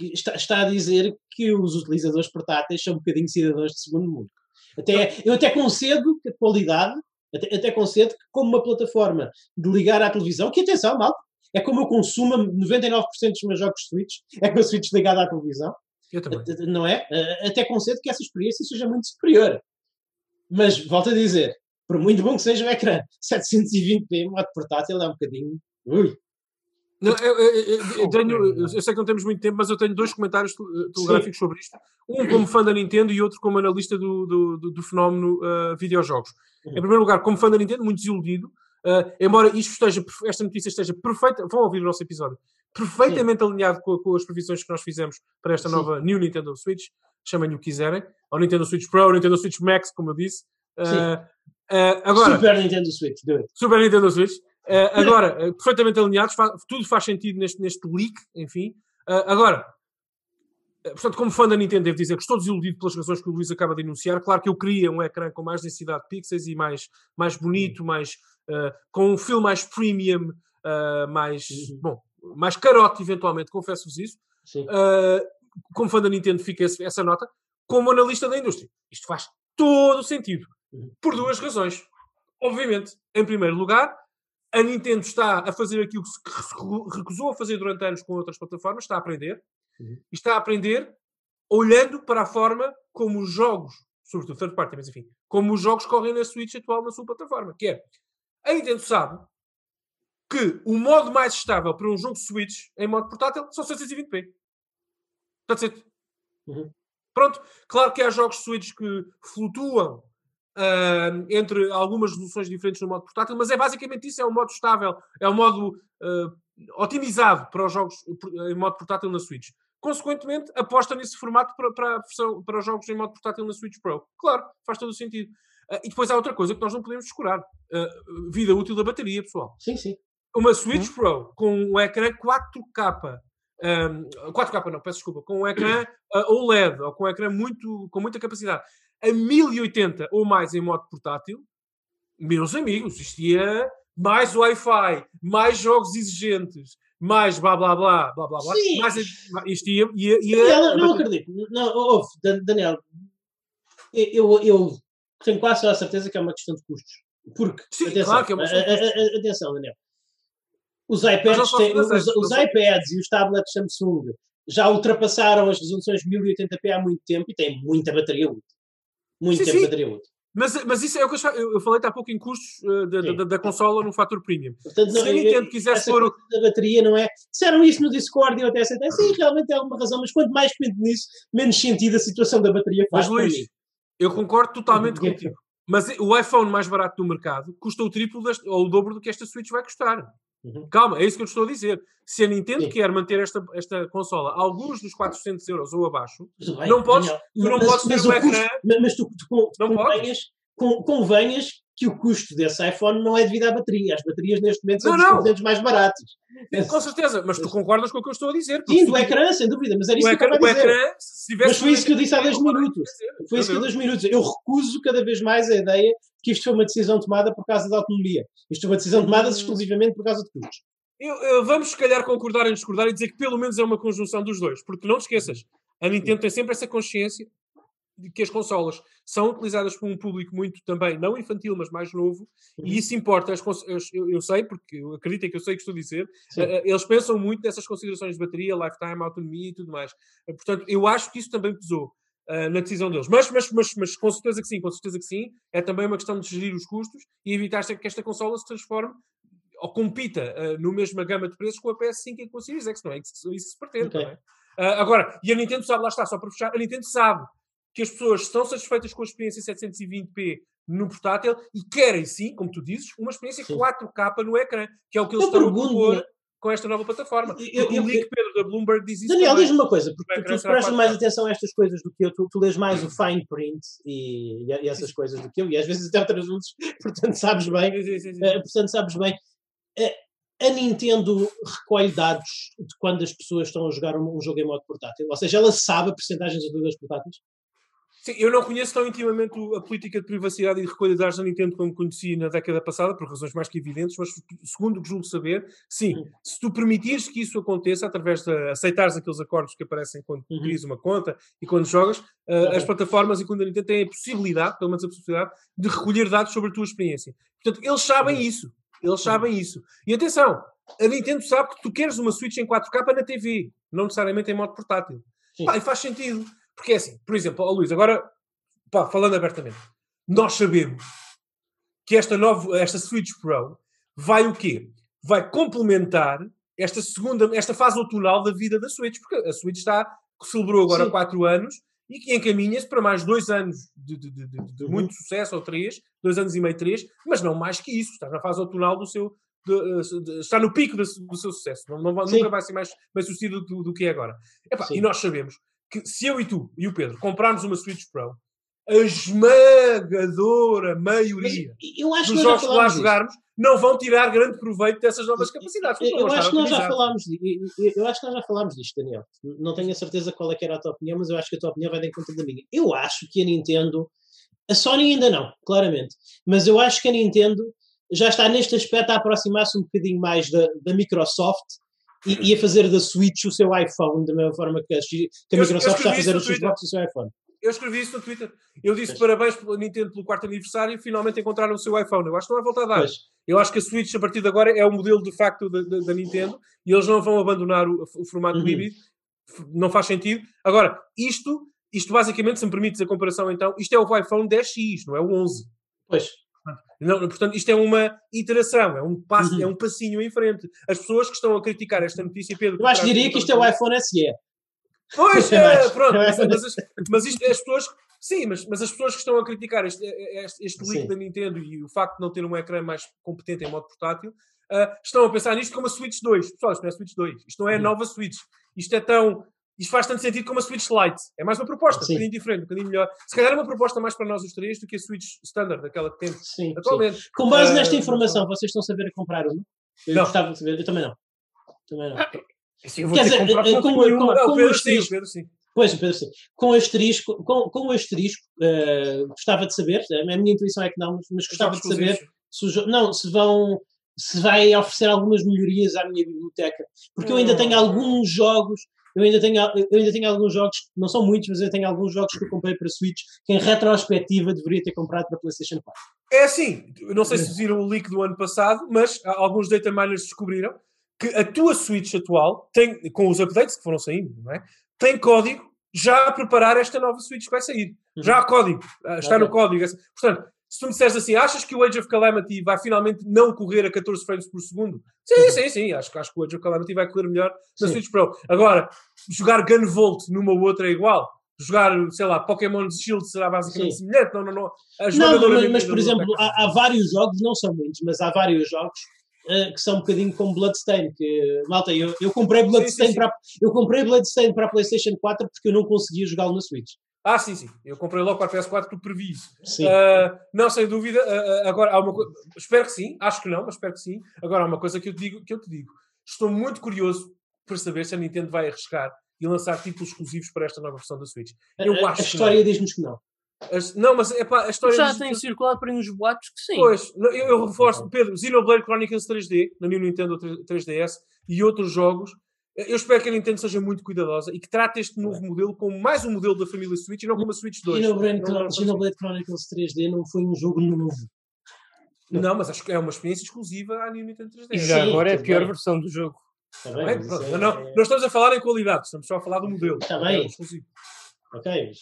está, está a dizer que os utilizadores portáteis são um bocadinho cidadãos de segundo mundo. Até, eu até concedo que a qualidade, até, até concedo que como uma plataforma de ligar à televisão, que atenção, mal, é como eu consumo 99% dos meus jogos Switch, é com a Switch ligada à televisão. Eu também. Não é? Até concedo que essa experiência seja muito superior. Mas, volto a dizer, por muito bom que seja o ecrã, 720p em modo portátil é um bocadinho. Ui, não, eu, eu, eu, tenho, eu, sei que não temos muito tempo, mas eu tenho dois comentários telegráficos sobre isto. Um como fã da Nintendo e outro como analista do, do, do, do fenómeno uh, videojogos. Uhum. Em primeiro lugar, como fã da Nintendo, muito desiludido. Uh, embora isto esteja, esta notícia esteja perfeita, vão ouvir o nosso episódio, perfeitamente Sim. alinhado com, com, as previsões que nós fizemos para esta Sim. nova New Nintendo Switch, chamem-lhe o que quiserem, ou Nintendo Switch Pro, ou Nintendo Switch Max, como eu disse. Uh, agora, Super Nintendo Switch, do it. Super Nintendo Switch. Uh, agora, uh, perfeitamente alinhados, tudo faz sentido neste, neste leak, enfim. Uh, agora, portanto, como fã da Nintendo, devo dizer que estou desiludido pelas razões que o Luís acaba de enunciar. Claro que eu queria um ecrã com mais densidade de pixels e mais, mais bonito, mais, com um feel mais premium, mais, uhum. bom, mais carote, eventualmente, confesso-vos isso. como fã da Nintendo, fica esse, essa nota. Como analista da indústria, isto faz todo o sentido. Uhum. Por duas razões. Obviamente, em primeiro lugar, a Nintendo está a fazer aquilo que se recusou a fazer durante anos com outras plataformas, está a aprender. Uhum. E está a aprender olhando para a forma como os jogos, sobretudo third party, mas enfim, como os jogos correm na Switch atual na sua plataforma. Que é, a Nintendo sabe que o modo mais estável para um jogo Switch em modo portátil são 620p. That's it. Uhum. Pronto. Claro que há jogos Switch que flutuam uh, entre algumas resoluções diferentes no modo portátil, mas é basicamente isso, é um modo estável, é um modo uh, otimizado para os jogos em modo portátil na Switch. Consequentemente, aposta nesse formato para, para, versão, para os jogos em modo portátil na Switch Pro. Claro, faz todo o sentido. Uh, e depois há outra coisa que nós não podemos descurar. Uh, vida útil da bateria, pessoal. Sim, sim. Uma Switch uhum. Pro com um ecrã 4K um, 4K não, peço desculpa, com um ecrã uh, OLED ou com um ecrã muito, com muita capacidade a 1080 ou mais em modo portátil, meus amigos, isto ia mais Wi-Fi, mais jogos exigentes, mais blá blá blá, blá blá blá, Sim. mais isto ia. ia, ia não acredito. Não, ouve, Daniel, eu, eu tenho quase a certeza que é uma questão de custos. Porque, Sim, atenção, claro que é uma questão de custos. atenção, Daniel. Os iPads, têm, os, os iPads e os tablets Samsung já ultrapassaram as resoluções 1080p há muito tempo e têm muita bateria útil sim, tempo sim. bateria útil. Mas, mas isso é o que eu, eu falei há pouco em custos uh, da, da, da, consola no fator premium. Portanto, Se a Nintendo quisesse pôr. da bateria não é. Disseram isso no Discord e eu até aceitei. Sim, realmente é alguma razão, mas quanto mais penso nisso, menos sentido a situação da bateria faz. Mas Luís, eu concordo totalmente contigo. Mas o iPhone mais barato do mercado custa o triplo deste, ou o dobro do que esta Switch vai custar. Uhum. Calma, é isso que eu estou a dizer. Se a Nintendo Sim. quer manter esta, esta consola alguns dos 400 euros ou abaixo, bem, não podes, tu não mas, podes ter um ecrã. Mas tu, tu, tu convenhas, convenhas que o custo desse iPhone não é devido à bateria. As baterias neste momento são não, dos mais baratos. Com certeza, mas tu concordas com o que eu estou a dizer. Sim, do ecrã, sem dúvida, mas era isso que eu estava a dizer. Ecrã, mas foi isso que eu disse há 10 minutos. Foi isso que eu disse há 10 minutos. Eu recuso cada vez mais a ideia que isto foi uma decisão tomada por causa da autonomia. Isto foi uma decisão tomada hum. exclusivamente por causa de custos. Eu, eu, vamos, se calhar, concordar em discordar e dizer que pelo menos é uma conjunção dos dois. Porque não te esqueças, a Nintendo tem sempre essa consciência que as consolas são utilizadas por um público muito também, não infantil, mas mais novo, uhum. e isso importa. As, as, eu, eu, sei, porque eu acredito que eu sei o que estou a dizer, uh, eles pensam muito nessas considerações de bateria, lifetime, autonomia e tudo mais. Uh, portanto, eu acho que isso também pesou. Uh, na decisão deles. Mas, mas, mas, mas com certeza que sim, com certeza que sim. É também uma questão de gerir os custos e evitar que esta consola se transforme ou compita uh, no mesma gama de preços com a PS5 e com a Series X, não é? Isso, isso que se pretende, okay. não é? Uh, agora, e a Nintendo sabe, lá está, só para fechar, a Nintendo sabe que as pessoas estão satisfeitas com a experiência 720p no portátil e querem sim, como tu dizes, uma experiência sim. 4K no ecrã, que é o que eles eu estão a propor com esta nova plataforma. Eu- o leak, Pedro, da Bloomberg diz isso Daniel, diz-me uma coisa, porque tu, tu prestas mais atenção a estas coisas do que eu, tu, tu lês mais o fine print e, e, essas coisas do que eu, e às vezes até outras luzes, portanto sabes bem, Sim, sim, eh, portanto sabes bem. Eh, a Nintendo recolhe dados de quando as pessoas estão a jogar um, um jogo em modo portátil, ou seja, ela sabe a porcentagem de utilizadores portáteis. Sim, eu não conheço tão intimamente a política de privacidade e de recolha de dados da Nintendo como conheci na década passada, por razões mais que evidentes, mas segundo o que julgo saber, sim, Hum. se tu permitires que isso aconteça através de aceitares aqueles acordos que aparecem quando Uhum. crias uma conta e quando jogas, uh, Ok. as plataformas e quando a Nintendo têm a possibilidade, pelo menos a possibilidade, de recolher dados sobre a tua experiência. Portanto, eles sabem Uhum. isso. Eles sabem isso. E atenção, a Nintendo sabe que tu queres uma Switch em 4K na TV, não necessariamente em modo portátil. Sim. Pá, e faz sentido. Porque é assim, por exemplo, ó Luís, agora, pá, falando abertamente, nós sabemos que esta, nova, esta Switch Pro vai o quê? Vai complementar esta segunda, esta fase outonal da vida da Switch, porque a Switch está, celebrou agora Sim. 4 anos e que encaminha-se para mais dois anos de, de- de- de- Uhum. muito sucesso, ou três, dois anos e meio, três, mas não mais que isso, está na fase outonal do seu. está no pico do, do seu sucesso, não, não nunca vai ser mais bem sucedido do, do que é agora. Epá, e nós sabemos que se eu e tu e o Pedro comprarmos uma Switch Pro, a esmagadora Mas maioria eu acho dos jogos que lá jogarmos não vão tirar grande proveito dessas novas capacidades. Eu, eu acho que nós já falámos disto. Eu, eu acho que nós já falámos disto, Daniel. Não tenho a certeza qual é que era a tua opinião, mas eu acho que a tua opinião vai de encontro da minha. Eu acho que a Nintendo, a Sony ainda não, claramente, mas eu acho que a Nintendo já está neste aspecto a aproximar-se um bocadinho mais da, da Microsoft e, e a fazer da Switch o seu iPhone, da mesma forma que a, que a Microsoft está a fazer o Xbox o seu iPhone. Eu escrevi isso no Twitter. Eu disse Pois. parabéns pela Nintendo pelo quarto aniversário e finalmente encontraram o seu iPhone. Eu acho que não vai voltar a dar. Pois. Eu acho que a Switch, a partir de agora, é o modelo de facto da, da- da Nintendo e eles não vão abandonar o, o formato Uhum. híbrido. Não faz sentido. Agora, isto, isto basicamente, se me permites a comparação então, isto é o iPhone 10X, não é o 11. Pois. Não, portanto, isto é uma iteração, é um, passo, Uhum. é um passinho em frente. As pessoas que estão a criticar esta notícia, Pedro. Eu acho que diria que isto é o iPhone SE. Pois, É é, pronto, mas, mas, as- mas isto, as pessoas, sim, mas, mas as pessoas que estão a criticar este, este, este leak Sim. da Nintendo e o facto de não ter um ecrã mais competente em modo portátil, ah, estão a pensar nisto como a Switch 2. Pessoal, isto não é Switch 2, isto não é a Uhum. nova Switch. Isto é tão. Isto faz tanto sentido como a Switch Lite. É mais uma proposta, Sim. um bocadinho diferente, um bocadinho melhor. Se calhar é uma proposta mais para nós os três do que a Switch Standard, aquela que temos Sim, sim. atualmente. Com base Ah, nesta informação, vocês estão a saber a comprar uma? Eu Não. gostava de saber, eu também não. Também não. Assim, eu vou Quer dizer, comprar eh, com- não tenho com- Não, o Pedro sim, asterisco. Pedro sim. Pois, Pedro, sim. Com asterisco, com, com asterisco eh, gostava de saber, a minha intuição é que não, mas, gostava de saber se, não, se vão se vai oferecer algumas melhorias à minha biblioteca. Porque eu ainda tenho Hum. alguns jogos, eu ainda tenho, eu ainda tenho alguns jogos, não são muitos, mas eu tenho alguns jogos que eu comprei para Switch que em retrospectiva deveria ter comprado para PlayStation 4. É assim, não sei se viram o leak do ano passado, mas há- alguns data miners descobriram que a tua Switch atual tem, com os updates que foram saindo, não é? Tem código já a preparar esta nova Switch que vai sair. Já há código, ah, está Ok. no código. Portanto, se tu me disseres assim, achas que o Age of Calamity vai finalmente não correr a 14 frames por segundo? Sim, sim, sim, acho, que- acho que o Age of Calamity vai correr melhor na Sim. Switch Pro. Agora, jogar Gunvolt numa ou outra é igual. Jogar, sei lá, Pokémon Shield será basicamente Sim. semelhante. Não, não, não. Não, mas, mas, por exemplo, há, há vários jogos, não são muitos, mas há vários jogos eh, que são um bocadinho como Bloodstain. Que, malta, eu, eu comprei Bloodstain sim. para eu comprei Bloodstain para a PlayStation 4 porque eu não conseguia jogá-lo na Switch. Ah, sim, sim. Eu comprei logo para a PS4 porque previ isso. Sim. Ah, não, sem dúvida. Ah, agora, há uma coisa. Espero que sim. Acho que não, mas espero que sim. Agora, há uma coisa que eu te digo. Que eu te digo. Estou muito curioso para saber se a Nintendo vai arriscar e lançar títulos exclusivos para esta nova versão da Switch. Eu a, a acho que história diz-nos que não. As- não, mas é pá, a história. Já tem circulado por aí uns boatos que sim. Pois, eu, eu reforço, Pedro, Xenoblade Chronicles 3D, na New Nintendo 3DS e outros jogos. Eu espero que a Nintendo seja muito cuidadosa e que trate este novo modelo como mais um modelo da família Switch e não como a Switch 2. Xenoblade, Chronicles 3D não foi um jogo novo. Não, mas acho que é uma experiência exclusiva à New Nintendo 3DS. E já Sim, agora é a pior bem. versão do jogo. Está Não, bem, é? não, é- não, não estamos a falar em qualidade, estamos só a falar do modelo. Está É bem. exclusivo. Ok, mas-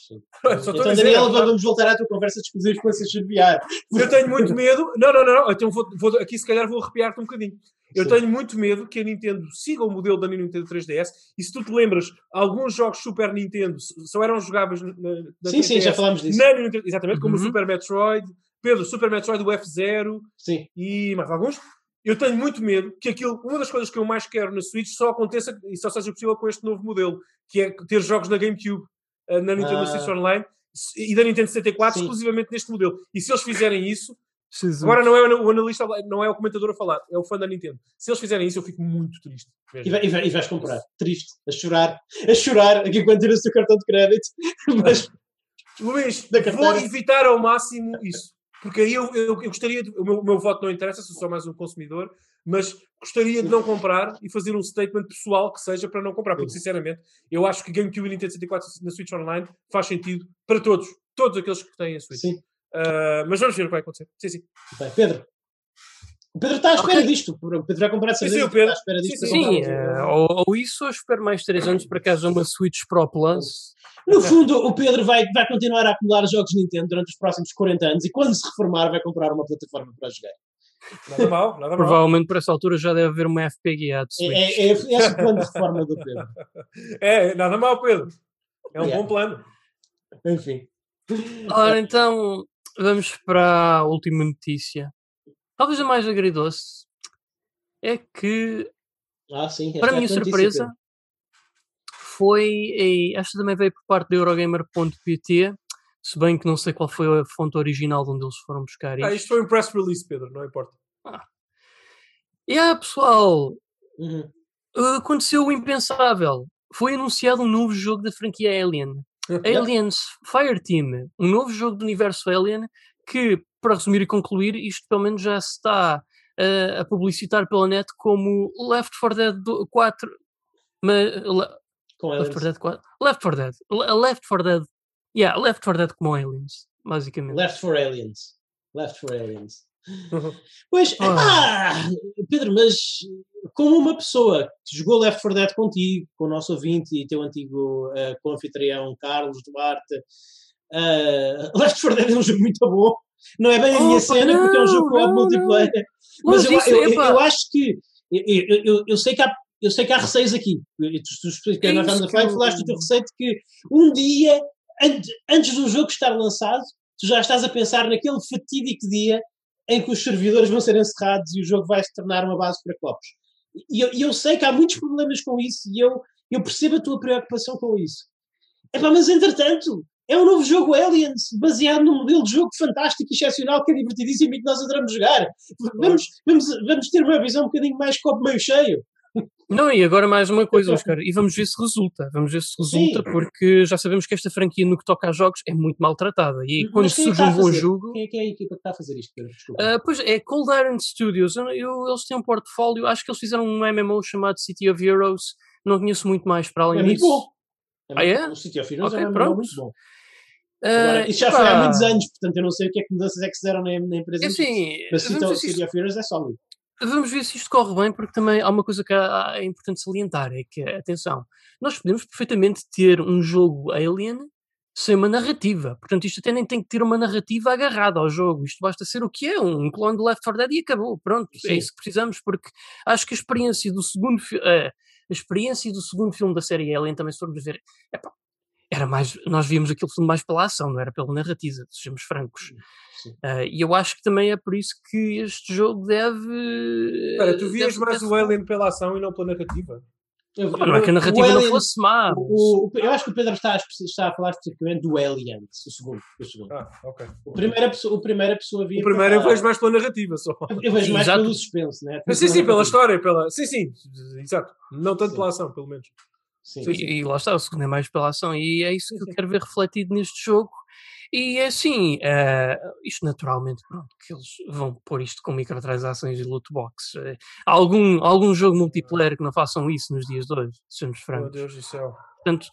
estou Então, a dizer, Daniel, é- vamos voltar à tua conversa de exclusivos com essa VR. Eu tenho muito medo. Não, não, não, não. Então vou, vou- aqui se calhar vou arrepiar-te um bocadinho. Eu Sim. tenho muito medo que a Nintendo siga o modelo da Nintendo 3DS. E se tu te lembras, alguns jogos Super Nintendo só eram jogáveis na, na Sim, sim, 3DS, já falámos disso. na exatamente, como o Uhum. Super Metroid. Pedro, Super Metroid, o F0 Sim. e mais alguns. eu tenho muito medo que aquilo, uma das coisas que eu mais quero na Switch só aconteça e só seja possível com este novo modelo, que é ter jogos na GameCube, na Nintendo Ah. Switch Online e da Nintendo 64 Sim. exclusivamente neste modelo. E se eles fizerem isso, Jesus. agora não é o analista, não é o comentador a falar, é o fã da Nintendo. Se eles fizerem isso, eu fico muito triste. E, vai- e vai- e vais comprar. Triste. A chorar. A chorar aqui quando tiras o teu cartão de crédito. Mas Luís, vou evitar ao máximo isso. Porque aí eu, eu, eu gostaria, de, o, meu, o meu voto não interessa, sou só mais um consumidor, mas gostaria de não comprar e fazer um statement pessoal que seja para não comprar. Porque, sinceramente, eu acho que GameCube e Nintendo 64 na Switch Online faz sentido para todos. Todos aqueles que têm a Switch. sim. Ah, mas vamos ver o que vai acontecer. Sim, sim. Bem, Pedro. O Pedro está à espera Ok. disto. O Pedro vai comprar de Sim, sim, o Pedro. Está à espera disto. Sim, Sim, eh, ou, ou isso, ou espero mais 3 anos para que haja uma Switch Pro Plus. No fundo, o Pedro vai, vai continuar a acumular jogos Nintendo durante os próximos 40 anos e quando se reformar vai comprar uma plataforma para jogar. Nada mal, nada mal. Provavelmente por essa altura já deve haver uma FPGA de É, Switch. é, é esse o plano de reforma do Pedro. É, nada mal, Pedro. É um Yeah. bom plano. Enfim. Ora, então, vamos para a última notícia. Talvez a mais agridoce. É que, Ah, sim. para é a minha surpresa, foi. e esta também veio por parte da Eurogamer.pt. Se bem que não sei qual foi a fonte original de onde eles foram buscar Ah, isto. isto foi um press release, Pedro, não importa. E ah, pessoal, Uhum. aconteceu o impensável. Foi anunciado um novo jogo da franquia Alien. Aliens Fireteam, um novo jogo do universo Alien que, para resumir e concluir, isto pelo menos já se está eh, a publicitar pela net como Left 4 Dead do- 4. Mas, Left aliens. 4 Dead 4? Left 4 Dead. Le- Left 4 Dead. Yeah, Left 4 Dead como Aliens, basicamente. Left for Aliens. Left for Aliens. Pois, Ah. ah, Pedro, mas como uma pessoa que jogou Left 4 Dead contigo, com o nosso ouvinte e teu antigo uh, co-anfitrião Carlos Duarte, uh, Left 4 Dead é um jogo muito bom. Não é bem a minha Opa, cena, porque é um jogo não, co-op não, multiplayer. Longe Mas eu, eu, eu, eu acho que. Eu, sei que há. Eu sei que há receios aqui. Tu, tu, tu, É Random que Five eu- falaste do teu receio de que um dia, antes, do jogo estar lançado, tu já estás a pensar naquele fatídico dia em que os servidores vão ser encerrados e o jogo vai se tornar uma base para copos. E eu, eu sei que há muitos problemas com isso e eu, eu percebo a tua preocupação com isso. Mas entretanto, é um novo jogo Aliens, baseado num modelo de jogo fantástico e excepcional que é divertidíssimo e que nós adoramos jogar. Vamos, vamos, vamos ter uma visão um bocadinho mais copo meio cheio. Não, e agora mais uma coisa, Oscar, e vamos ver se resulta. Vamos ver se resulta, Sim. porque já sabemos que esta franquia, no que toca a jogos, é muito maltratada. E Mas quando quem é surge um bom jogo. Quem é que é a equipa que está a fazer isto. Ah, pois é, Cold Iron Studios. Eu, eu- eles têm um portfólio, acho que eles fizeram um MMO chamado City of Heroes. Não conheço muito mais para além é muito disso. bom. Ah, muito é? O City of Heroes Ok, é um pronto. muito bom. Ah, Agora, isso já foi há muitos anos, portanto eu não sei o que é que mudanças é que se deram na, na empresa. é Assim, Mas City, City of Heroes é sólido. Vamos ver se isto corre bem, porque também há uma coisa que é importante salientar: é que, atenção, nós podemos perfeitamente ter um jogo Alien sem uma narrativa. Portanto, isto até nem tem que ter uma narrativa agarrada ao jogo. Isto basta ser o que é, um clone do Left 4 Dead e acabou. Pronto, é Sim. isso que precisamos, porque acho que a experiência do segundo fi- eh, a experiência do segundo filme da série Alien também se formos ver, epá, era mais, nós víamos aquele filme mais pela ação, não era pela narrativa, sejamos francos. Ah, e eu acho que também é por isso que este jogo deve. Espera, tu vias deve- mais o Alien pela ação e não pela narrativa? Eu, Ah, Não é que a narrativa não Alien- fosse má. mas- O, o- eu acho que o Pedro está está a falar especificamente do Aliens, o segundo. O, segundo. Ah, ok. o, primeira, pessoa, o primeira pessoa via. O primeiro eu para- vejo mais pela narrativa só. Eu vejo mais Exato. pelo suspense, né? Mas sim, sim, pela história, pela. Sim, sim, exato. Não tanto Sim. pela ação, pelo menos. Sim. Sim, E, e lá está, o segundo é mais pela ação. E é isso que eu quero ver refletido neste jogo. E é assim, eh, isto naturalmente, pronto, que eles vão pôr isto com microtransações e loot box. Eh, algum, algum jogo multiplayer que não façam isso nos dias de hoje, sejamos Meu francos. Deus do céu. Portanto,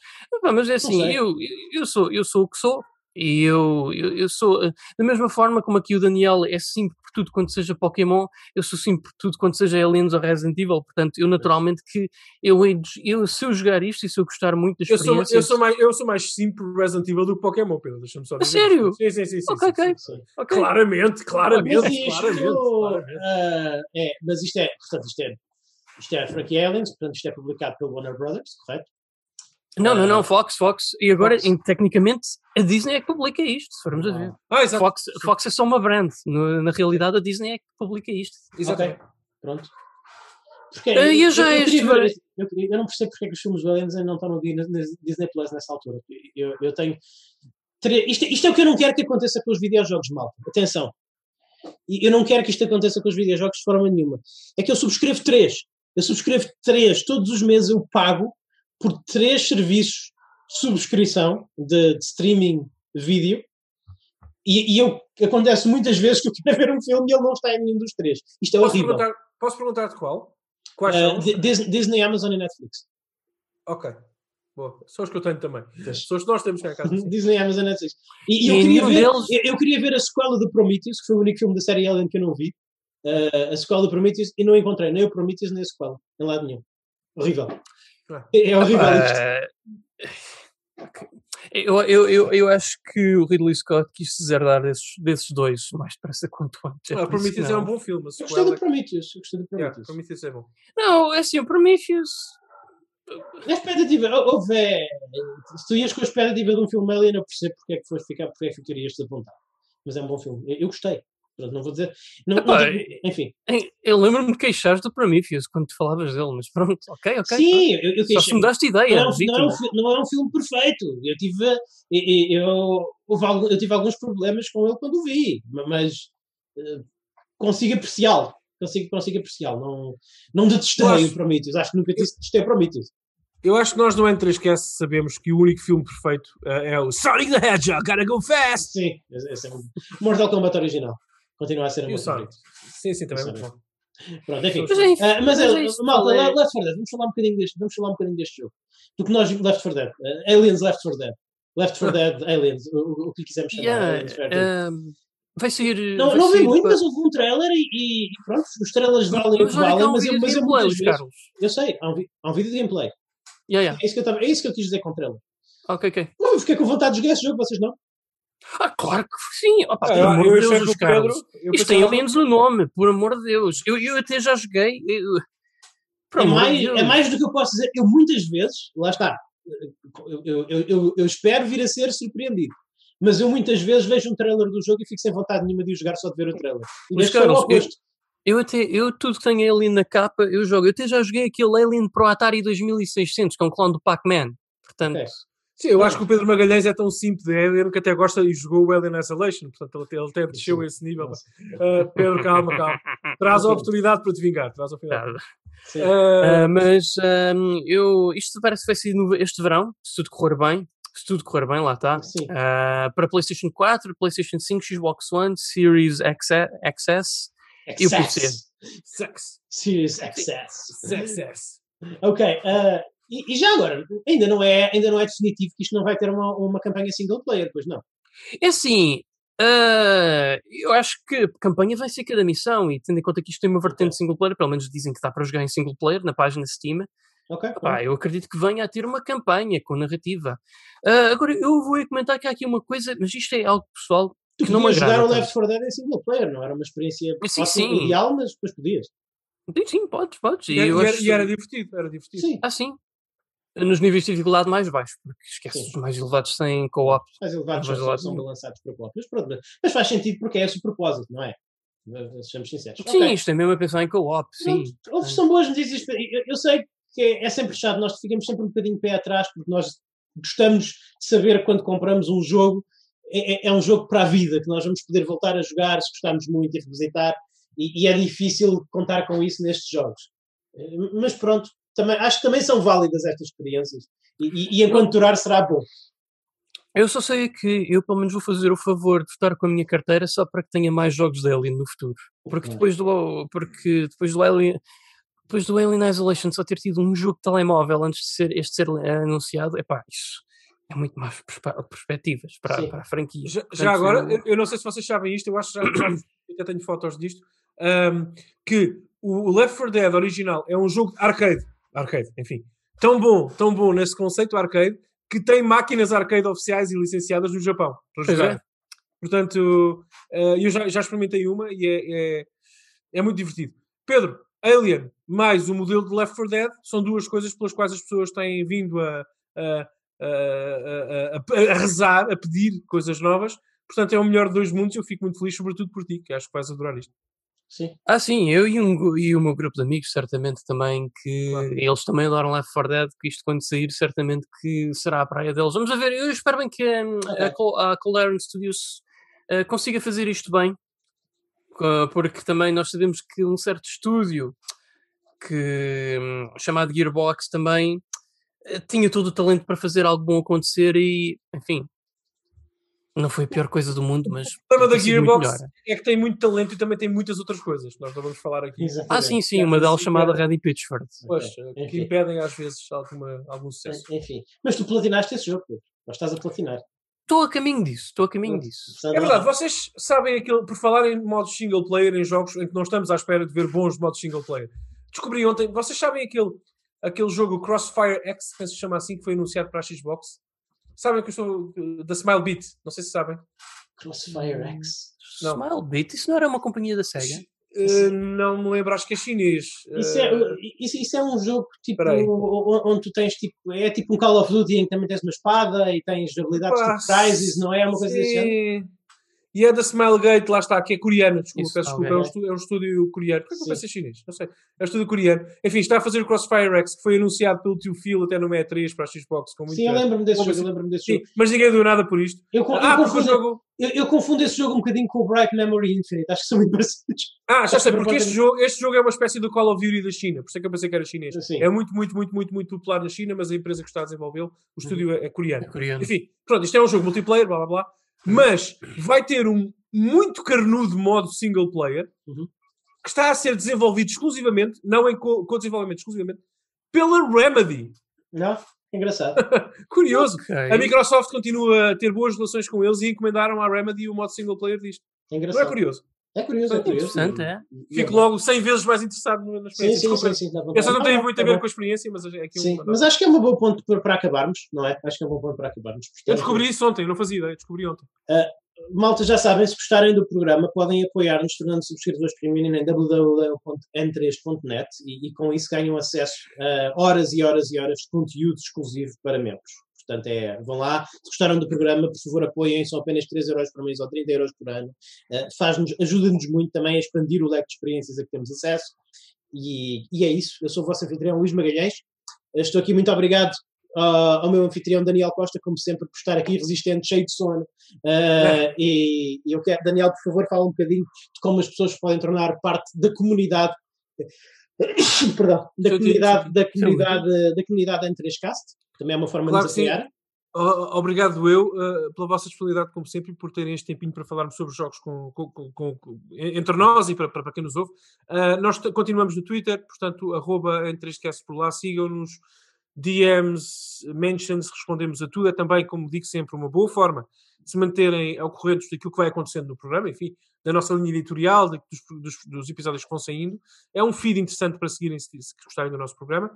mas é assim, eu, eu, sou, eu sou o que sou. E eu, eu, eu sou, eh, da mesma forma como aqui o Daniel é sim por tudo quanto seja Pokémon, eu sou sim por tudo quanto seja Aliens ou Resident Evil. Portanto, eu naturalmente que eu, eu se eu jogar isto e se eu gostar muito da Eu sou, experiência. eu, sou mais, eu sou mais sim por Resident Evil do que Pokémon, Pedro. Deixa-me só A sério? Sim, sim, sim. sim, Ok, sim, ok. sim. Sim. Claramente, claramente, Mas claramente. isto, claramente, claramente. ah, é, mas isto é, portanto, isto é, isto é a franquia Aliens, portanto, isto é publicado pelo Warner Brothers, correto? Não, não, Ah, não, Fox, Fox. E agora, Fox. em- tecnicamente, a Disney é que publica isto, se formos a ver. Ah, exato. Fox, Fox é só uma brand. No- na realidade, a Disney é que publica isto. Exatamente. Ok. Pronto. Porque, Ah, eu já eu, estive- queria ver- eu, eu não percebo porque é que os filmes do Aliens ainda não estão no Disney, Disney Plus nessa altura. Eu, eu tenho. Isto, isto é o que eu não quero que aconteça com os videojogos, malta. Atenção. E eu não quero que isto aconteça com os videojogos de forma nenhuma. É que eu subscrevo três. Eu subscrevo três. Todos os meses eu pago por três serviços de subscrição de, de streaming de vídeo. E, e eu, acontece muitas vezes que eu quero ver um filme e ele não está em nenhum dos três. Isto é Posso horrível. perguntar, posso perguntar de qual? Quais Uh, são? Di- Disney, Disney, Amazon e Netflix. Ok. Boa. São os que eu tenho também. São os que nós temos cá em casa. Disney, Amazon e Netflix. E, eu, queria ver, deles- eu, eu queria ver a sequela de Prometheus, que foi o único filme da série Alien que eu não vi. Uh, a sequela de Prometheus, e não encontrei nem o Prometheus nem a sequela, em lado nenhum. Horrível. É, é horrível isto. Ah, eu, eu, eu, eu acho que o Ridley Scott quis se deserdar desses, desses dois mais depressa quanto antes. É Ah, Prometheus é um bom filme. Eu gostei do Prometheus. Eu gostei do é- yeah, Prometheus. Prometheus é bom. Não, é assim, o Prometheus. A expectativa, hou- houve. Se tu ias com a expectativa de um filme Alien, eu percebo porque é que foste ficar, porque é que querias te apontar. Mas é um bom filme. Eu, eu gostei. Pronto, não vou dizer. Não, não Epá, digo- enfim. Eu lembro-me de queixares do Prometheus quando tu falavas dele, mas pronto, ok, ok. Sim, eu, eu. Só se mudaste de ideia, não, é um- não, é um, não é um filme perfeito. Eu tive, eu, eu, eu tive alguns problemas com ele quando o vi, ma- mas eh, consigo apreciá-lo. Consigo, consigo apreciá-lo. Não, não detestei acho- o Prometheus. Acho que nunca disse detestei o Prometheus. Eu acho que nós no N3Cast sabemos que o único filme perfeito eh, é o Sonic the Hedgehog, Gotta Go Fast! Sim, esse é um Mortal Kombat original. Continua a ser o meu favorito. Sim, sim, também é O muito bom. Pronto, enfim. Mas é isso, Ah, mas mas é, é malta. Le- Left 4 Dead, vamos falar um bocadinho deste, vamos falar um bocadinho deste jogo. Do que nós, Left 4 Dead, ah, Aliens Left 4 Dead, Left 4 Dead, Aliens, o, o- que quisermos chamar. Yeah, Aliens, um, vai sair. não vai não vi sair muito, mas houve um trailer e, e- pronto, os trailers valem o que valem, um mas eu, mas eu muitas vezes, Carlos. eu sei, há um, há um vídeo de gameplay. Yeah, yeah. É isso, que eu tava, é isso que eu quis dizer com o trailer. Ok, ok. Não, eu fiquei com vontade de jogar esse jogo, vocês não? Ah, claro que sim. Opa, Ah, pelo amor de Deus, os o Pedro- Carlos. Isto tem pensava- aliens no nome, por amor de Deus. Eu, eu até já joguei. Eu, por É de mais, Deus. é mais do que eu posso dizer. Eu muitas vezes, lá está, eu, eu, eu, espero vir a ser surpreendido. Mas eu muitas vezes vejo um trailer do jogo e fico sem vontade nenhuma de o jogar só de ver o trailer. E Mas, o Carlos, eu-. Eu até, eu tudo que tenho Alien na capa, eu jogo. Eu até já joguei aquele Alien Pro Atari 2600, que é um clone do Pac-Man. Portanto, Ok. Sim, eu acho que o Pedro Magalhães é tão simples de Alien que até gosta e jogou o Alien Isolation, portanto ele até, ele até desceu a esse nível. Ah, Pedro, calma, calma. Traz a oportunidade para te vingar. Traz a oportunidade. Ah, Ah, mas ahm, eu, isto parece que vai ser este verão, se tudo correr bem. Se tudo correr bem, lá está. Para PlayStation 4, PlayStation 5, Xbox One, Series XS, XS e o PC. Sex. Serious Access. Success. Ok. E, e já agora, ainda não, é, ainda não é definitivo que isto não vai ter uma, uma campanha single player, pois não? É assim, ah, eu acho que a campanha vai ser cada missão e tendo em conta que isto tem uma vertente single player, pelo menos dizem que dá para jogar em single player na página Steam, Ok. pá, eu acredito que venha a ter uma campanha com narrativa. Ah, agora, eu vou comentar que há aqui uma coisa, mas isto é algo pessoal Tu que não me podias jogar agrada. o. Left 4 Dead em single player, não era uma experiência Sim, sim. ideal, mas depois podias. Sim, sim, podes, podes. E, E era- eu e era, acho- e era divertido. Era divertido. Sim. Ah, sim. Nos níveis de dificuldade mais baixos, porque esquece, Sim. os mais elevados têm co-op. mais elevados Mais elevados são não. lançados para co Mas pronto, mas- faz sentido porque é esse o propósito, não é? Sejamos sinceros. Sim, Ok. isto é mesmo a pensar em co-op, sim. Houve- são boas notícias. Eu, eu sei que é, é sempre chato, nós ficamos sempre um bocadinho pé atrás porque nós gostamos de saber quando compramos um jogo. É, é- é um jogo para a vida, que nós vamos poder voltar a jogar se gostarmos muito e revisitar, e, e é difícil contar com isso nestes jogos. Eh, Mas pronto, também, acho que também são válidas estas experiências, e, e, e enquanto durar será bom. Eu só sei que eu pelo menos vou fazer o favor de estar com a minha carteira só para que tenha mais jogos de Alien no futuro. Porque Ok. depois do, porque depois do Alien. Depois do Alien Isolation só ter tido um jogo de telemóvel antes de ser, este ser anunciado, epá, isso é muito mais perspe- perspectivas para, para a franquia. Já, Portanto, já agora, eu- eu, não sei se vocês sabem isto, eu acho que já, já até tenho fotos disto, ahm, que o Left 4 Dead original é um jogo de arcade, arcade, enfim, tão bom, tão bom nesse conceito arcade, que tem máquinas arcade oficiais e licenciadas no Japão para jogar. é. Portanto, eh, eu já, já experimentei uma e é, é, é muito divertido. Pedro, Alien mais o modelo de Left 4 Dead são duas coisas pelas quais as pessoas têm vindo a, a, a, a- a- a rezar, a pedir coisas novas. Portanto, é o melhor de dois mundos e eu fico muito feliz, sobretudo por ti, que acho que vais adorar isto. Sim. Ah, sim, eu e, um, e o meu grupo de amigos, certamente também, que Claro. eles também adoram Left 4 Dead, que isto quando sair, certamente que será a praia deles. Vamos a ver, eu espero bem que hum, a. Col- a Studios eh, consiga fazer isto bem, co- porque também nós sabemos que um certo estúdio que, hum, chamado Gearbox também eh, tinha todo o talento para fazer algo bom acontecer e, enfim, não foi a pior coisa do mundo, mas O problema da Gearbox é que tem muito talento e também tem muitas outras coisas. Nós não vamos falar aqui. Ah, Exatamente. sim, sim, uma delas chamada Reddy Pitchford. Pois, Ok. que impedem às vezes alguma, algum sucesso. Enfim. Mas tu platinaste esse jogo, Pedro. Ou estás a platinar. Estou a caminho disso, estou a caminho disso. É verdade, vocês sabem aquilo, por falar em modos single player, em jogos em que não estamos à espera de ver bons modos single player. Descobri ontem, vocês sabem aquele, aquele jogo Crossfire X, penso que se chama assim, que foi anunciado para a Xbox? Sabem que eu estou uh, da Smile Beat, não sei se sabem. Crossfire X. Não. Smilebit, isso não era uma companhia da SEGA? Uh, não me lembro, acho que é chinês. Isso é, Uh, isso, isso é um jogo tipo onde tu tens tipo. É tipo um Call of Duty em que também tens uma espada e tens habilidades pá, tipo Crysis, não é? É uma coisa desse género. Sim. E é da Smilegate, lá está, que é coreano. Desculpa, Isso, desculpa, é, um estúdio, é um estúdio coreano. Por que Sim. vai ser chinês? Não sei. É um estúdio coreano. Enfim, está a fazer o Crossfire X, que foi anunciado pelo tio Phil até no E3 para a Xbox. Com Sim, eu muita- lembro-me desse jogo. Eu lembro-me desse Sim, jogo. mas ninguém deu nada por isto. Eu, co- eu Ah, confundo, jogo. eu, eu confundo esse jogo um bocadinho com o Bright Memory Infinite. Acho que são muito parecidos. Ah, já sei, porque Por este jogo, este jogo é uma espécie do Call of Duty da China. Por isso é que eu pensei que era chinês. Sim. É muito, muito, muito, muito, muito popular na China, mas a empresa que está a desenvolvê-lo, o estúdio é, é coreano. É coreano. Enfim, pronto, isto é um jogo multiplayer, blá blá blá. Mas vai ter um muito carnudo modo single player Uhum. que está a ser desenvolvido exclusivamente, não em co- co-desenvolvimento, exclusivamente, pela Remedy. Não? Engraçado. Curioso. Ok. A Microsoft continua a ter boas relações com eles e encomendaram à Remedy o modo single player disto. É Não é engraçado. curioso? É curioso, é curioso. Interessante, é? Fico logo 100 vezes mais interessado na Sim, experiência. sim, Desculpa, sim, sim. dá Essa não tem muito a tá ver bom. com a experiência, mas é aqui Sim, um... mas acho que é um bom ponto para, para acabarmos, não é? Acho que é um bom ponto para acabarmos. Eu Portanto, descobri isso ontem, não fazia ideia, descobri ontem. Malta, já sabem, se gostarem do programa, podem apoiar-nos tornando subscritores premium em www.n3.net e, e com isso ganham acesso a horas e horas e horas de conteúdo exclusivo para membros. Portanto, é, vão lá, se gostaram do programa, por favor apoiem, são apenas 3 euros por mês ou 30 euros por ano. Uh, ajuda-nos muito também a expandir o leque de experiências a que temos acesso. E, e é isso, eu sou o vosso anfitrião Luís Magalhães. Uh, Estou aqui, muito obrigado uh, ao meu anfitrião Daniel Costa, como sempre, por estar aqui resistente, cheio de sono. Uh, e, e eu quero, Daniel, por favor, fala um bocadinho de como as pessoas podem tornar parte da comunidade. Perdão, da comunidade, da comunidade, da comunidade em 3cast, que também é uma forma Claro de. O- Obrigado eu uh, pela vossa disponibilidade, como sempre, e por terem este tempinho para falarmos sobre jogos com, com- com- entre nós e para, para, quem nos ouve. Uh, nós continuamos no Twitter, portanto, arroba 3cast por lá, sigam-nos, DMs, mentions, respondemos a tudo. É também, como digo sempre, uma boa forma de se manterem ao corrente daquilo que vai acontecendo no programa, enfim, da nossa linha editorial, dos, dos- dos episódios que vão saindo. É um feed interessante para seguirem se, se gostarem do nosso programa.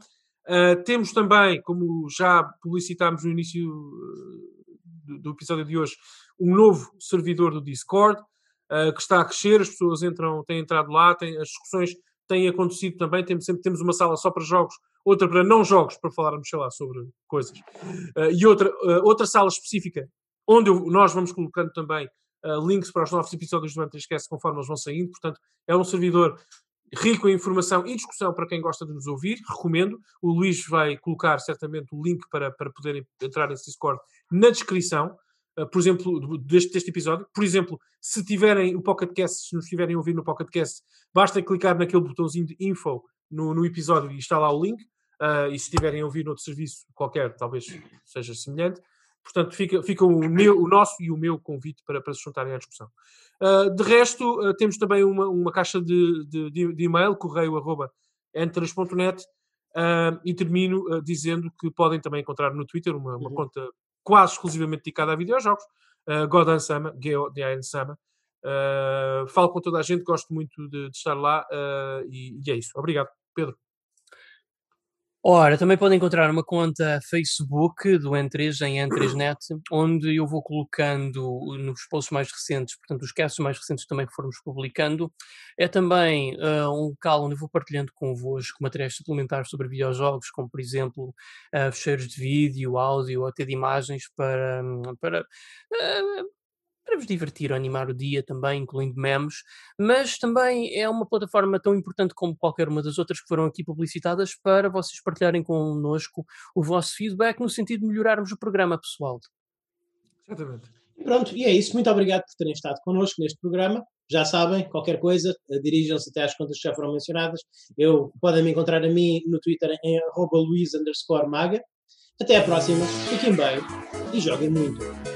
Uh, temos também, como já publicitámos no início uh, do, do episódio de hoje, um novo servidor do Discord uh, que está a crescer, as pessoas entram, têm entrado lá, têm, as discussões têm acontecido também, temos, sempre temos uma sala só para jogos, outra para não jogos, para falarmos, sei lá, sobre coisas, uh, e outra, outra sala específica, onde eu- nós vamos colocando também links para os novos episódios do Antisquece conforme eles vão saindo, portanto, é um servidor rico em informação e discussão para quem gosta de nos ouvir, recomendo. O Luís vai colocar certamente o link para, para poderem entrar nesse Discord na descrição, uh, por exemplo, deste, deste episódio. Por exemplo, se tiverem o PocketCast, se nos estiverem a ouvir no PocketCast, basta clicar naquele botãozinho de info no, no episódio e está lá o link. Uh, e se estiverem a ouvir noutro serviço qualquer, talvez seja semelhante. Portanto, fica, fica o, meu, o nosso e o meu convite para, para se juntarem à discussão. Uh, de resto, uh, temos também uma, uma caixa de, de, de- e-mail, correio arroba entre3.net, uh, e termino dizendo que podem também encontrar no Twitter uma, uma Uhum. conta quase exclusivamente dedicada a videojogos, uh, Godan Sama, G-O-D-A-N Sama. Falo com toda a gente, gosto muito de, de estar lá e, e é isso. Obrigado, Pedro. Ora, também podem encontrar uma conta Facebook do N3 em N3Net, onde eu vou colocando nos posts mais recentes, portanto, os casts mais recentes também que formos publicando. É também ah, um local onde eu vou partilhando convosco materiais suplementares sobre videojogos, como por exemplo ah, fecheiros de vídeo, áudio ou até de imagens para, hum, para, ah, para vos divertir animar o dia também, incluindo memes, mas também é uma plataforma tão importante como qualquer uma das outras que foram aqui publicitadas para vocês partilharem connosco o vosso feedback no sentido de melhorarmos o programa pessoal. Exatamente. Pronto, e é isso. Muito obrigado por terem estado connosco neste programa. Já sabem, qualquer coisa, eh, dirijam-se até às contas que já foram mencionadas. Eu, podem me encontrar a mim no Twitter em arroba Maga. Até à próxima, fiquem bem e joguem muito.